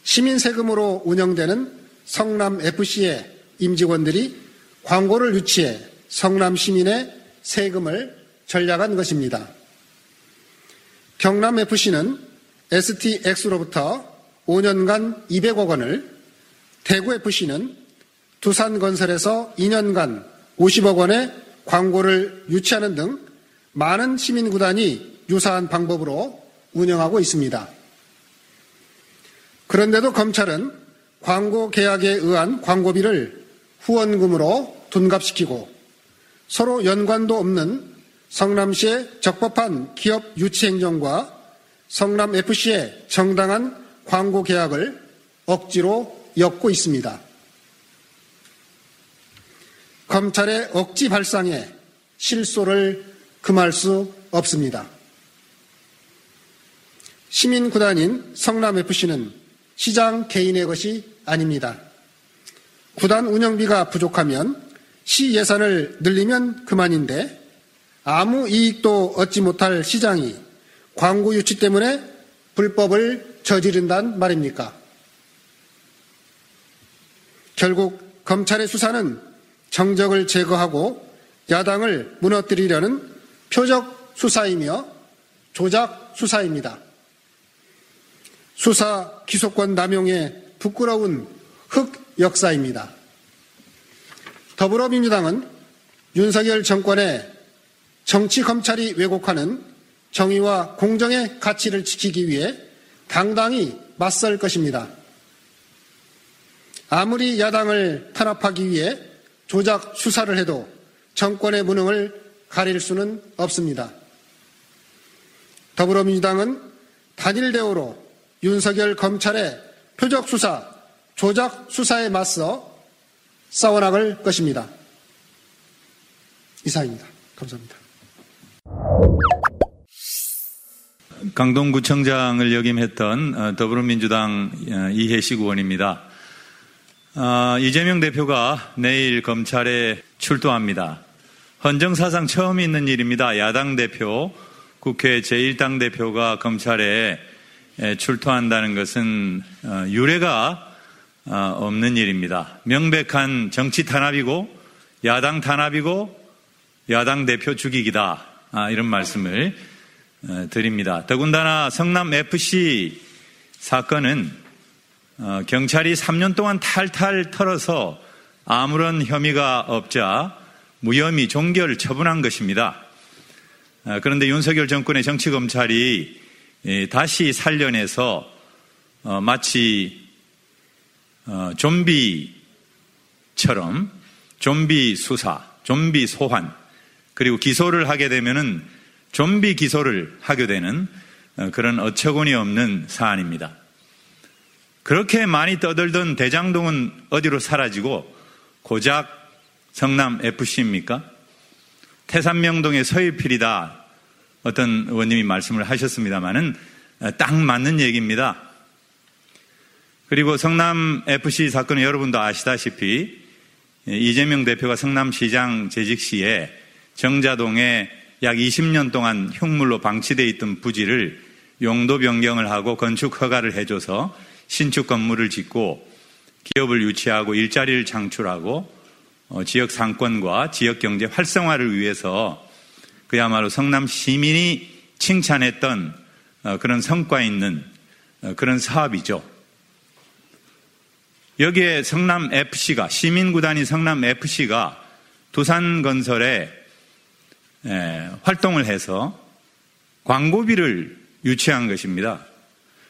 시민 세금으로 운영되는 성남 FC의 임직원들이 광고를 유치해 성남 시민의 세금을 전략한 것입니다. 경남 FC는 STX로부터 5년간 200억 원을, 대구 FC는 두산건설에서 2년간 50억 원의 광고를 유치하는 등 많은 시민구단이 유사한 방법으로 운영하고 있습니다. 그런데도 검찰은 광고 계약에 의한 광고비를 후원금으로 둔갑시키고 서로 연관도 없는 성남시의 적법한 기업 유치 행정과 성남FC의 정당한 광고 계약을 억지로 엮고 있습니다. 검찰의 억지 발상에 실소를 금할 수 없습니다. 시민 구단인 성남FC는 시장 개인의 것이 아닙니다. 구단 운영비가 부족하면 시 예산을 늘리면 그만인데 아무 이익도 얻지 못할 시장이 광고 유치 때문에 불법을 저지른단 말입니까? 결국 검찰의 수사는 정적을 제거하고 야당을 무너뜨리려는 표적 수사이며 조작 수사입니다. 수사 기소권 남용의 부끄러운 흑 역사입니다. 더불어민주당은 윤석열 정권의 정치 검찰이 왜곡하는 정의와 공정의 가치를 지키기 위해 당당히 맞설 것입니다. 아무리 야당을 탄압하기 위해 조작 수사를 해도 정권의 무능을 가릴 수는 없습니다. 더불어민주당은 단일 대우로 윤석열 검찰의 표적 수사, 조작 수사에 맞서 싸워나갈 것입니다. 이상입니다. 감사합니다. 강동구청장을 역임했던 어, 더불어민주당 어, 이혜식 의원입니다. 어, 이재명 대표가 내일 검찰에 출두합니다. 헌정사상 처음 있는 일입니다. 야당 대표, 국회 제1당 대표가 검찰에 출두한다는 것은 유례가 없는 일입니다. 명백한 정치 탄압이고 야당 탄압이고 야당 대표 죽이기다. 아, 이런 말씀을 어, 드립니다. 더군다나 성남 FC 사건은 어, 경찰이 3년 동안 탈탈 털어서 아무런 혐의가 없자 무혐의 종결 처분한 것입니다. 어, 그런데 윤석열 정권의 정치 검찰이 다시 살려내서 마치 좀비처럼 좀비 수사, 좀비 소환, 그리고 기소를 하게 되면은 좀비 기소를 하게 되는 어, 그런 어처구니 없는 사안입니다. 그렇게 많이 떠들던 대장동은 어디로 사라지고 고작 성남 FC입니까? 태산명동의 서일필이다. 어떤 의원님이 말씀을 하셨습니다마는 어, 딱 맞는 얘기입니다. 그리고 성남 FC 사건은 여러분도 아시다시피 이재명 대표가 성남시장 재직 시에 정자동에 약 20년 동안 흉물로 방치되어 있던 부지를 용도 변경을 하고 건축 허가를 해줘서 신축 건물을 짓고 기업을 유치하고 일자리를 창출하고 어, 지역 상권과 지역 경제 활성화를 위해서 그야말로 성남 시민이 칭찬했던 어, 그런 성과 있는 어, 그런 사업이죠. 여기에 성남 FC가 시민구단이 성남 FC가 두산건설에 예, 활동을 해서 광고비를 유치한 것입니다.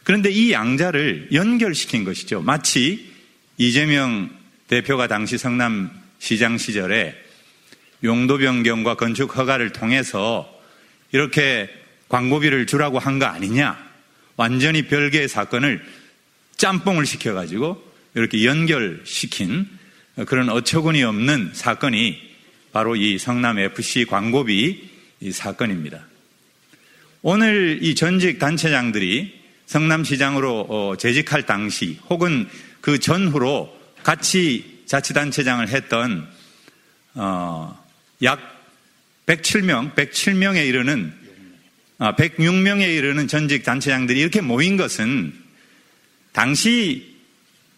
그런데 이 양자를 연결시킨 것이죠. 마치 이재명 대표가 당시 성남 시장 시절에 용도 변경과 건축 허가를 통해서 이렇게 광고비를 주라고 한 거 아니냐. 완전히 별개의 사건을 짬뽕을 시켜가지고 이렇게 연결시킨 그런 어처구니 없는 사건이 바로 이 성남 FC 광고비 사건입니다. 오늘 이 전직 단체장들이 성남시장으로 어, 재직할 당시 혹은 그 전후로 같이 자치단체장을 했던 어, 약 107명, 107명에 이르는 106명에 아, 이르는 전직 단체장들이 이렇게 모인 것은 당시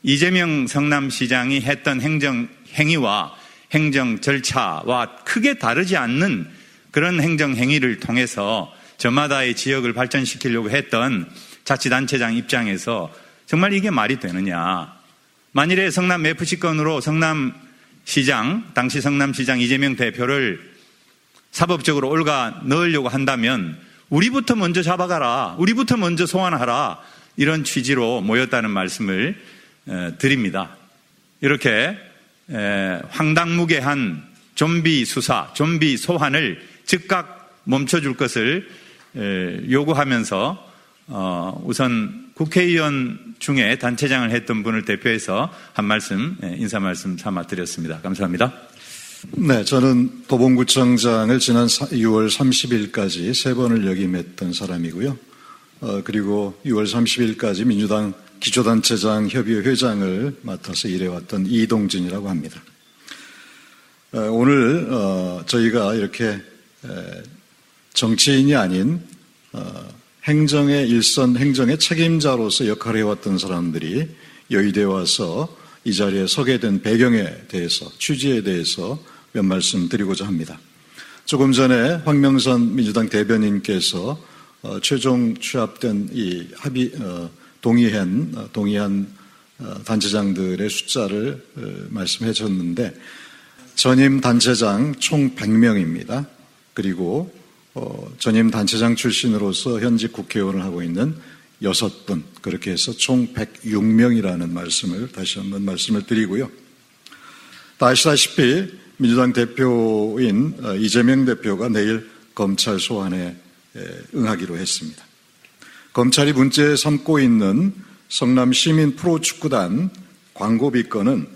이재명 성남시장이 했던 행정 행위와 행정 절차와 크게 다르지 않는 그런 행정 행위를 통해서 저마다의 지역을 발전시키려고 했던 자치단체장 입장에서 정말 이게 말이 되느냐. 만일에 성남 FC 건으로 성남시장, 당시 성남시장 이재명 대표를 사법적으로 올가 넣으려고 한다면 우리부터 먼저 잡아가라. 우리부터 먼저 소환하라. 이런 취지로 모였다는 말씀을 드립니다. 이렇게 황당무계한 좀비 수사, 좀비 소환을 즉각 멈춰줄 것을 요구하면서 어, 우선 국회의원 중에 단체장을 했던 분을 대표해서 한 말씀 인사 말씀 삼아 드렸습니다. 감사합니다. 네, 저는 도봉구청장을 지난 6월 30일까지 세 번을 역임했던 사람이고요. 어, 그리고 6월 30일까지 민주당 기초단체장 협의회 회장을 맡아서 일해왔던 이동진이라고 합니다. 어, 오늘 어, 저희가 이렇게 정치인이 아닌 어, 행정의 일선 행정의 책임자로서 역할을 해왔던 사람들이 여의도에 와서 이 자리에 서게 된 배경에 대해서 취지에 대해서 몇 말씀 드리고자 합니다. 조금 전에 황명선 민주당 대변인께서 최종 취합된 이 합의 동의한, 어, 동의한 어, 단체장들의 숫자를 어, 말씀해 줬는데 전임 단체장 총 100명입니다. 그리고 어, 전임 단체장 출신으로서 현직 국회의원을 하고 있는 여섯 분 그렇게 해서 총 106명이라는 말씀을 다시 한번 말씀을 드리고요. 다 아시다시피 민주당 대표인 어, 이재명 대표가 내일 검찰 소환에 응하기로 했습니다. 검찰이 문제 삼고 있는 성남 시민 프로축구단 광고비 건은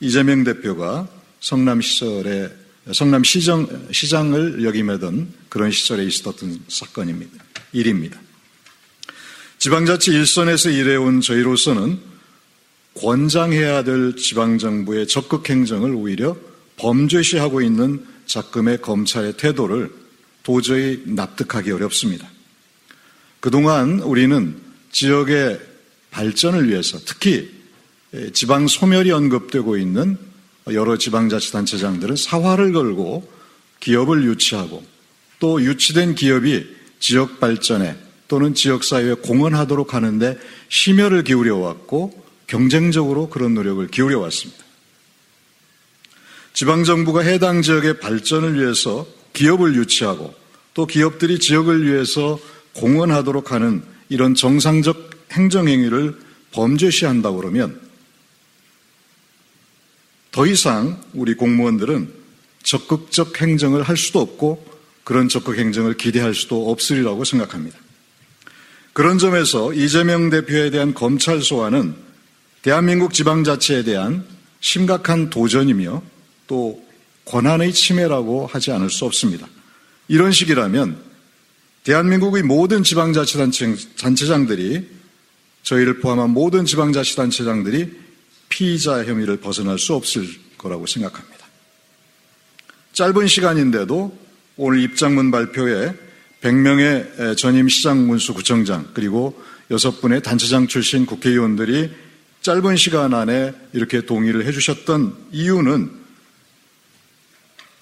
이재명 대표가 성남 시절에 성남 시정, 시장을 역임하던 그런 시절에 있었던 사건입니다. 일입니다. 지방자치 일선에서 일해온 저희로서는 권장해야 될 지방정부의 적극 행정을 오히려 범죄시하고 있는 작금의 검찰의 태도를 도저히 납득하기 어렵습니다. 그동안 우리는 지역의 발전을 위해서 특히 지방 소멸이 언급되고 있는 여러 지방자치단체장들은 사활을 걸고 기업을 유치하고 또 유치된 기업이 지역 발전에 또는 지역사회에 공헌하도록 하는데 심혈을 기울여 왔고 경쟁적으로 그런 노력을 기울여 왔습니다. 지방정부가 해당 지역의 발전을 위해서 기업을 유치하고 또 기업들이 지역을 위해서 공헌하도록 하는 이런 정상적 행정행위를 범죄시한다고 그러면 더 이상 우리 공무원들은 적극적 행정을 할 수도 없고 그런 적극 행정을 기대할 수도 없으리라고 생각합니다. 그런 점에서 이재명 대표에 대한 검찰 소환은 대한민국 지방자치에 대한 심각한 도전이며 또 권한의 침해라고 하지 않을 수 없습니다. 이런 식이라면 대한민국의 모든 지방자치단체장들이 저희를 포함한 모든 지방자치단체장들이 피의자 혐의를 벗어날 수 없을 거라고 생각합니다. 짧은 시간인데도 오늘 입장문 발표에 100명의 전임 시장군수 구청장 그리고 6분의 단체장 출신 국회의원들이 짧은 시간 안에 이렇게 동의를 해주셨던 이유는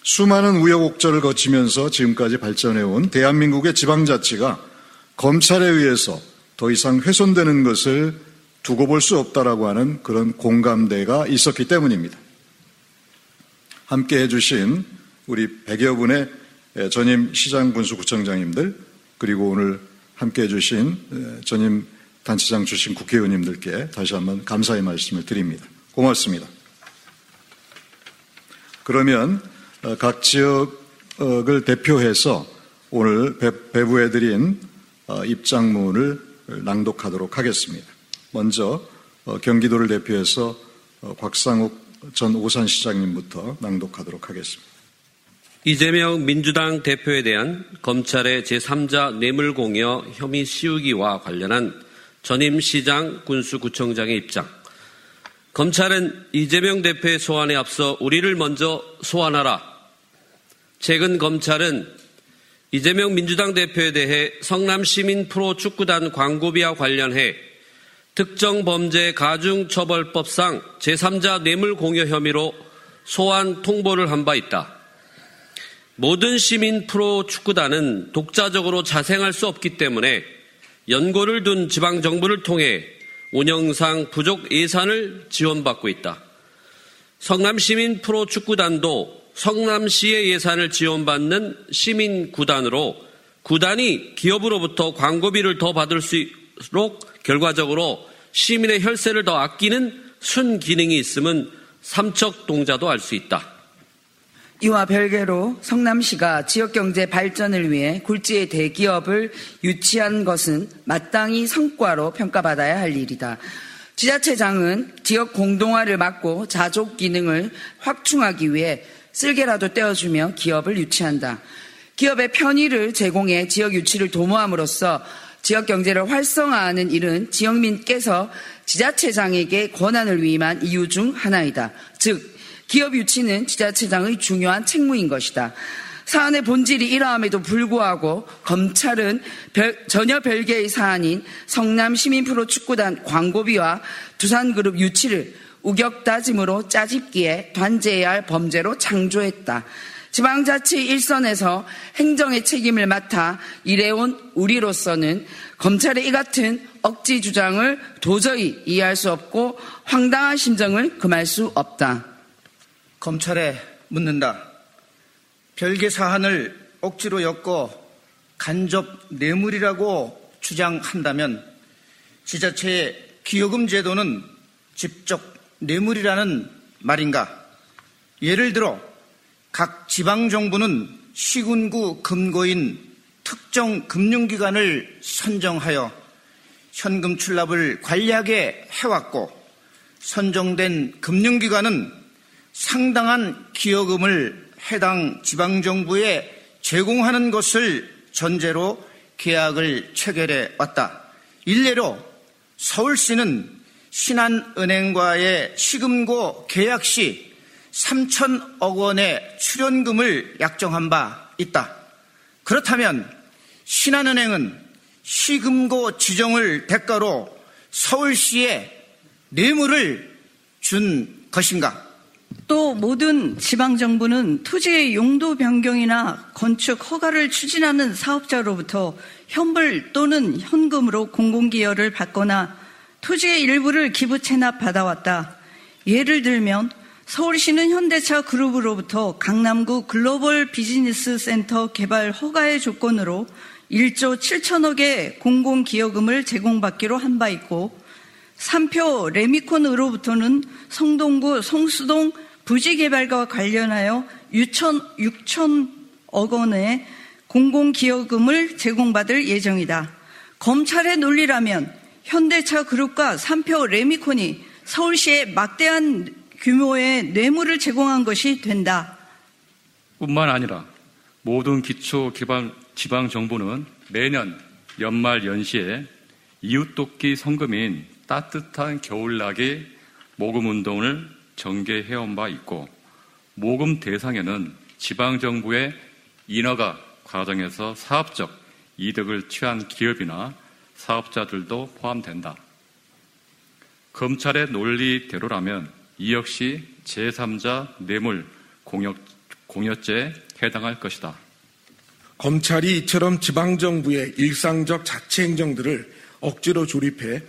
수많은 우여곡절을 거치면서 지금까지 발전해온 대한민국의 지방자치가 검찰에 의해서 더 이상 훼손되는 것을 두고 볼 수 없다라고 하는 그런 공감대가 있었기 때문입니다. 함께 해주신 우리 100여 분의 전임 시장 군수 구청장님들 그리고 오늘 함께 해주신 전임 단체장 출신 국회의원님들께 다시 한번 감사의 말씀을 드립니다. 고맙습니다. 그러면 어, 각 지역을 대표해서 오늘 배부해드린 어, 입장문을 낭독하도록 하겠습니다. 먼저 어, 경기도를 대표해서 곽상욱 전 오산시장님부터 낭독하도록 하겠습니다. 이재명 민주당 대표에 대한 검찰의 제3자 뇌물공여 혐의 씌우기와 관련한 전임 시장 군수구청장의 입장. 검찰은 이재명 대표의 소환에 앞서 우리를 먼저 소환하라. 최근 검찰은 이재명 민주당 대표에 대해 성남 시민 프로 축구단 광고비와 관련해 특정 범죄 가중처벌법상 제3자 뇌물 공여 혐의로 소환 통보를 한 바 있다. 모든 시민 프로 축구단은 독자적으로 자생할 수 없기 때문에 연고를 둔 지방 정부를 통해 운영상 부족 예산을 지원받고 있다. 성남 시민 프로 축구단도 성남시의 예산을 지원받는 시민 구단으로 구단이 기업으로부터 광고비를 더 받을 수 있도록 결과적으로 시민의 혈세를 더 아끼는 순기능이 있음은 삼척 동자도 알 수 있다. 이와 별개로 성남시가 지역경제 발전을 위해 굴지의 대기업을 유치한 것은 마땅히 성과로 평가받아야 할 일이다. 지자체장은 지역 공동화를 막고 자족 기능을 확충하기 위해 쓸개라도 떼어주며 기업을 유치한다. 기업의 편의를 제공해 지역 유치를 도모함으로써 지역 경제를 활성화하는 일은 지역민께서 지자체장에게 권한을 위임한 이유 중 하나이다. 즉, 기업 유치는 지자체장의 중요한 책무인 것이다. 사안의 본질이 이러함에도 불구하고 검찰은 별, 전혀 별개의 사안인 성남 시민 프로 축구단 광고비와 두산그룹 유치를 우격다짐으로 짜집기에 단죄해야 할 범죄로 창조했다. 지방자치 일선에서 행정의 책임을 맡아 일해온 우리로서는 검찰의 이 같은 억지 주장을 도저히 이해할 수 없고 황당한 심정을 금할 수 없다. 검찰에 묻는다. 별개 사안을 억지로 엮어 간접 뇌물이라고 주장한다면 지자체의 기여금 제도는 직접 뇌물이라는 말인가? 예를 들어 각 지방정부는 시군구 금고인 특정 금융기관을 선정하여 현금 출납을 관리하게 해왔고 선정된 금융기관은 상당한 기여금을 해당 지방정부에 제공하는 것을 전제로 계약을 체결해 왔다. 일례로 서울시는 신한은행과의 시금고 계약 시 3천억 원의 출연금을 약정한 바 있다. 그렇다면 신한은행은 시금고 지정을 대가로 서울시에 뇌물을 준 것인가? 또 모든 지방정부는 토지의 용도 변경이나 건축 허가를 추진하는 사업자로부터 현물 또는 현금으로 공공기여를 받거나 토지의 일부를 기부 체납 받아왔다. 예를 들면 서울시는 현대차 그룹으로부터 강남구 글로벌 비즈니스 센터 개발 허가의 조건으로 1조 7천억의 공공기여금을 제공받기로 한 바 있고 삼표 레미콘으로부터는 성동구 성수동 부지 개발과 관련하여 6천, 6천억 원의 공공기여금을 제공받을 예정이다. 검찰의 논리라면 현대차 그룹과 삼표 레미콘이 서울시에 막대한 규모의 뇌물을 제공한 것이 된다. 뿐만 아니라 모든 기초 기반 지방 정부는 매년 연말 연시에 이웃돕기 성금인 따뜻한 겨울나기 모금 운동을 전개해온 바 있고 모금 대상에는 지방 정부의 인허가 과정에서 사업적 이득을 취한 기업이나 사업자들도 포함된다. 검찰의 논리대로라면 이 역시 제3자 뇌물 공여, 공여죄에 해당할 것이다. 검찰이 이처럼 지방정부의 일상적 자치 행정들을 억지로 조립해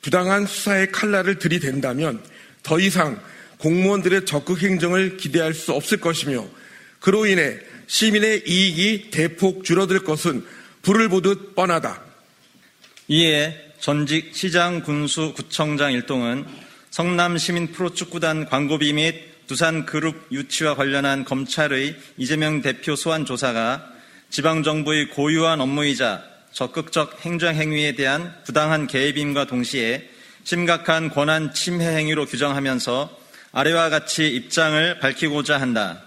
부당한 수사의 칼날을 들이댄다면 더 이상 공무원들의 적극 행정을 기대할 수 없을 것이며 그로 인해 시민의 이익이 대폭 줄어들 것은 불을 보듯 뻔하다. 이에 전직 시장 군수 구청장 일동은 성남 시민 프로축구단 광고비 및 두산 그룹 유치와 관련한 검찰의 이재명 대표 소환 조사가 지방정부의 고유한 업무이자 적극적 행정행위에 대한 부당한 개입임과 동시에 심각한 권한 침해 행위로 규정하면서 아래와 같이 입장을 밝히고자 한다.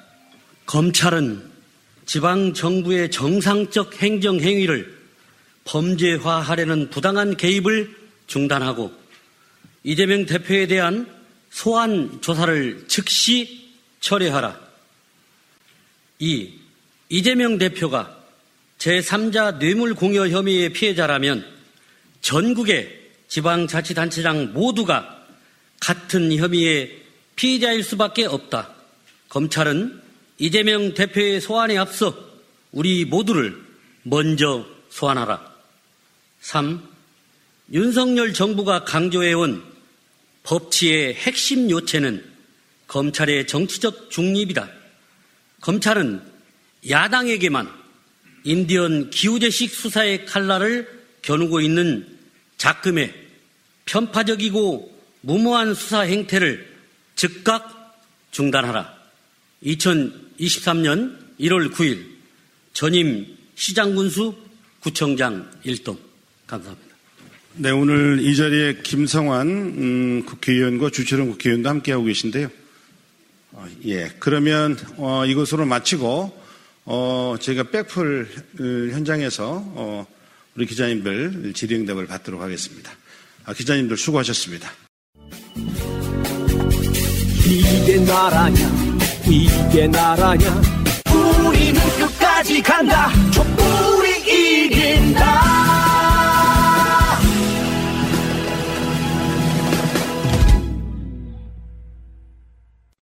검찰은 지방정부의 정상적 행정행위를 범죄화하려는 부당한 개입을 중단하고 이재명 대표에 대한 소환 조사를 즉시 철회하라. 2. 이재명 대표가 제3자 뇌물 공여 혐의의 피해자라면 전국의 지방자치단체장 모두가 같은 혐의의 피해자일 수밖에 없다. 검찰은 이재명 대표의 소환에 앞서 우리 모두를 먼저 소환하라. 3. 윤석열 정부가 강조해온 법치의 핵심 요체는 검찰의 정치적 중립이다. 검찰은 야당에게만 인디언 기후제식 수사의 칼날을 겨누고 있는 작금의 편파적이고 무모한 수사 행태를 즉각 중단하라. 2023년 1월 9일 전임 시장군수 구청장 일동 감사합니다. 네, 오늘 이 자리에 김성환 음, 국회의원과 주철원 국회의원도 함께하고 계신데요. 어, 예, 그러면 어, 이것으로 마치고 어, 저희가 백풀 현장에서 어, 우리 기자님들 질의응답을 받도록 하겠습니다. 아, 기자님들 수고하셨습니다. 이게 나라냐 이게 나라냐 우리는 끝까지 간다 촛불이